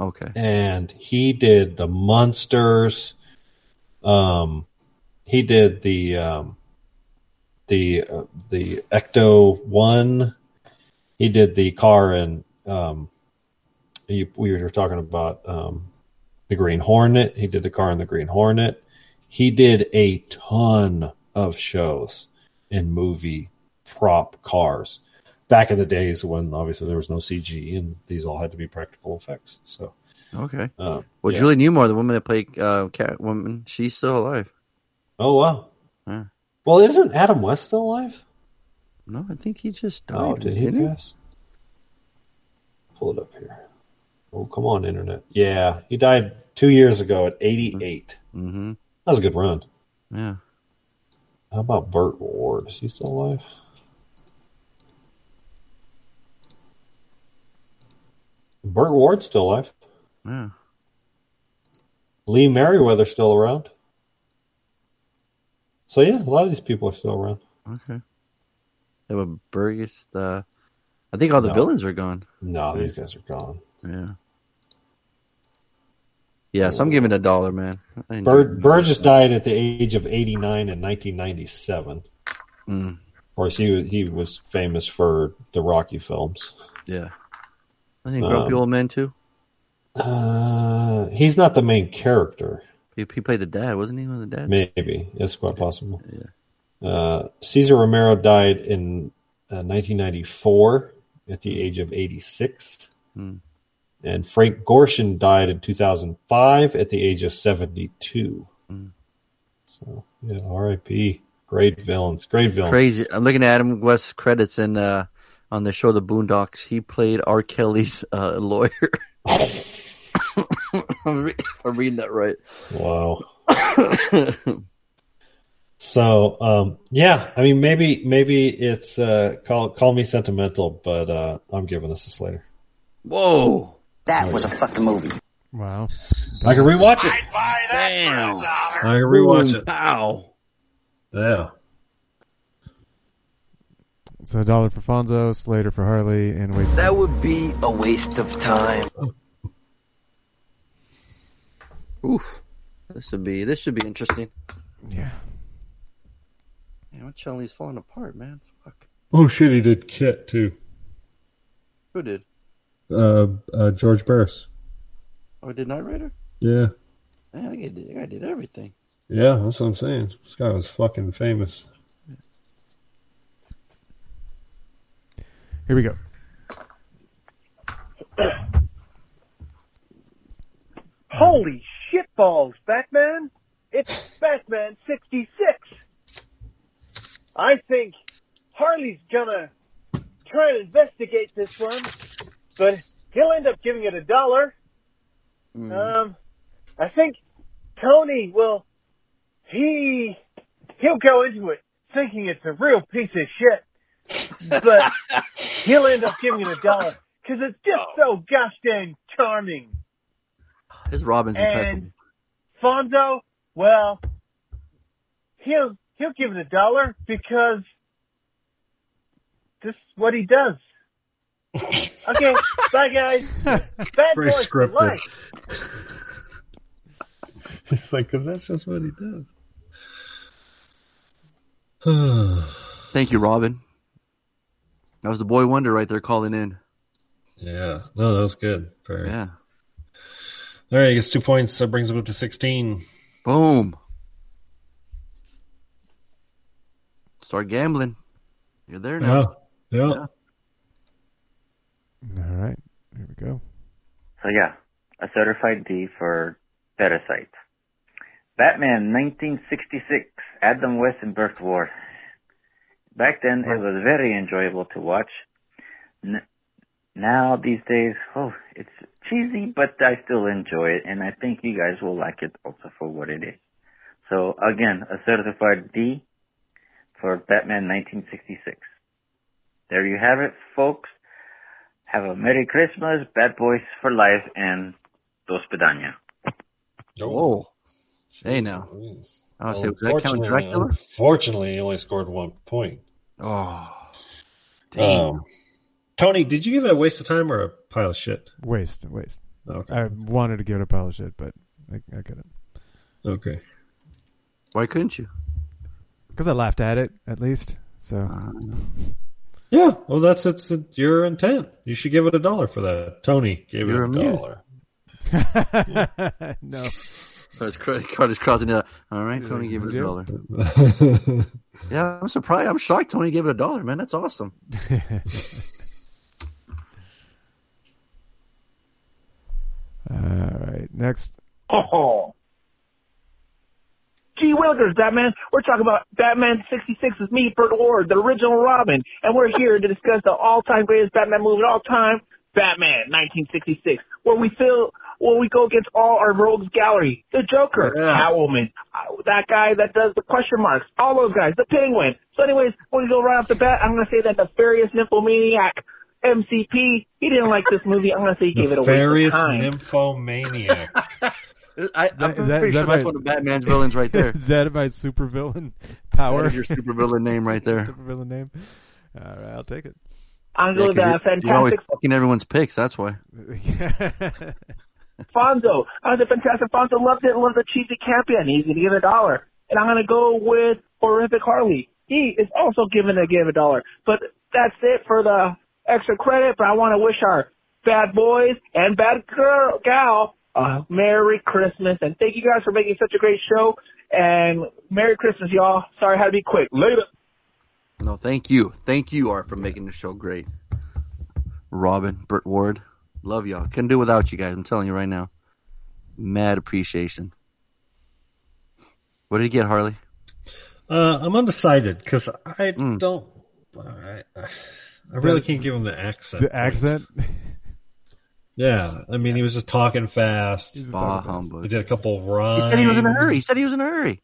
Okay. and he did the Munsters. Um, he did the um, the uh, the Ecto one. He did the car and um, you, we were talking about um, the Green Hornet. He did the car in the Green Hornet. he did a ton of shows and movie prop cars back in the days when obviously there was no CG and these all had to be practical effects. So Okay. uh, Well, yeah. Julie Newmar, the woman that played uh, Catwoman, she's still alive. Oh wow. Yeah. Well, isn't Adam West still alive? No, I think he just died. Oh, did he didn't pass? Pull it up here. Oh, come on, internet. Yeah, he died two years ago at 88. Mm-hmm. That was a good run. Yeah. How about Burt Ward? Is he still alive? Burt Ward's still alive. Yeah. Lee Meriwether's still around. So yeah, a lot of these people are still around. Okay. Yeah, but Burgess, the, I think all the No. villains are gone. No, these guys are gone. Yeah. Yeah, so I'm giving a dollar, man. Bur- Burgess died at the age of 89 in 1997. Mm. Of course, he was, he was famous for the Rocky films. Yeah. I think Grumpy Um, Old Man too. Uh, he's not the main character. He, he played the dad, wasn't he? One of the dads. Maybe it's quite possible. Yeah. Uh, Cesar Romero died in uh, 1994 at the age of 86, Hmm. and Frank Gorshin died in 2005 at the age of 72. Hmm. So yeah, R.I.P. Great villains, great villains. Crazy. I'm looking at Adam West's credits and uh, on the show The Boondocks, he played R. Kelly's uh, lawyer. I'm, re- I'm reading that right. Wow. So um, yeah, I mean maybe maybe it's uh, call call me sentimental, but uh, I'm giving this a Slater. Whoa, that was a fucking movie. Wow. I can rewatch it. Damn. I can rewatch Boom, it. Wow. Yeah. So a dollar for Fonzo, Slater for Harley, and waste. That would be a waste of time. Oof. This would be this should be interesting. Yeah. Man, what Charlie's falling apart, man. Fuck. Oh shit, he did KITT too. Who did? Uh, uh George Barris. Oh, did Knight Rider? Yeah, Man, I did, I did everything. yeah, that's what I'm saying. This guy was fucking famous. Here we go. Holy shitballs, Batman! It's Batman 66! I think Harley's gonna try and investigate this one, but he'll end up giving it a dollar. Um, I think Tony will, he, he'll go into it thinking it's a real piece of shit, but he'll end up giving it a dollar because it's just so gosh dang charming. His Robin's impeccable. And Fonzo, well, he'll he'll give it a dollar because this is what he does. Okay, bye guys. Bad Very boys scripted. It's like because that's just what he does. Thank you, Robin. That was the boy wonder right there calling in. Yeah, no, that was good. Very. Yeah. All right, he gets two points. That brings him up to sixteen. Boom. Start gambling. You're there now. Yeah, yeah. All right. Here we go. So yeah, a certified D for Parasite. Batman 1966, Adam West and Burt Ward. Back then it was very enjoyable to watch. N- now these days, oh, it's cheesy, but I still enjoy it, and I think you guys will like it also for what it is. So again, a certified D for Batman 1966. There you have it, folks. Have a Merry Christmas, Bad Boys for Life, and Dos Pedania. Whoa. Hey now. I was say, was that Count Dracula? Unfortunately, he only scored one point. Oh. Damn. Um, Tony, did you give it a waste of time or a pile of shit? Waste, waste. Okay. I wanted to give it a pile of shit, but I, I couldn't. Okay. Why couldn't you? Because I laughed at it, at least. So. Yeah, well, that's it's your intent. You should give it a dollar for that. Tony gave You're it a immune. dollar. no. So his credit card is crossing it. out. All right, Tony gave it a dollar. Yeah, I'm surprised. I'm shocked Tony gave it a dollar, man. That's awesome. All right, next. Oh. Gee Willikers, Batman. We're talking about Batman 66 with me, Burt Ward, the original Robin. And we're here to discuss the all-time greatest Batman movie of all time, Batman 1966, where we feel, where we go against all our rogues gallery. The Joker, Yeah. Catwoman, uh, that guy that does the question marks, all those guys, the Penguin. So anyways, when we go right off the bat, I'm going to say that nefarious nymphomaniac, MCP, he didn't like this movie. I'm going to say he gave it a waste Nefarious time. nymphomaniac. I, I'm That- pretty that- sure that that's might- one of Batman's villains right there. Is that my supervillain power? That is your supervillain name right there. supervillain name. All right, I'll take it. I'm Yeah, going 'cause to you're, you're always fantastic fucking everyone's picks. That's why. Fonzo. Was a fantastic Fonzo. Loved it. Loved the cheesy champion. He's going to give it a dollar. And I'm going to go with horrific Harley. He is also giving to give a dollar. But that's it for the extra credit. But I want to wish our bad boys and bad girl gal a Merry Christmas. And thank you guys for making such a great show. And Merry Christmas, y'all. Sorry I had to be quick. Later. No, thank you. Thank you, Art, for making the show great. Robin, Burt Ward, love y'all. Couldn't do without you guys. I'm telling you right now. Mad appreciation. What did you get, Harley? Uh, I'm undecided because I Hmm. don't. I, I really can't give him the accent. The accent. Yeah, I mean, he was just talking fast. Bah humbug. He did a couple of He said he was in a hurry. He said he was in a hurry.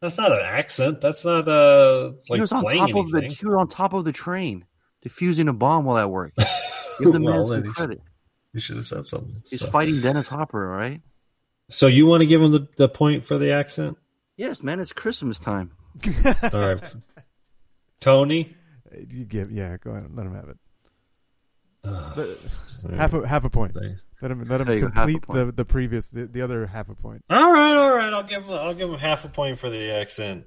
That's not an accent. That's not uh like he was on playing top of the he was on top of the train, defusing a bomb while at work. Give the man Well, some credit. You should have said something. He's So- fighting Dennis Hopper, all right? So you want to give him the, the point for the accent? Yes, man, it's Christmas time. All right, Tony. You give, yeah, go ahead, let him have it. Uh, half a half a point. Let him let him There you go, half a complete the, the previous the, the other half a point. All right, all right. I'll give. I'll give him half a point for the accent,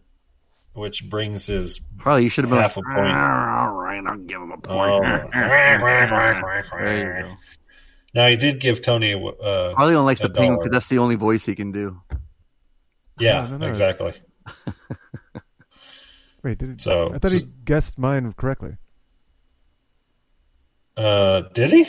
which brings his Harley, you should have been half like, a point. all right, I'll give him a Oh. point. there you go. Now he did give Tony a. Uh, Harley only likes a the penguin because that's the only voice he can do. Yeah, exactly. Wait, did So- I thought he guessed mine correctly. Uh, did he?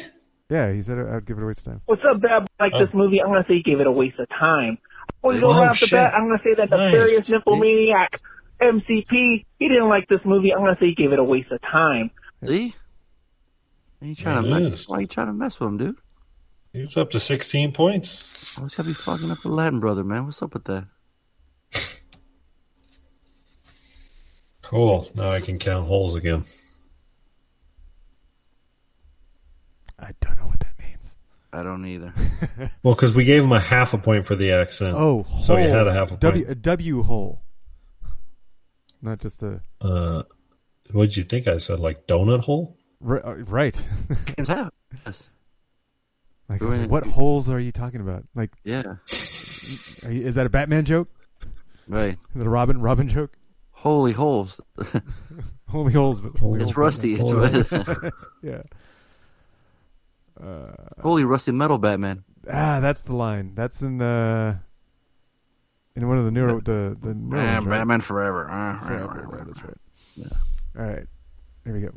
Yeah, he said I'd give it a waste of time. What's up, bad? Like Oh. this movie, I'm gonna say he gave it a waste of time. When we go Oh, right off the shit. bat, I'm gonna say that the Nice. nefarious nymphomaniac MCP, he didn't like this movie. I'm gonna say he gave it a waste of time. See? Why you trying to mess? is. Why you trying to mess with him, dude? He's up to sixteen points. Always gotta be fucking up the Latin brother, man. What's up with that? Cool. Now I can count holes again. I don't know what that means. I don't either. Well, because we gave him a half a point for the accent. Oh, so he had a half a point. W a W hole, not just a Uh, what did you think I said? Like donut hole? ri- uh, right. It's out. Yes. like, Go was like, ahead. what holes are you talking about? Like, Yeah. are you, is that a Batman joke? Right. Is it a Robin Robin joke? Holy holes. Holy holes, but holy It's holes rusty. It's Batman. yeah. Uh, Holy rusty metal Batman. ah, that's the line. That's in uh in one of the newer the the newer ones, right? Batman forever. Ah, Forever, right, right, right, right. that's right. Yeah. All right. Here we go.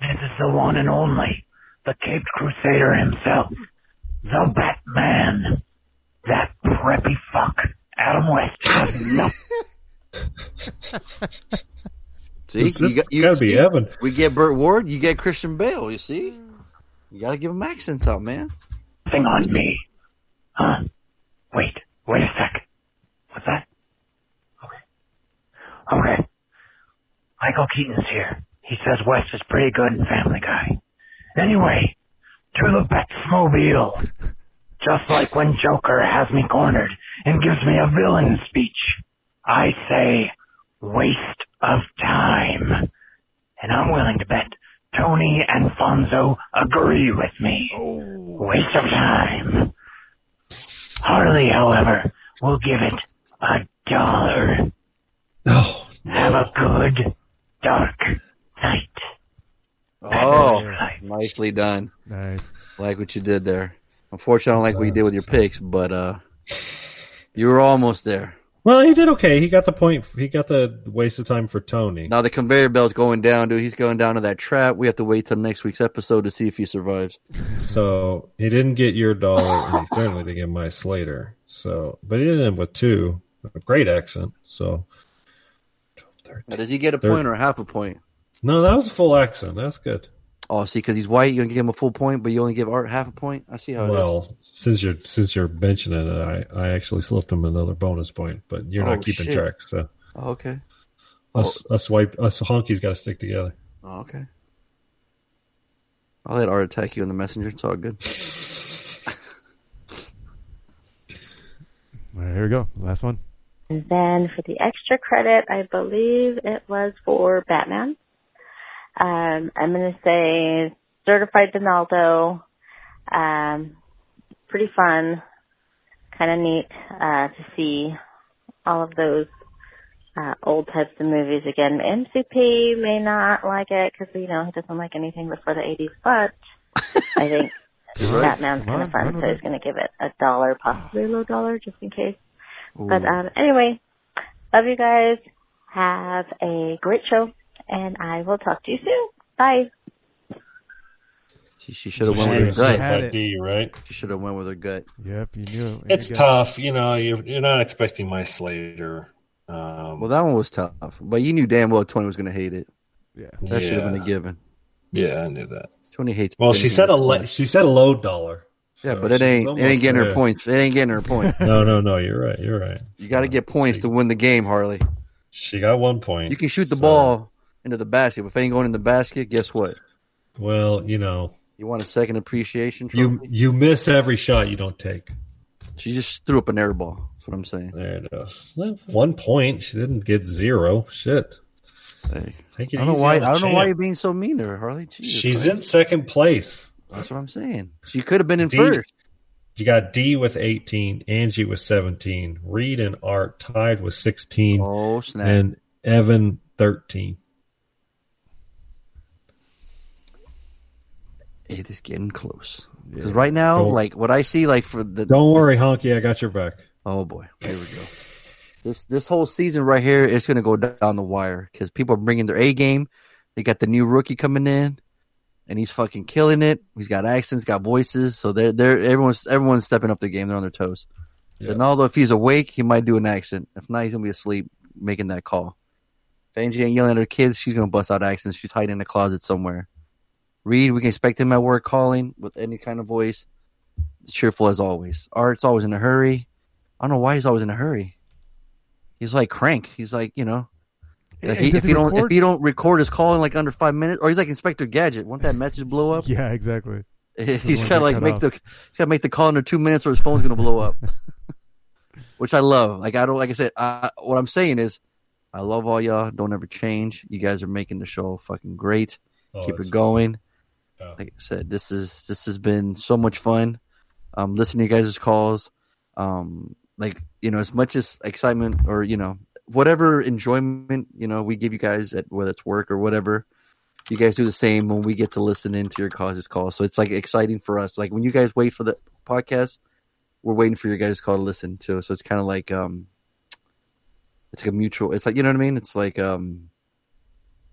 This is the one and only, the Caped Crusader himself, the Batman. That preppy fuck, Adam West, no See, This- this got- gotta be see? Evan. We get Burt Ward, you get Christian Bale. You see, you gotta give him accents out, man. thing on me. Huh? Wait, wait a sec. What's that? Okay. Okay. Michael Keaton's here. He says West is pretty good in Family Guy. Anyway, to the Batmobile. Just like when Joker has me cornered and gives me a villain speech. I say, waste of time. And I'm willing to bet Tony and Fonzo agree with me. Oh. Waste of time. Harley, however, will give it a dollar. Oh, Have a good, dark night. Oh, nicely done. Nice. Like what you did there. Unfortunately, I don't like what you did with your picks, but uh, you were almost there. Well, he did okay. He got the point. He got the waste of time for Tony. Now the conveyor belt's going down, dude. He's going down to that trap. We have to wait till next week's episode to see if he survives. So he didn't get your dollar, and he certainly didn't get my Slater. So, but he did end with two. A great accent. So, Now, does he get a Third- point or half a point? no, that was a full accent. That's good. Oh, see, because he's white, you're gonna give him a full point, but you only give Art half a point. I see how it is. Well, since you're since you're mentioning it, I, I actually slipped him another bonus point, but you're Oh, not keeping shit. track. So Oh, okay. us us white us honkies got to stick together. Oh, okay. I'll let Art attack you in the messenger. It's all good. All right, here we go. Last one. And then for the extra credit, I believe it was for Batman. Um, I'm going to say Certified Donaldo. Um, pretty fun, kind of neat uh, to see all of those uh, old types of movies again. MCP may not like it because you know he doesn't like anything before the 80s, but I think right. Batman's kind of fun, so he's going to give it a dollar, possibly a low dollar, just in case. But um, anyway, love you guys. Have a great show, and I will talk to you soon. Bye. She, she should have went with her should've gut. said D, right? She should have went with her gut. Yep, you knew. it. It's You got- tough, you know. You're you're not expecting my Slater. Um, Well, that one was tough, but you knew damn well Tony was gonna hate it. Yeah, that should have been a given. yeah, I knew that. Tony hates. Well, she said a le- she said a low dollar. Yeah, So but it ain't it ain't getting her points. It ain't getting her points. No, no, no. You're right. You're right. You got to get points to win the game, Harley. She got one point. You can shoot the so- ball into the basket, but if it ain't going in the basket, guess what? Well, you know, You want a second appreciation trophy? you you miss every shot you don't take. She just threw up an air ball. That's what I'm saying. There it is. Well, one point. She didn't get zero. Shit. Hey, I don't know why. I don't know why you're being so mean to her, Harley. Jesus She's Christ. in second place. That's what I'm saying. She could have been in D- first. You got D with 18, Angie with 17, Reed and Art tied with 16, Oh snap! and Evan 13. It is getting close. Because right now, Don't- like what I see, like for the Don't worry, Honky, I got your back. oh boy, here we go. This this whole season right here is going to go down the wire because people are bringing their A game. They got the new rookie coming in, and he's fucking killing it. He's got accents, got voices, so they're they're everyone's everyone's stepping up the game. They're on their toes. Yeah. Ronaldo, if he's awake, he might do an accent. If not, he's gonna be asleep making that call. If Angie ain't yelling at her kids, she's gonna bust out accents. She's hiding in the closet somewhere. Reed, we can expect him at work calling with any kind of voice. Cheerful as always. Art's always in a hurry. I don't know why he's always in a hurry. He's like crank. He's like, you know, like he, if he you don't if you don't record his call in like under five minutes, or he's like Inspector Gadget. Won't that message blow up? Yeah, exactly. he's one got to like make off. the he's got to make the call under two minutes, or his phone's gonna blow up. Which I love. Like I don't like I said. I, what I'm saying is, I love all y'all. Don't ever change. You guys are making the show fucking great. Oh, Keep it going. Yeah. Like I said, this is this has been so much fun. Um, listening to you guys' calls. Um, like you know, as much as excitement or you know whatever enjoyment you know we give you guys at whether it's work or whatever, you guys do the same when we get to listen into your causes calls. So it's like exciting for us. Like when you guys wait for the podcast, we're waiting for your guys' call to listen to. So it's kind of like um, it's like a mutual. It's like you know what I mean. It's like um,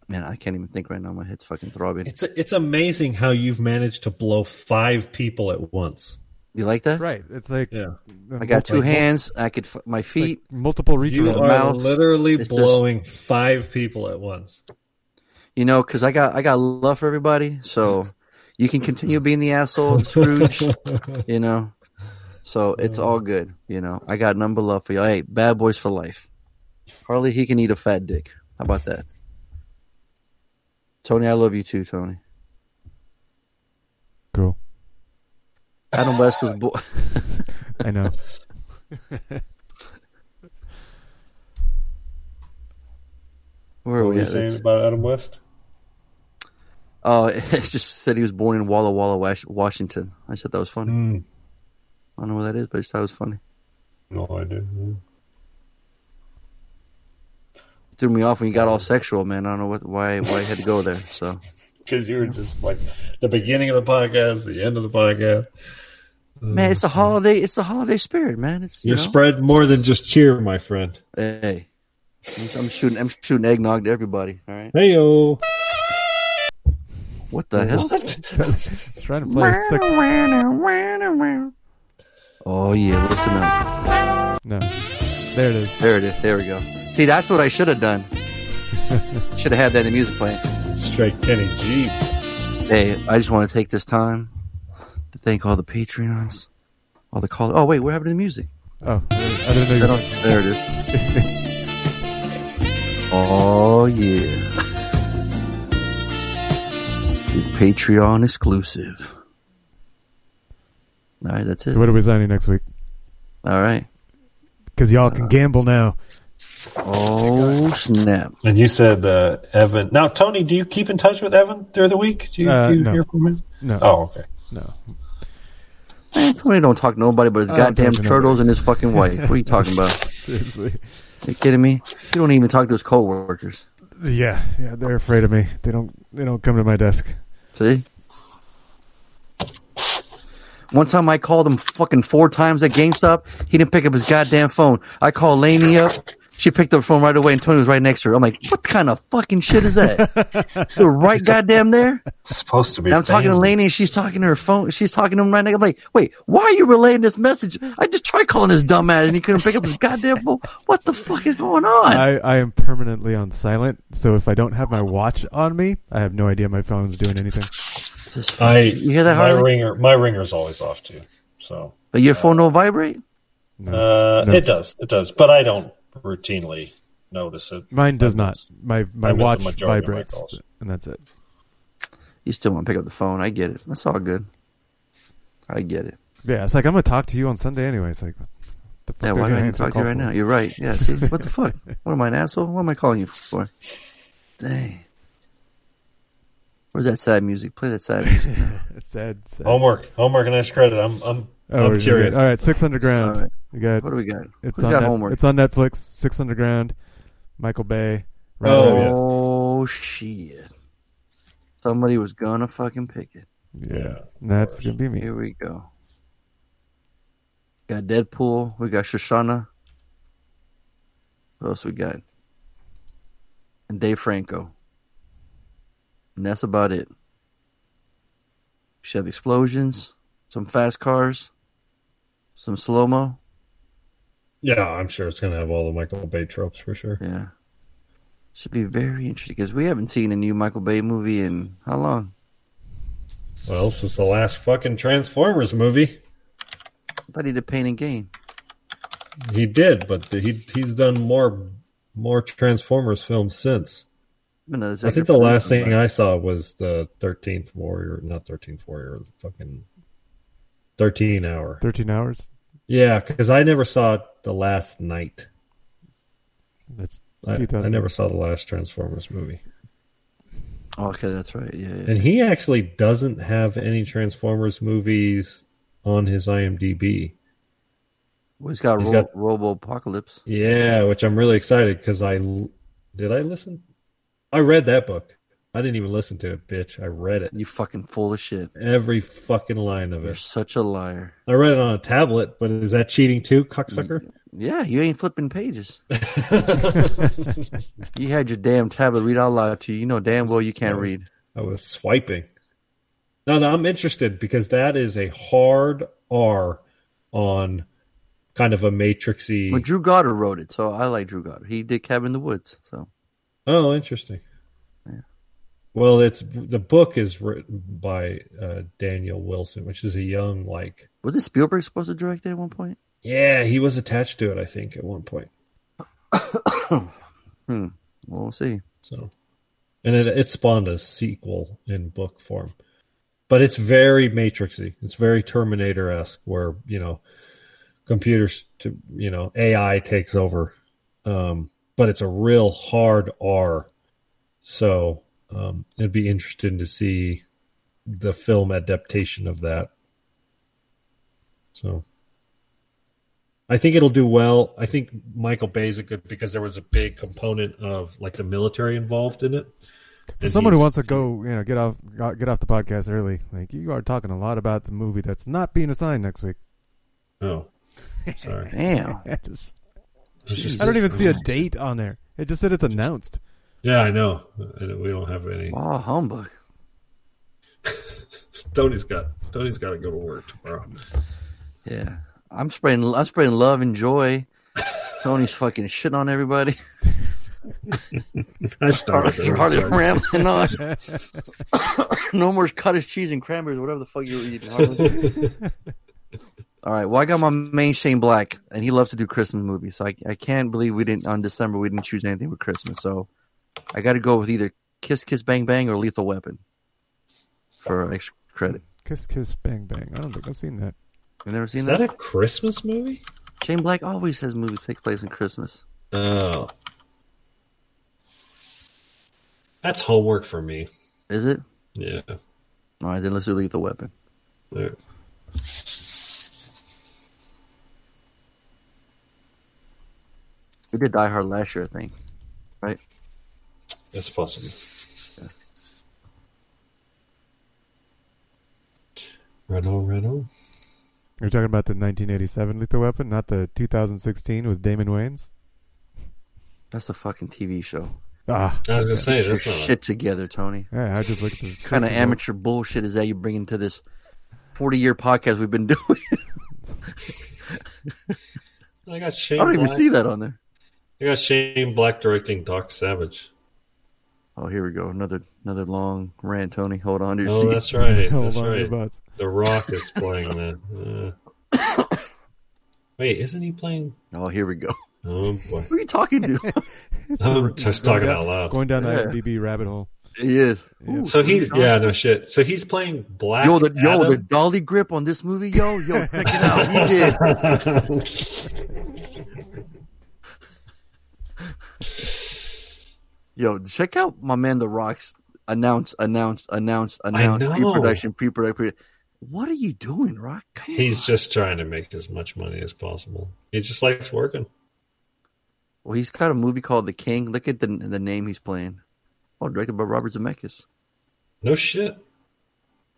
man, I can't even think right now. My head's fucking throbbing. It's it's amazing how you've managed to blow five people at once. You like that? Right. It's like Yeah. I got two like, hands. I could f- my like feet. multiple reach You the are mouth. literally It's just- blowing five people at once. You know, because I got I got love for everybody. So you can continue being the asshole, Scrooge. you know, so it's all good. You know, I got number love for you. Hey, bad boys for life. Harley, he can eat a fat dick. How about that? Tony, I love you too, Tony. Cool. Adam West was born. I know. Where are What we were you at? saying It's- about Adam West? Oh, it just said he was born in Walla Walla, Washington. I said that was funny. Mm. I don't know where that is, but I just thought it was funny. No, I didn't. Threw me off when you got all sexual, man. I don't know what why why you had to go there. So Because you were just like the beginning of the podcast, the end of the podcast. Man, it's a holiday. It's the holiday spirit, man. It's you You know? spread more than just cheer, my friend. Hey, I'm, I'm shooting. I'm shooting eggnog to everybody. All right. Hey yo. What the hell? trying to play six. Oh yeah, listen up. No, there it is. There it is. There we go. See, that's what I should have done. should have had that in the music playing. Straight Kenny G. Hey, I just want to take this time to thank all the Patreons, all the callers. Oh wait, what happened to the music? Oh, I didn't know you. There it is. oh yeah, Patreon exclusive. All right, that's it. So what are we signing next week? All right. Because y'all can uh, gamble now. Oh snap! And you said uh, Evan. Now, Tony, do you keep in touch with Evan through the week? Do you, Uh, do you no. hear from him? No. Oh, okay. No. Man, Tony don't talk to nobody but his I goddamn turtles nobody. and his fucking wife. What are you talking about? Seriously. Are you kidding me? He don't even talk to his coworkers. Yeah, yeah, they're afraid of me. They don't. They don't come to my desk. See? One time I called him fucking four times at GameStop. He didn't pick up his goddamn phone. I called Lainey up. She picked up the phone right away and Tony was right next to her. I'm like, what kind of fucking shit is that? You're right goddamn there. It's supposed to be. And I'm talking to family. Lainey and she's talking to her phone. She's talking to him right now. I'm like, wait, why are you relaying this message? I just tried calling this dumbass and he couldn't pick up his goddamn phone. What the fuck is going on? I, I am permanently on silent, so if I don't have my watch on me, I have no idea my phone's doing anything. I You hear that, my Harley? ringer. My ringer's always off too. So But your phone don't vibrate? uh, No. it does. It does. But I don't routinely notice it. Mine does not. My my I watch majority of my vibrates, and that's it. You still want to pick up the phone. I get it. That's all good. I get it. Yeah, it's like I'm gonna talk to you on Sunday anyway. It's like, what the fuck Yeah, why do I need to talk to you right for? now? You're right. Yeah, see? What the fuck? What am I, an asshole? What am I calling you for? Dang. Where's that sad music? Play that sad music. it's sad. sad. Homework. Homework and nice credit. I'm. I'm. Oh, I'm curious. good. All right, Six Underground. All right. We got. What do we got? It's Who's on got Net- homework? It's on Netflix. Six Underground. Michael Bay. Ryan Oh, Reynolds. Oh, shit. Somebody was gonna fucking pick it. yeah. That's gonna be me. Here we go. Got Deadpool. We got Shoshana. What else we got? And Dave Franco. And that's about it. We should have explosions, some fast cars, some slow mo. Yeah, I'm sure it's gonna have all the Michael Bay tropes for sure. Yeah. Should be very interesting because we haven't seen a new Michael Bay movie in how long? Well, since the last fucking Transformers movie, thought he did Pain and Gain. he did, but he he's done more more Transformers films since. I a I executive think the last thing? I saw was the Thirteenth Warrior, not Thirteenth Warrior, fucking Thirteen Hour. Thirteen hours. Yeah, because I never saw the last night. That's I, I never saw the last Transformers movie. Oh, okay, that's right. Yeah, yeah. And he actually doesn't have any Transformers movies on his IMDb. Well, he's got, He's Ro- got- Robopocalypse. Yeah, which I'm really excited because I did I listen? I read that book. I didn't even listen to it, bitch. I read it. You fucking full of shit. Every fucking line of it. You're such a liar. I read it on a tablet, but is that cheating too, cocksucker? Yeah, you ain't flipping pages. you had your damn tablet read out loud to you. You know damn well you can't read. I was swiping. No, no, I'm interested because that is a hard R on kind of a matrixy. Well, Drew Goddard wrote it, so I like Drew Goddard. He did Cabin in the Woods, so Oh, interesting. Well, it's the book is written by uh, Daniel Wilson, which is a young like. was it Spielberg supposed to direct it at one point? Yeah, he was attached to it. I think at one point. Hmm. Well, we'll see. So, and it it spawned a sequel in book form, but it's very Matrixy. It's very Terminator esque, where you know computers to you know AI takes over, um, but it's a real hard R. So um, it'd be interesting to see the film adaptation of that. So. I think it'll do well. I think Michael Bay's a good because there was a big component of like the military involved in it. For someone who wants to go, you know, get off get off the podcast early, like you are talking a lot about the movie that's not being assigned next week. Oh, sorry. Damn. I just- just- I don't even see a date on there. It just said it's announced. Yeah, I know. And We don't have any. Wow, humbug. Tony's got Tony's got to go to work tomorrow. Yeah, I'm spraying. I'm spraying love and joy. Tony's fucking shit on everybody. I started. You're hardly rambling on. no more cottage cheese and cranberries, whatever the fuck you were eating. All right. Well, I got my main Shane Black, and he loves to do Christmas movies. So I, I can't believe we didn't on December we didn't choose anything with Christmas. So I got to go with either Kiss Kiss Bang Bang or Lethal Weapon for extra credit. Kiss Kiss Bang Bang. I don't think I've seen that. You never seen Is that? that a Christmas movie? Shane Black always has movies take place in Christmas. Oh, that's homework for me. Is it? Yeah. All right, then let's do Lethal Weapon. Yeah. We did Die Hard last year, I think. Right? That's possible. Right on, right on. You're talking about the 1987 Lethal Weapon, not the 2016 with Damon Wayans. That's a fucking TV show. Ah, I was gonna say Get that's not. shit together, Tony. Yeah, I just looked at the kind of Christmas amateur bullshit is that you bring into this forty-year podcast we've been doing? I got Shane. I don't even Black. see that on there. I got Shane Black directing Doc Savage. Oh, here we go. Another another long rant, Tony. Hold on to your Oh, seat. that's right. Hold That's on to your right. butts. The Rock is playing that. Uh, wait, isn't he playing? Oh, here we go. Oh boy, Who are you talking to? I'm just talking down- out loud. Going down the Yeah. IMDb rabbit hole. he is. Yeah. Ooh, So who are you he's yeah, no shit. So he's playing Black. Yo, the yo, the dolly grip on this movie, yo, yo, check it out. He did. Yo, check out my man, The Rock's announced, announced, announced, announced, pre-production, pre-production. Pre- what are you doing, Rock? Come He's just trying to make as much money as possible. He just likes working. Well, he's got a movie called The King. Look at the the name he's playing. Oh, directed by Robert Zemeckis. No shit.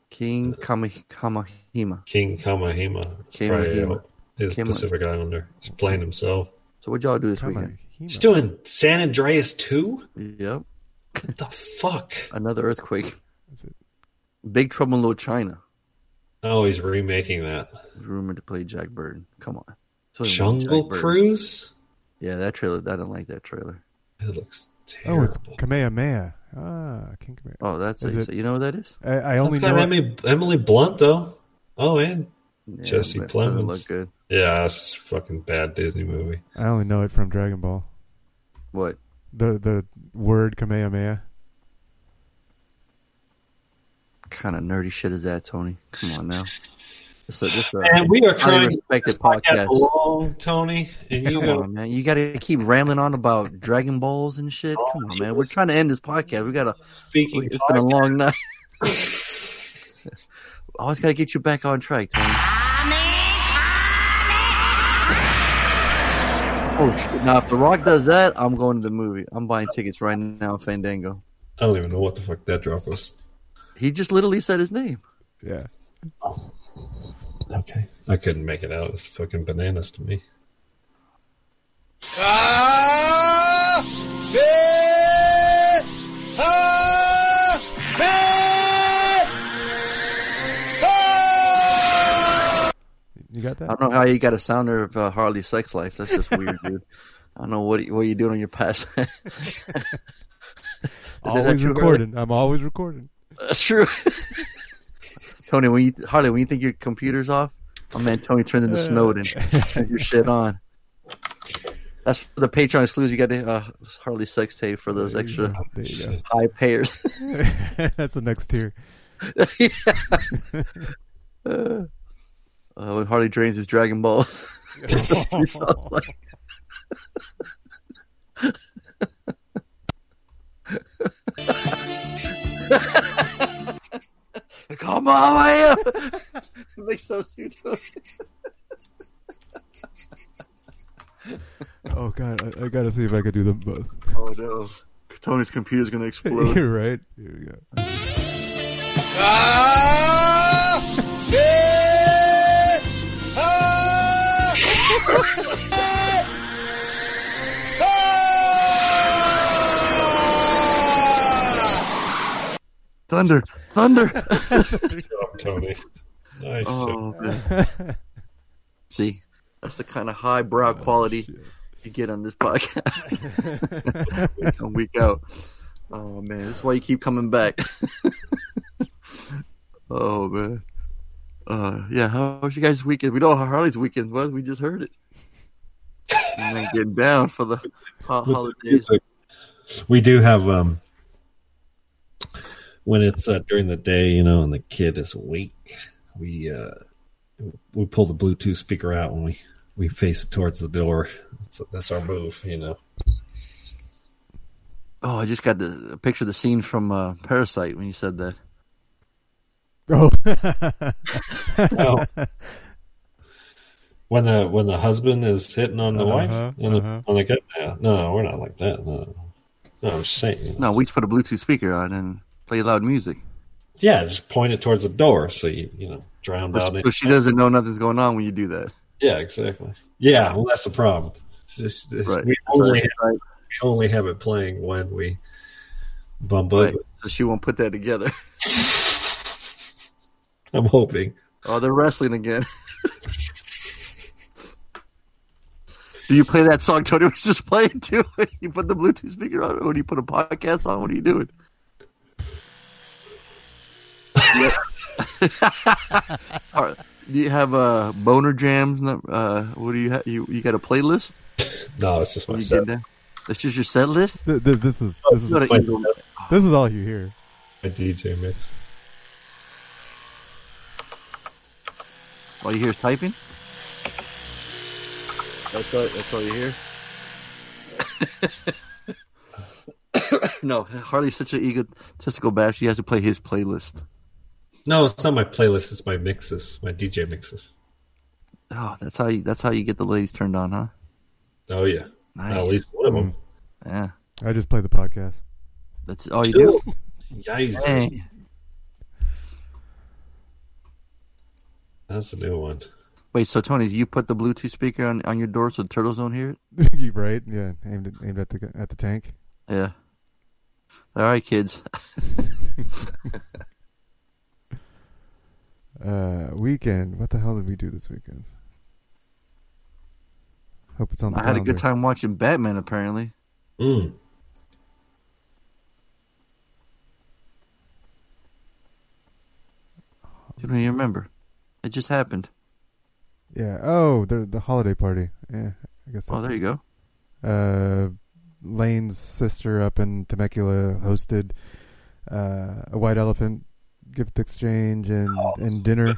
King Kama, Kamahima. King Kamahima. It's Kamahima. uh, He's Kama- Pacific Islander. He's playing himself. So what y'all do this Come weekend? On. He's doing San Andreas too. Yep. What the fuck? Another earthquake. Is it- Big Trouble in Little China. Oh, he's remaking that. Rumored to play Jack Burton. Come on. So Jungle Cruise. Yeah, that trailer. I don't like that trailer. It looks terrible. Oh, terrible. it's Kamehameha. Ah, King Kamehameha. Oh, that's it. it- you know what that is? I, I only It's got know. Emily, Emily Blunt though. Oh, and Yeah, Jesse but Plemons. look good. yeah, it's a fucking bad Disney movie. I only know it from Dragon Ball. What? The the word Kamehameha. kind of nerdy shit is that, Tony? Come on now. This is, this a And we are trying to respected podcast podcast. along, Tony, and you Come on, man. You got to keep rambling on about Dragon Balls and shit. Come on, oh, man. We're trying to end this podcast. We got to. Speaking It's been a long night. I always got to get you back on track, Tony. Oh shit! Now, if The Rock does that, I'm going to the movie. I'm buying tickets right now, on Fandango. I don't even know what the fuck that drop was. He just literally said his name. Yeah. Okay, I couldn't make it out. It's fucking bananas to me. Ah! You got that? I don't know how you got a sounder of uh, Harley's sex life. That's just weird, dude. I don't know what what you doing on your past. Always recording. I'm always recording. That's true. Tony, when you Harley, when you think your computer's off, my man Tony turns into Snowden. Turn your shit on. That's for the Patreon exclusive. You got the uh, Harley sex tape for those extra go. There you go. high payers. That's the next tier. uh, Uh, when Harley drains his Dragon Balls. That's what you sound like. Come on, man. it makes so soon. Oh god, I, I gotta see if I could do them both. Oh no. Tony's computer's gonna explode. You're right. Here we go. Ah! Thunder, thunder. Good job, Tony. Nice. Oh, man. See, that's the kind of highbrow quality you get on this podcast. week in, week out. Oh man, this is why you keep coming back. oh man. Uh, yeah. How was your guys' weekend? We don't know how Harley's weekend was. We just heard it. And then getting down for the ho- holidays. We do have um when it's uh, during the day, you know, and the kid is awake. We uh we pull the Bluetooth speaker out when we we face it towards the door. That's, that's our move, you know. Oh, I just got the a picture of the scene from uh, Parasite when you said that. Oh. Oh. When the when the husband is hitting on the wife Uh-huh, on the, uh-huh. on the gut, no, no, we're not like that. No, no I'm just saying. No, we just put a Bluetooth speaker on and play loud music. Yeah, just point it towards the door so you you know drown out. So any- she doesn't know nothing's going on when you do that. Yeah, exactly. Yeah, well, that's the problem. It's just- it's- Right. We only it's have, we only have it playing when we bump up. Right. So she won't put that together. I'm hoping. Oh, they're wrestling again. do you play that song Tony was just playing too? you put the Bluetooth speaker on, or do you put a podcast on? What are you doing? All right. Do you have uh, boner jams? Uh, what do you have? You you got a playlist? No, it's just my set. get down? That's just your set list. Th- th- this is this is You gotta eat them. this is all you hear. My DJ mix. All you hear is typing. That's all. That's all you hear. no, Harley's such an egotistical bash. He has to play his playlist. No, it's not my playlist. It's my mixes, my DJ mixes. Oh, that's how you. That's how you get the ladies turned on, huh? Oh yeah, Nice. at least one of them. Yeah, I just play the podcast. that's all you do. Yikes. Dang. That's a new one. Wait, so Tony, you put the Bluetooth speaker on, on your door so the turtles don't hear it? You right? Yeah, aimed at, aimed at the at the tank. Yeah. All right, kids. Uh, weekend. What the hell did we do this weekend? Hope it's on the I had a good time watching Batman. Apparently, Mm. you don't even remember. It just happened. Yeah. Oh, the the holiday party. Yeah, I guess. Oh, That's there you go. Uh, Lane's sister up in Temecula hosted uh, a white elephant gift exchange and and dinner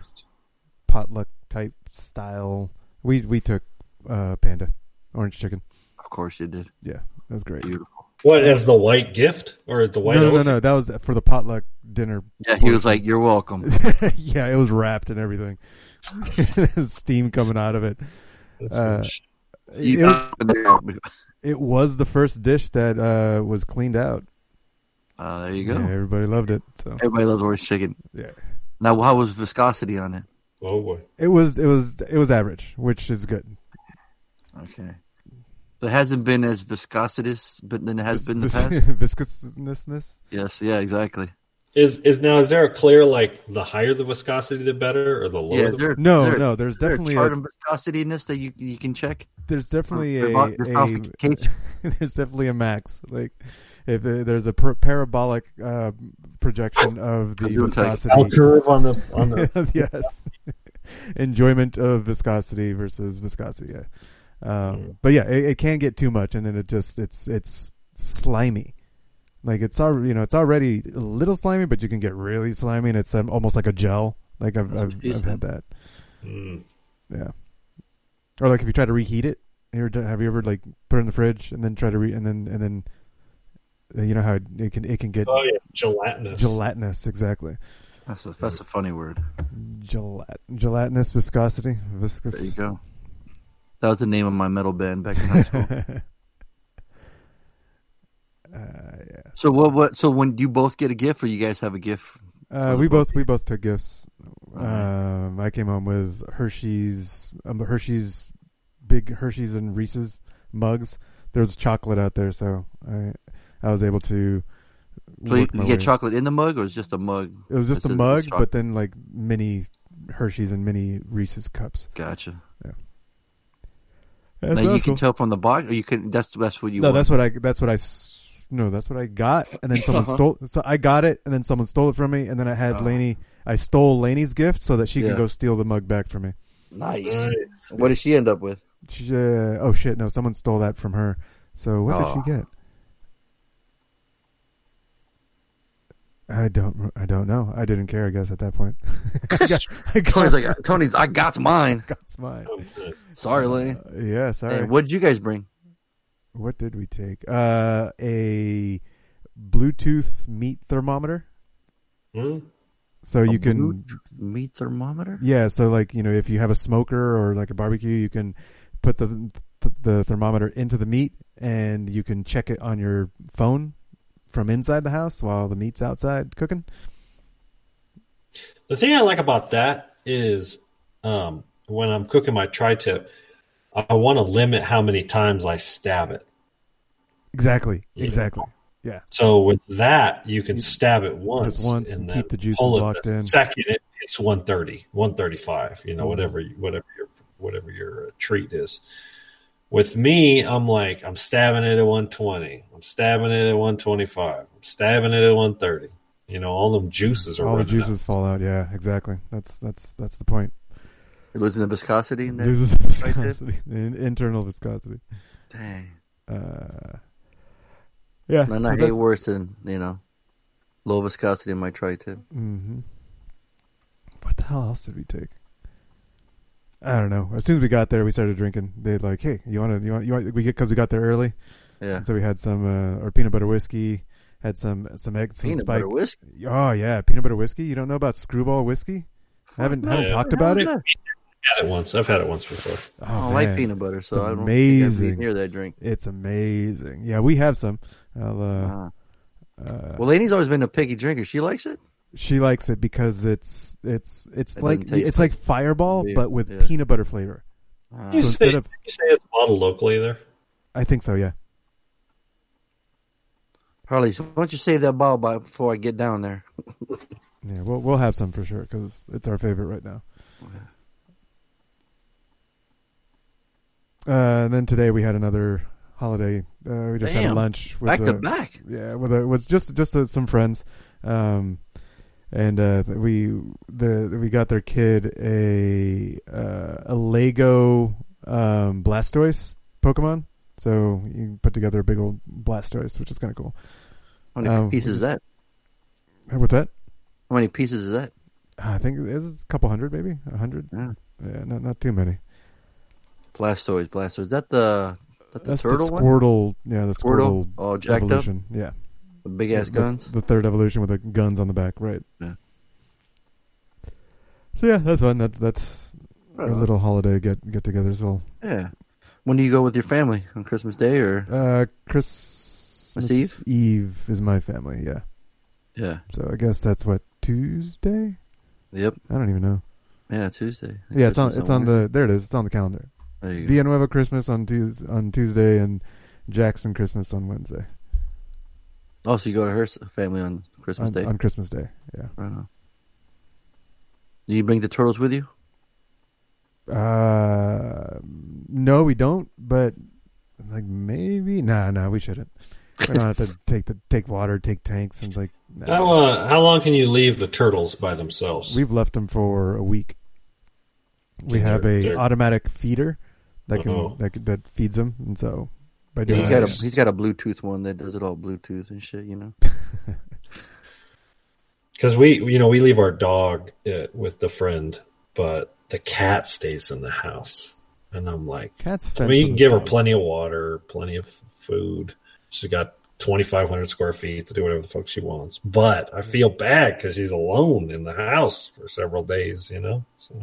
potluck type style. We we took uh, panda orange chicken. Of course you did. Yeah, that was great. Beautiful. What as the white gift or the white? no, no, no, no. That was for the potluck dinner. Yeah, he was like, "You're welcome." yeah, it was wrapped and everything. Steam coming out of it. That's Uh, some shit. You- it, was, it was the first dish that uh, was cleaned out. Uh, there you go. Yeah, everybody loved it. So Everybody loves orange chicken. yeah, Now, how was viscosity on it? Oh boy. it was it was it was average, which is good. Okay. So it hasn't been as viscositous, but than it has been in the Vis- past. viscousness. yes. Yeah. Exactly. Is is now is there a clear like the higher the viscosity the better or the lower Yeah. Is the No, there- no, there's is there definitely a chart a- on viscosity in this that you you can check. There's definitely a, a there's definitely a max. Like if uh, there's a per- parabolic uh, projection of the I'm doing tech. viscosity. Bell curve on the on the yes. Enjoyment of viscosity versus viscosity. Yeah. Um, but yeah, it, it can get too much, and then it just it's it's slimy. Like it's al- you know it's already a little slimy, but you can get really slimy, and it's um, almost like a gel. Like I've I've, I've had that. Mm. Yeah. Or like if you try to reheat it, you ever, have you ever like put it in the fridge and then try to re and then and then uh, you know how it, it can it can get Oh yeah, gelatinous. gelatinous exactly. That's a that's a funny word. Gelat gelatinous viscosity viscous. There you go. That was the name of my metal band back in high school. uh, yeah. So what? What? So when do you both get a gift, or you guys have a gift? Uh, we both we both took gifts. Um, I came home with Hershey's um, Hershey's big Hershey's and Reese's mugs. There was chocolate out there, so I I was able to. So you, you get chocolate in the mug, or it's just a mug? It was just a mug, but then like mini Hershey's and mini Reese's cups. Gotcha. Yeah. now so you that's can cool. tell from the box, or you can. That's that's what you. no, want. that's what I. That's what I. No, that's what I got, and then someone Uh-huh. stole. So I got it, and then someone stole it from me, and then I had Oh. Lainey. I stole Lainey's gift so that she Yeah. can go steal the mug back from me. Nice. What did she end up with? She, uh, oh shit! No, someone stole that from her. So what Oh. did she get? I don't. I don't know. I didn't care. I guess at that point. I got, I got- Tony's like, Tony's. I got mine. got mine. Sorry, Lane. Uh, yeah, sorry. Hey, what did you guys bring? What did we take? Uh, a Bluetooth meat thermometer. Hmm? So A you can meat thermometer. Yeah, so like you know, if you have a smoker or like a barbecue, you can put the th- the thermometer into the meat, and you can check it on your phone from inside the house while the meat's outside cooking. The thing I like about that is um, when I'm cooking my tri tip, I want to limit how many times I stab it. Exactly. Exactly. Yeah. So with that, you can stab it once, Just once and and keep then the juices pull it locked the in. Second, it, it's 130, 135. You know, Mhm. whatever whatever your whatever your uh, treat is. With me, I'm like I'm stabbing it at 120. I'm stabbing it at 125. I'm stabbing it at 130. You know, all them juices are All the running out. juices fall out. Yeah, exactly. That's that's that's the point. It was in the viscosity in there. Loses Right there? viscosity, in- internal viscosity. Dang. Uh, yeah. and so I hate worse than you know, low viscosity in my tri-tip. hmm What the hell else did we take? I don't know. As soon as we got there, we started drinking. They'd like, "Hey, you want to? You want? You want?" We get because we got there early. Yeah. And so we had some uh, or peanut butter whiskey. Had some some eggs, some Peanut spike. butter whiskey? Oh yeah, peanut butter whiskey. You don't know about screwball whiskey? I haven't no. haven't Yeah. talked What the hell about it. I've had it once. I've had it once before. Oh, I don't like peanut butter, so It's I don't think I'd be amazing. near that drink. It's amazing. Yeah, we have some. I'll, uh, uh, Well, Lainey's always been a picky drinker. She likes it. she likes it because it's it's it's It like doesn't it's like Fireball, beer. but with Yeah. peanut butter flavor. Ah. You so say, of, you say it's bottled locally there. I think so. Yeah. Harley, so why don't you save that bottle by before I get down there? Yeah, we'll we'll have some for sure because it's our favorite right now. Uh, and then today we had another holiday. Uh, we just had lunch with Back to uh, back. Yeah, with a, with just just uh, some friends, um, and uh, we the we got their kid a uh, a Lego um, Blastoise Pokemon. So you put together a big old Blastoise, which is kind of cool. How many Um, pieces is that? What's that? How many pieces is that? I think it's a couple hundred, maybe a hundred. Yeah. yeah, not not too many. Blastoise, Blastoise. Is that the, that the That's turtle the one? Squirtle. Yeah, the Squirtle? Squirtle. All jacked up? evolution. Yeah, The big ass guns? The, third evolution with the guns on the back, right? Yeah. So yeah, that's fun. That's that's Right on. little holiday get get together as well. Yeah. When do you go with your family? On Christmas Day or? Uh, Christmas Eve? Eve is my family. Yeah. Yeah. So I guess that's what Tuesday. Yep. I don't even know. Yeah, Tuesday. Yeah, it's on Christmas it's on the there it is. It's on the calendar. There you go. Villanueva Christmas on Tuesday, on Tuesday and Jackson Christmas on Wednesday. Oh, so you go to her family on Christmas on, Day? on Christmas Day. Yeah. Right on. Do you bring the turtles with you? Uh, no, we don't. But like maybe, nah, nah, we shouldn't. We don't have to take the take water, take tanks, and like. nah. How uh, how long can you leave the turtles by themselves? We've left them for a week. We They're- have a they're- automatic feeder that can Oh. that, that feeds them, and so by doing He's that, got a he's got a Bluetooth one that does it all Bluetooth and shit. You know. Because we, you know, we leave our dog uh, with the friend, but the cat stays in the house, and I'm like, Cats I mean, you can give her plenty of water, plenty of food. She's got 2,500 square feet to do whatever the fuck she wants. But I feel bad because she's alone in the house for several days. You know, so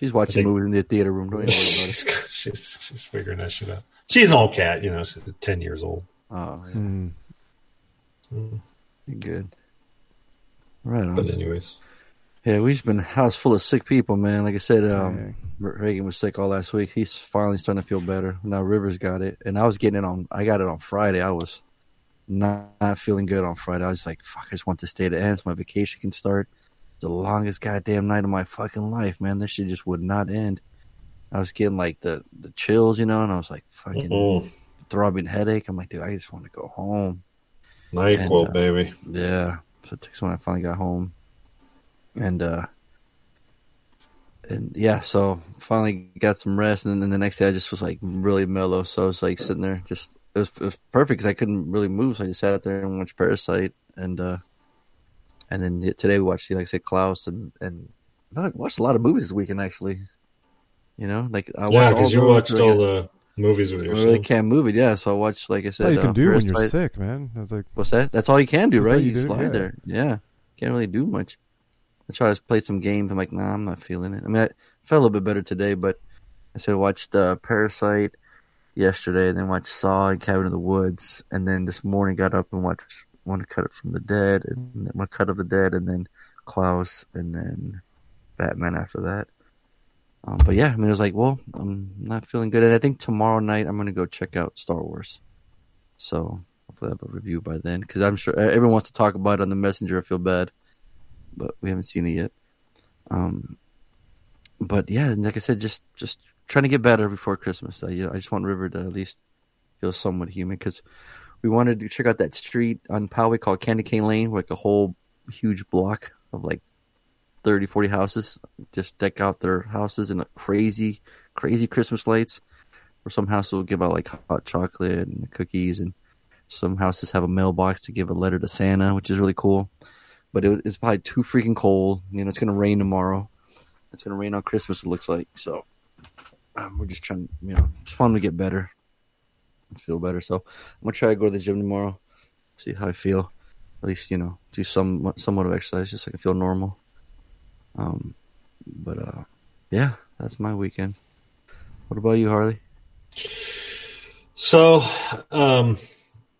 She's watching think- movies in the theater room. Don't worry about she's, she's she's figuring that shit out. She's an old cat, you know. She's 10 years old. Oh, yeah. Hmm. Good. Right on. But anyways, Yeah, we've been house full of sick people, man. Like I said, um, Reagan was sick all last week. He's finally starting to feel better. Now Rivers got it, and I was getting it on. I got it on Friday. I was not, not feeling good on Friday. I was like, "Fuck! I just want this day to end so my vacation can start." The longest goddamn night of my fucking life, man. This shit just would not end. I was getting like the the chills, you know, and I was like, fucking Mm-mm. throbbing headache. I'm like, dude, I just want to go home. NyQuil, And, uh, baby. Yeah. So it takes when I finally got home. And uh and yeah, so finally got some rest and then the next day I just was like really mellow. So I was like sitting there just it was, it was perfect because I couldn't really move. So I just sat out there and watched Parasite and uh and then today we watched like I said Klaus and and I watched a lot of movies this weekend actually. You know, like I yeah, watched all because you the- watched all the movies with I really can't move it. Yeah, so I watched like I That's said. all you can uh, do when you're Parasite. sick, man. I was like, What's that? That's all you can do, right? you You, do, slide yeah. there. Yeah. Can't really do much. I tried to play some games. I'm like, nah, I'm not feeling it. I mean, I felt a little bit better today, but I said I watched uh, Parasite yesterday, and then watched Saw and Cabin in the Woods, and then this morning got up and watched One Cut It from the Dead, and then One Cut of the Dead, and then Klaus, and then Batman after that. Um, but yeah, I mean, it was like, well, I'm not feeling good, and I think tomorrow night I'm gonna go check out Star Wars. So hopefully I have a review by then because I'm sure everyone wants to talk about it on the messenger. I feel bad, but we haven't seen it yet. Um, but yeah, like I said, just just trying to get better before Christmas. I, I just want River to at least feel somewhat human because we wanted to check out that street on Poway called Candy Cane Lane, like a whole huge block of like 30, 40 houses. Just deck out their houses in a crazy, crazy Christmas lights. Where some houses will give out like hot chocolate and cookies, and some houses have a mailbox to give a letter to Santa, which is really cool. But it, it's probably too freaking cold. You know, it's gonna rain tomorrow. It's gonna rain on Christmas. It looks like so. Um, we're just trying, you know, just want to get better, feel better. So I'm gonna try to go to the gym tomorrow, see how I feel. At least you know, do some somewhat of exercise just so I can feel normal. Um, but uh, yeah, that's my weekend. What about you, Harley? So, um,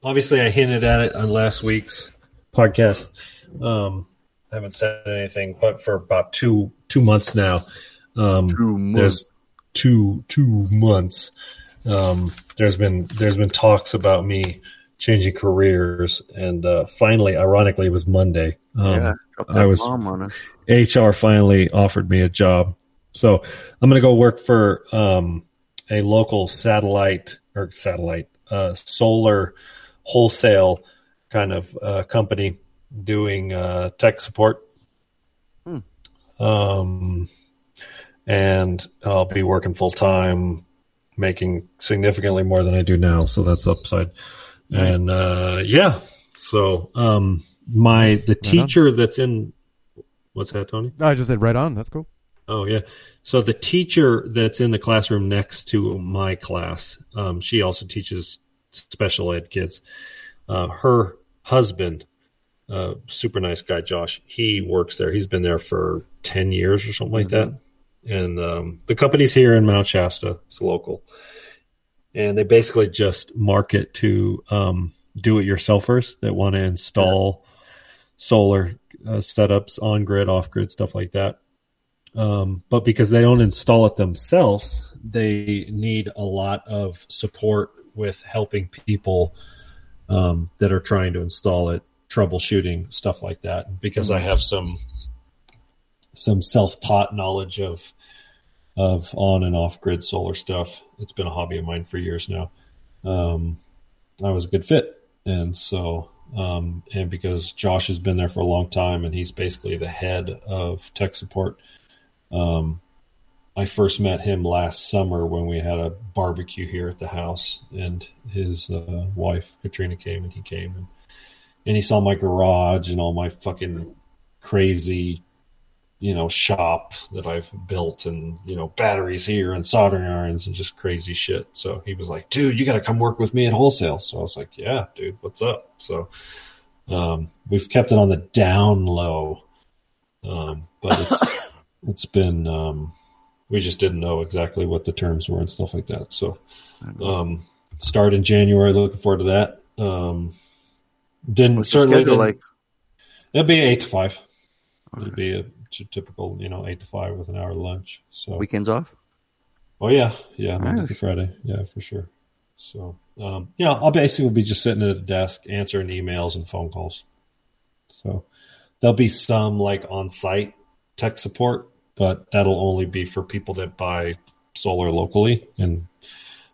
obviously, I hinted at it on last week's podcast. Um, I haven't said anything, but for about two two months now, um, months. there's two two months. Um, there's been there's been talks about me changing careers, and uh, finally, ironically, it was Monday. Um, yeah, I was bomb on us. HR finally offered me a job. So I'm going to go work for um, a local satellite or satellite uh, solar wholesale kind of uh, company doing uh, tech support. Hmm. Um, and I'll be working full time, making significantly more than I do now. So that's upside. And uh, yeah, so um, my the Right on. teacher that's in what's that, Tony? No, I just said right on. That's cool. Oh yeah. So the teacher that's in the classroom next to my class, um, she also teaches special ed kids. Uh, her husband, uh, super nice guy, Josh. He works there. He's been there for ten years or something like that. And um, the company's here in Mount Shasta. It's local, and they basically just market to um, do-it-yourselfers that want to install solar uh, setups on grid, off grid, stuff like that. Um, but because they don't install it themselves, they need a lot of support with helping people um, that are trying to install it, troubleshooting stuff like that. Because I have some some self taught knowledge of of on and off grid solar stuff. It's been a hobby of mine for years now. Um, I was a good fit, and so um, and because Josh has been there for a long time, and he's basically the head of tech support. Um, I first met him last summer when we had a barbecue here at the house, and his uh, wife Katrina came, and he came, and, and he saw my garage and all my fucking crazy, you know, shop that I've built, and you know, batteries here and soldering irons and just crazy shit. So he was like, "Dude, you got to come work with me at wholesale." So I was like, "Yeah, dude, what's up?" So um, we've kept it on the down low, um, but it's it's been um, we just didn't know exactly what the terms were and stuff like that. So um, start in January. Looking forward to that. Um, Didn't What's certainly didn't- like? It'll be eight to five. It'll be a typical, you know, eight to five with an hour lunch. So Weekends off? Oh yeah, yeah, Monday Nice. through Friday, yeah, for sure. So, um, yeah, I'll basically be just sitting at a desk answering emails and phone calls. So there'll be some like on-site tech support, but that'll only be for people that buy solar locally, and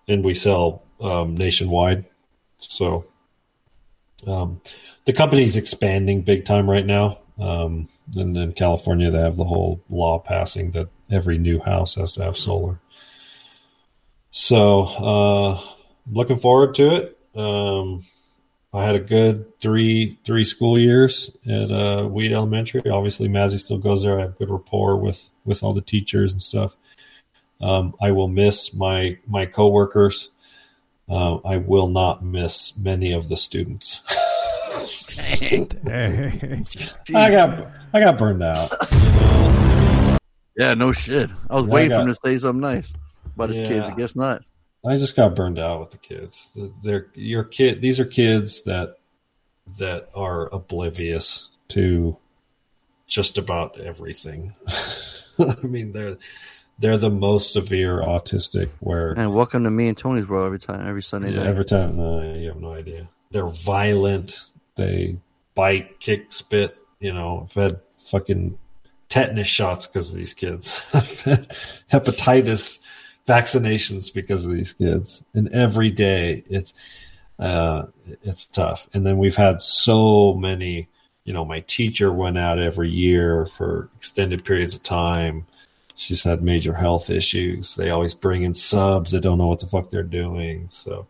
and we sell um, nationwide. So um, the company's expanding big time right now. Um, and in California, they have the whole law passing that every new house has to have solar. So, uh, looking forward to it. Um, I had a good three three school years at uh, Weed Elementary. Obviously, Mazzy still goes there. I have good rapport with with all the teachers and stuff. Um, I will miss my my coworkers. Uh, I will not miss many of the students. Dang. I got I got burned out. Yeah, no shit. I was Yeah, I waiting for him got- to say something nice about his kids. I Yeah. guess not. I just got burned out with the kids. They're your kid. These are kids that that are oblivious to just about everything. I mean, they're they're the most severe autistic. Where And welcome to me and Tony's world every time, every Sunday yeah, night. every time, no, you have no idea. They're violent. They bite, kick, spit. You know, I've had fucking tetanus shots because of these kids. I've had hepatitis vaccinations because of these kids, and every day it's uh, it's tough. And then we've had so many. You know, my teacher went out every year for extended periods of time. She's had major health issues. They always bring in subs that don't know what the fuck they're doing. So,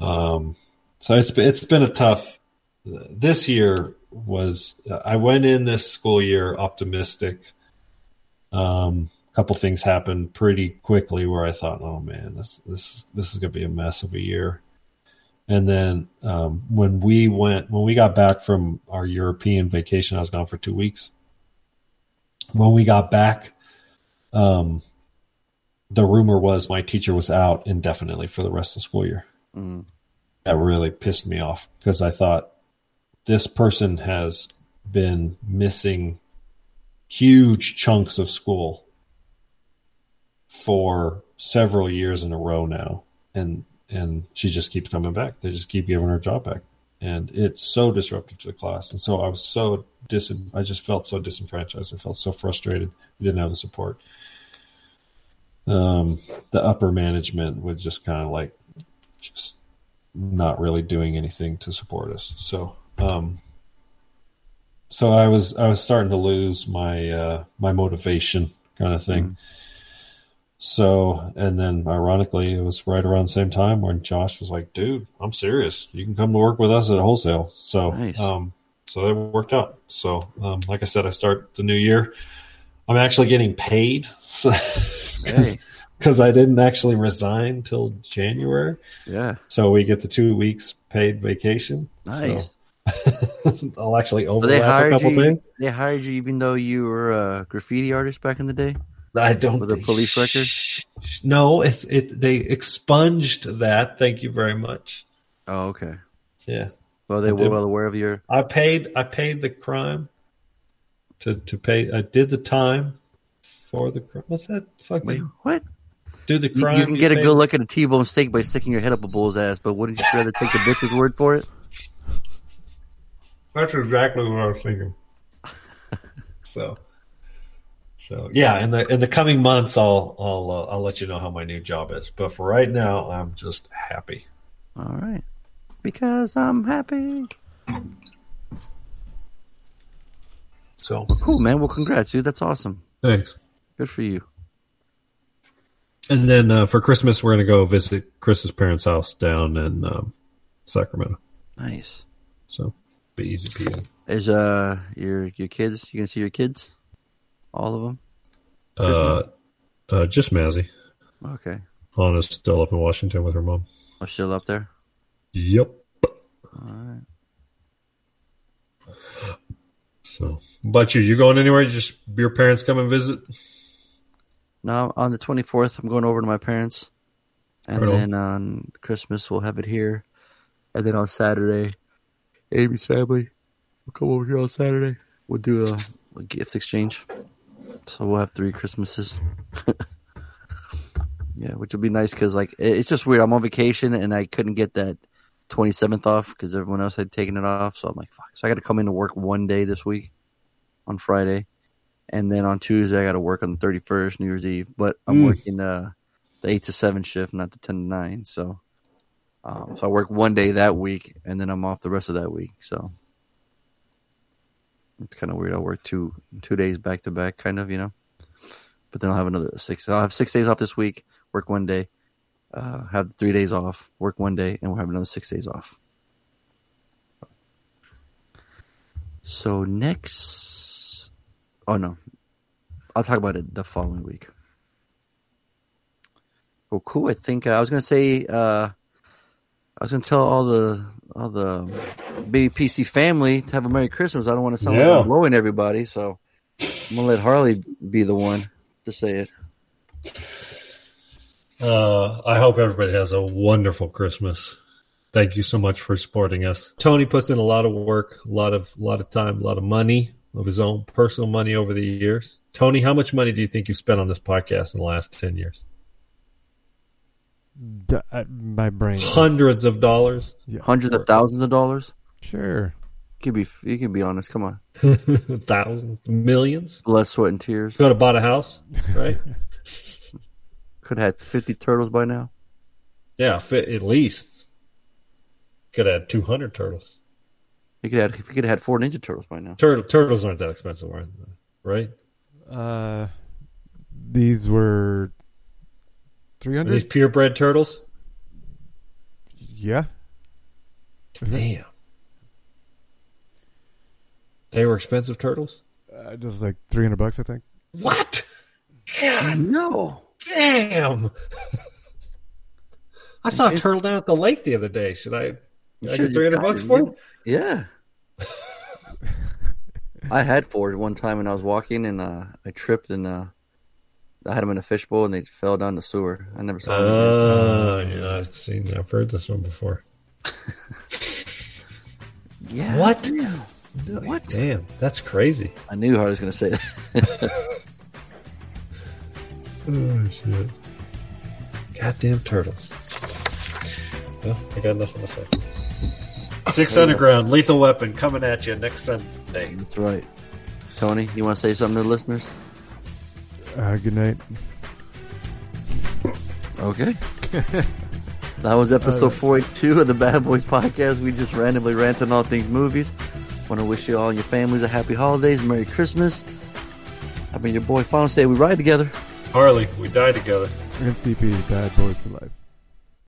um, so it's it's been a tough. This year was I went in this school year optimistic. Um, a couple things happened pretty quickly where I thought, oh man, this this this is gonna be a mess of a year. And then um, when we went when we got back from our European vacation, I was gone for two weeks. When we got back, um, the rumor was my teacher was out indefinitely for the rest of the school year. Mm. That really pissed me off because I thought this person has been missing huge chunks of school for several years in a row now, and and she just keeps coming back. They just keep giving her job back, and it's so disruptive to the class. And so I was so dis. I just felt so disenfranchised. I felt so frustrated. We didn't have the support. Um, the upper management was just kind of like just not really doing anything to support us. So, um, so I was I was starting to lose my uh, my motivation kind of thing. So, and then ironically, it was right around the same time when Josh was like, "Dude, I'm serious. You can come to work with us at wholesale." So, Nice. um, so it worked out. So, um, like I said, I start the new year. I'm actually getting paid because Hey. I didn't actually resign till January. Yeah. So we get the two weeks paid vacation. Nice. So I'll actually So they overlap a couple you. things. They hired you even though you were a graffiti artist back in the day. I don't with a police record. No, it's it. They expunged that. Thank you very much. Oh, okay. Yeah. Well, they I were did- well aware of your. I paid. I paid the crime. To to pay. I did the time for the crime. What's that? Fucking Wait, what? do the crime. you can get a good look at a T-bone steak by sticking your head up a bull's ass, but wouldn't you rather take the bitch's word for it? That's exactly what I was thinking. so, so yeah, in the in the coming months, I'll I'll uh, I'll let you know how my new job is. But for right now, I'm just happy. All right. Because I'm happy. So Well, cool, man. Well, congrats, dude. That's awesome. Thanks. Good for you. And then uh, for Christmas, we're gonna go visit Chris's parents' house down in um, Sacramento. Nice. So be easy peasy. Is uh your your kids? You gonna see your kids? All of them? Uh, uh, just Mazzy. Okay. Anna's still up in Washington with her mom. I'm still up there. Yep. All right. So, about you? You going anywhere? You just your parents come and visit? No, on the 24th, I'm going over to my parents, and Right on. then on Christmas we'll have it here, and then on Saturday, Amy's family will come over here on Saturday. We'll do a, a gift exchange. So we'll have three Christmases. yeah, which will be nice because like it's just weird. I'm on vacation and I couldn't get that 27th off because everyone else had taken it off. So I'm like, fuck. So I got to come into work one day this week on Friday, and then on Tuesday I got to work on the 31st, New Year's Eve. But I'm Mm. working uh, the eight to seven shift, not the 10 to nine. So, um, so I work one day that week, and then I'm off the rest of that week. So it's kind of weird. I work two two days back to back, kind of, you know. But then I'll have another six. I'll have six days off this week. Work one day, uh, have three days off. Work one day, and we'll have another six days off. So next, oh no, I'll talk about it the following week. Oh, cool. I think uh, I was gonna say uh, I was gonna tell all the all the baby PC family to have a Merry Christmas. I don't want to sound like Yeah. I'm blowing everybody, so I'm gonna let Harley be the one to say it. Uh, I hope everybody has a wonderful Christmas. Thank you so much for supporting us. Tony puts in a lot of work, a lot of a lot of time, a lot of money of his own personal money over the years. Tony, how much money do you think you've spent on this podcast in the last ten years? D- uh, my brain. is- Hundreds of dollars. Hundreds of thousands of dollars. Sure. You can be you can be honest. Come on. Thousands, millions. Blood, sweat, and tears. Could have bought a house, right? Could have had fifty turtles by now. yeah, at least. Could have had two hundred turtles. You could have you could have had four Ninja Turtles by now. Turtle turtles aren't that expensive, right? Right? Uh, these were three Are these purebred turtles? Yeah. Damn. They were expensive turtles? Uh, just like three hundred bucks, I think. What? God, no. Damn. I saw a turtle down at the lake the other day. Should I, You should I get 300 bucks got for it. it? Yeah. I had four one time when I was walking and uh, I tripped and uh, I had them in a fishbowl and they fell down the sewer. I never saw. Oh, yeah, I've seen, I've heard this one before. Yeah. What? What? Damn, that's crazy. I knew I was going to say that. Oh, shit. Goddamn turtles. Well, I got nothing to say. Six Underground, Lethal Weapon, coming at you next Sunday. That's right. Tony, you want to say something to the listeners? Uh, good night. Okay. that was episode 42 of the Bad Boys Podcast. We just randomly rant on all things movies. Want to wish you all and your families a happy holidays, Merry Christmas. I've been your boy Final Say we ride together. Harley, we die together. MCP, bad boys for life.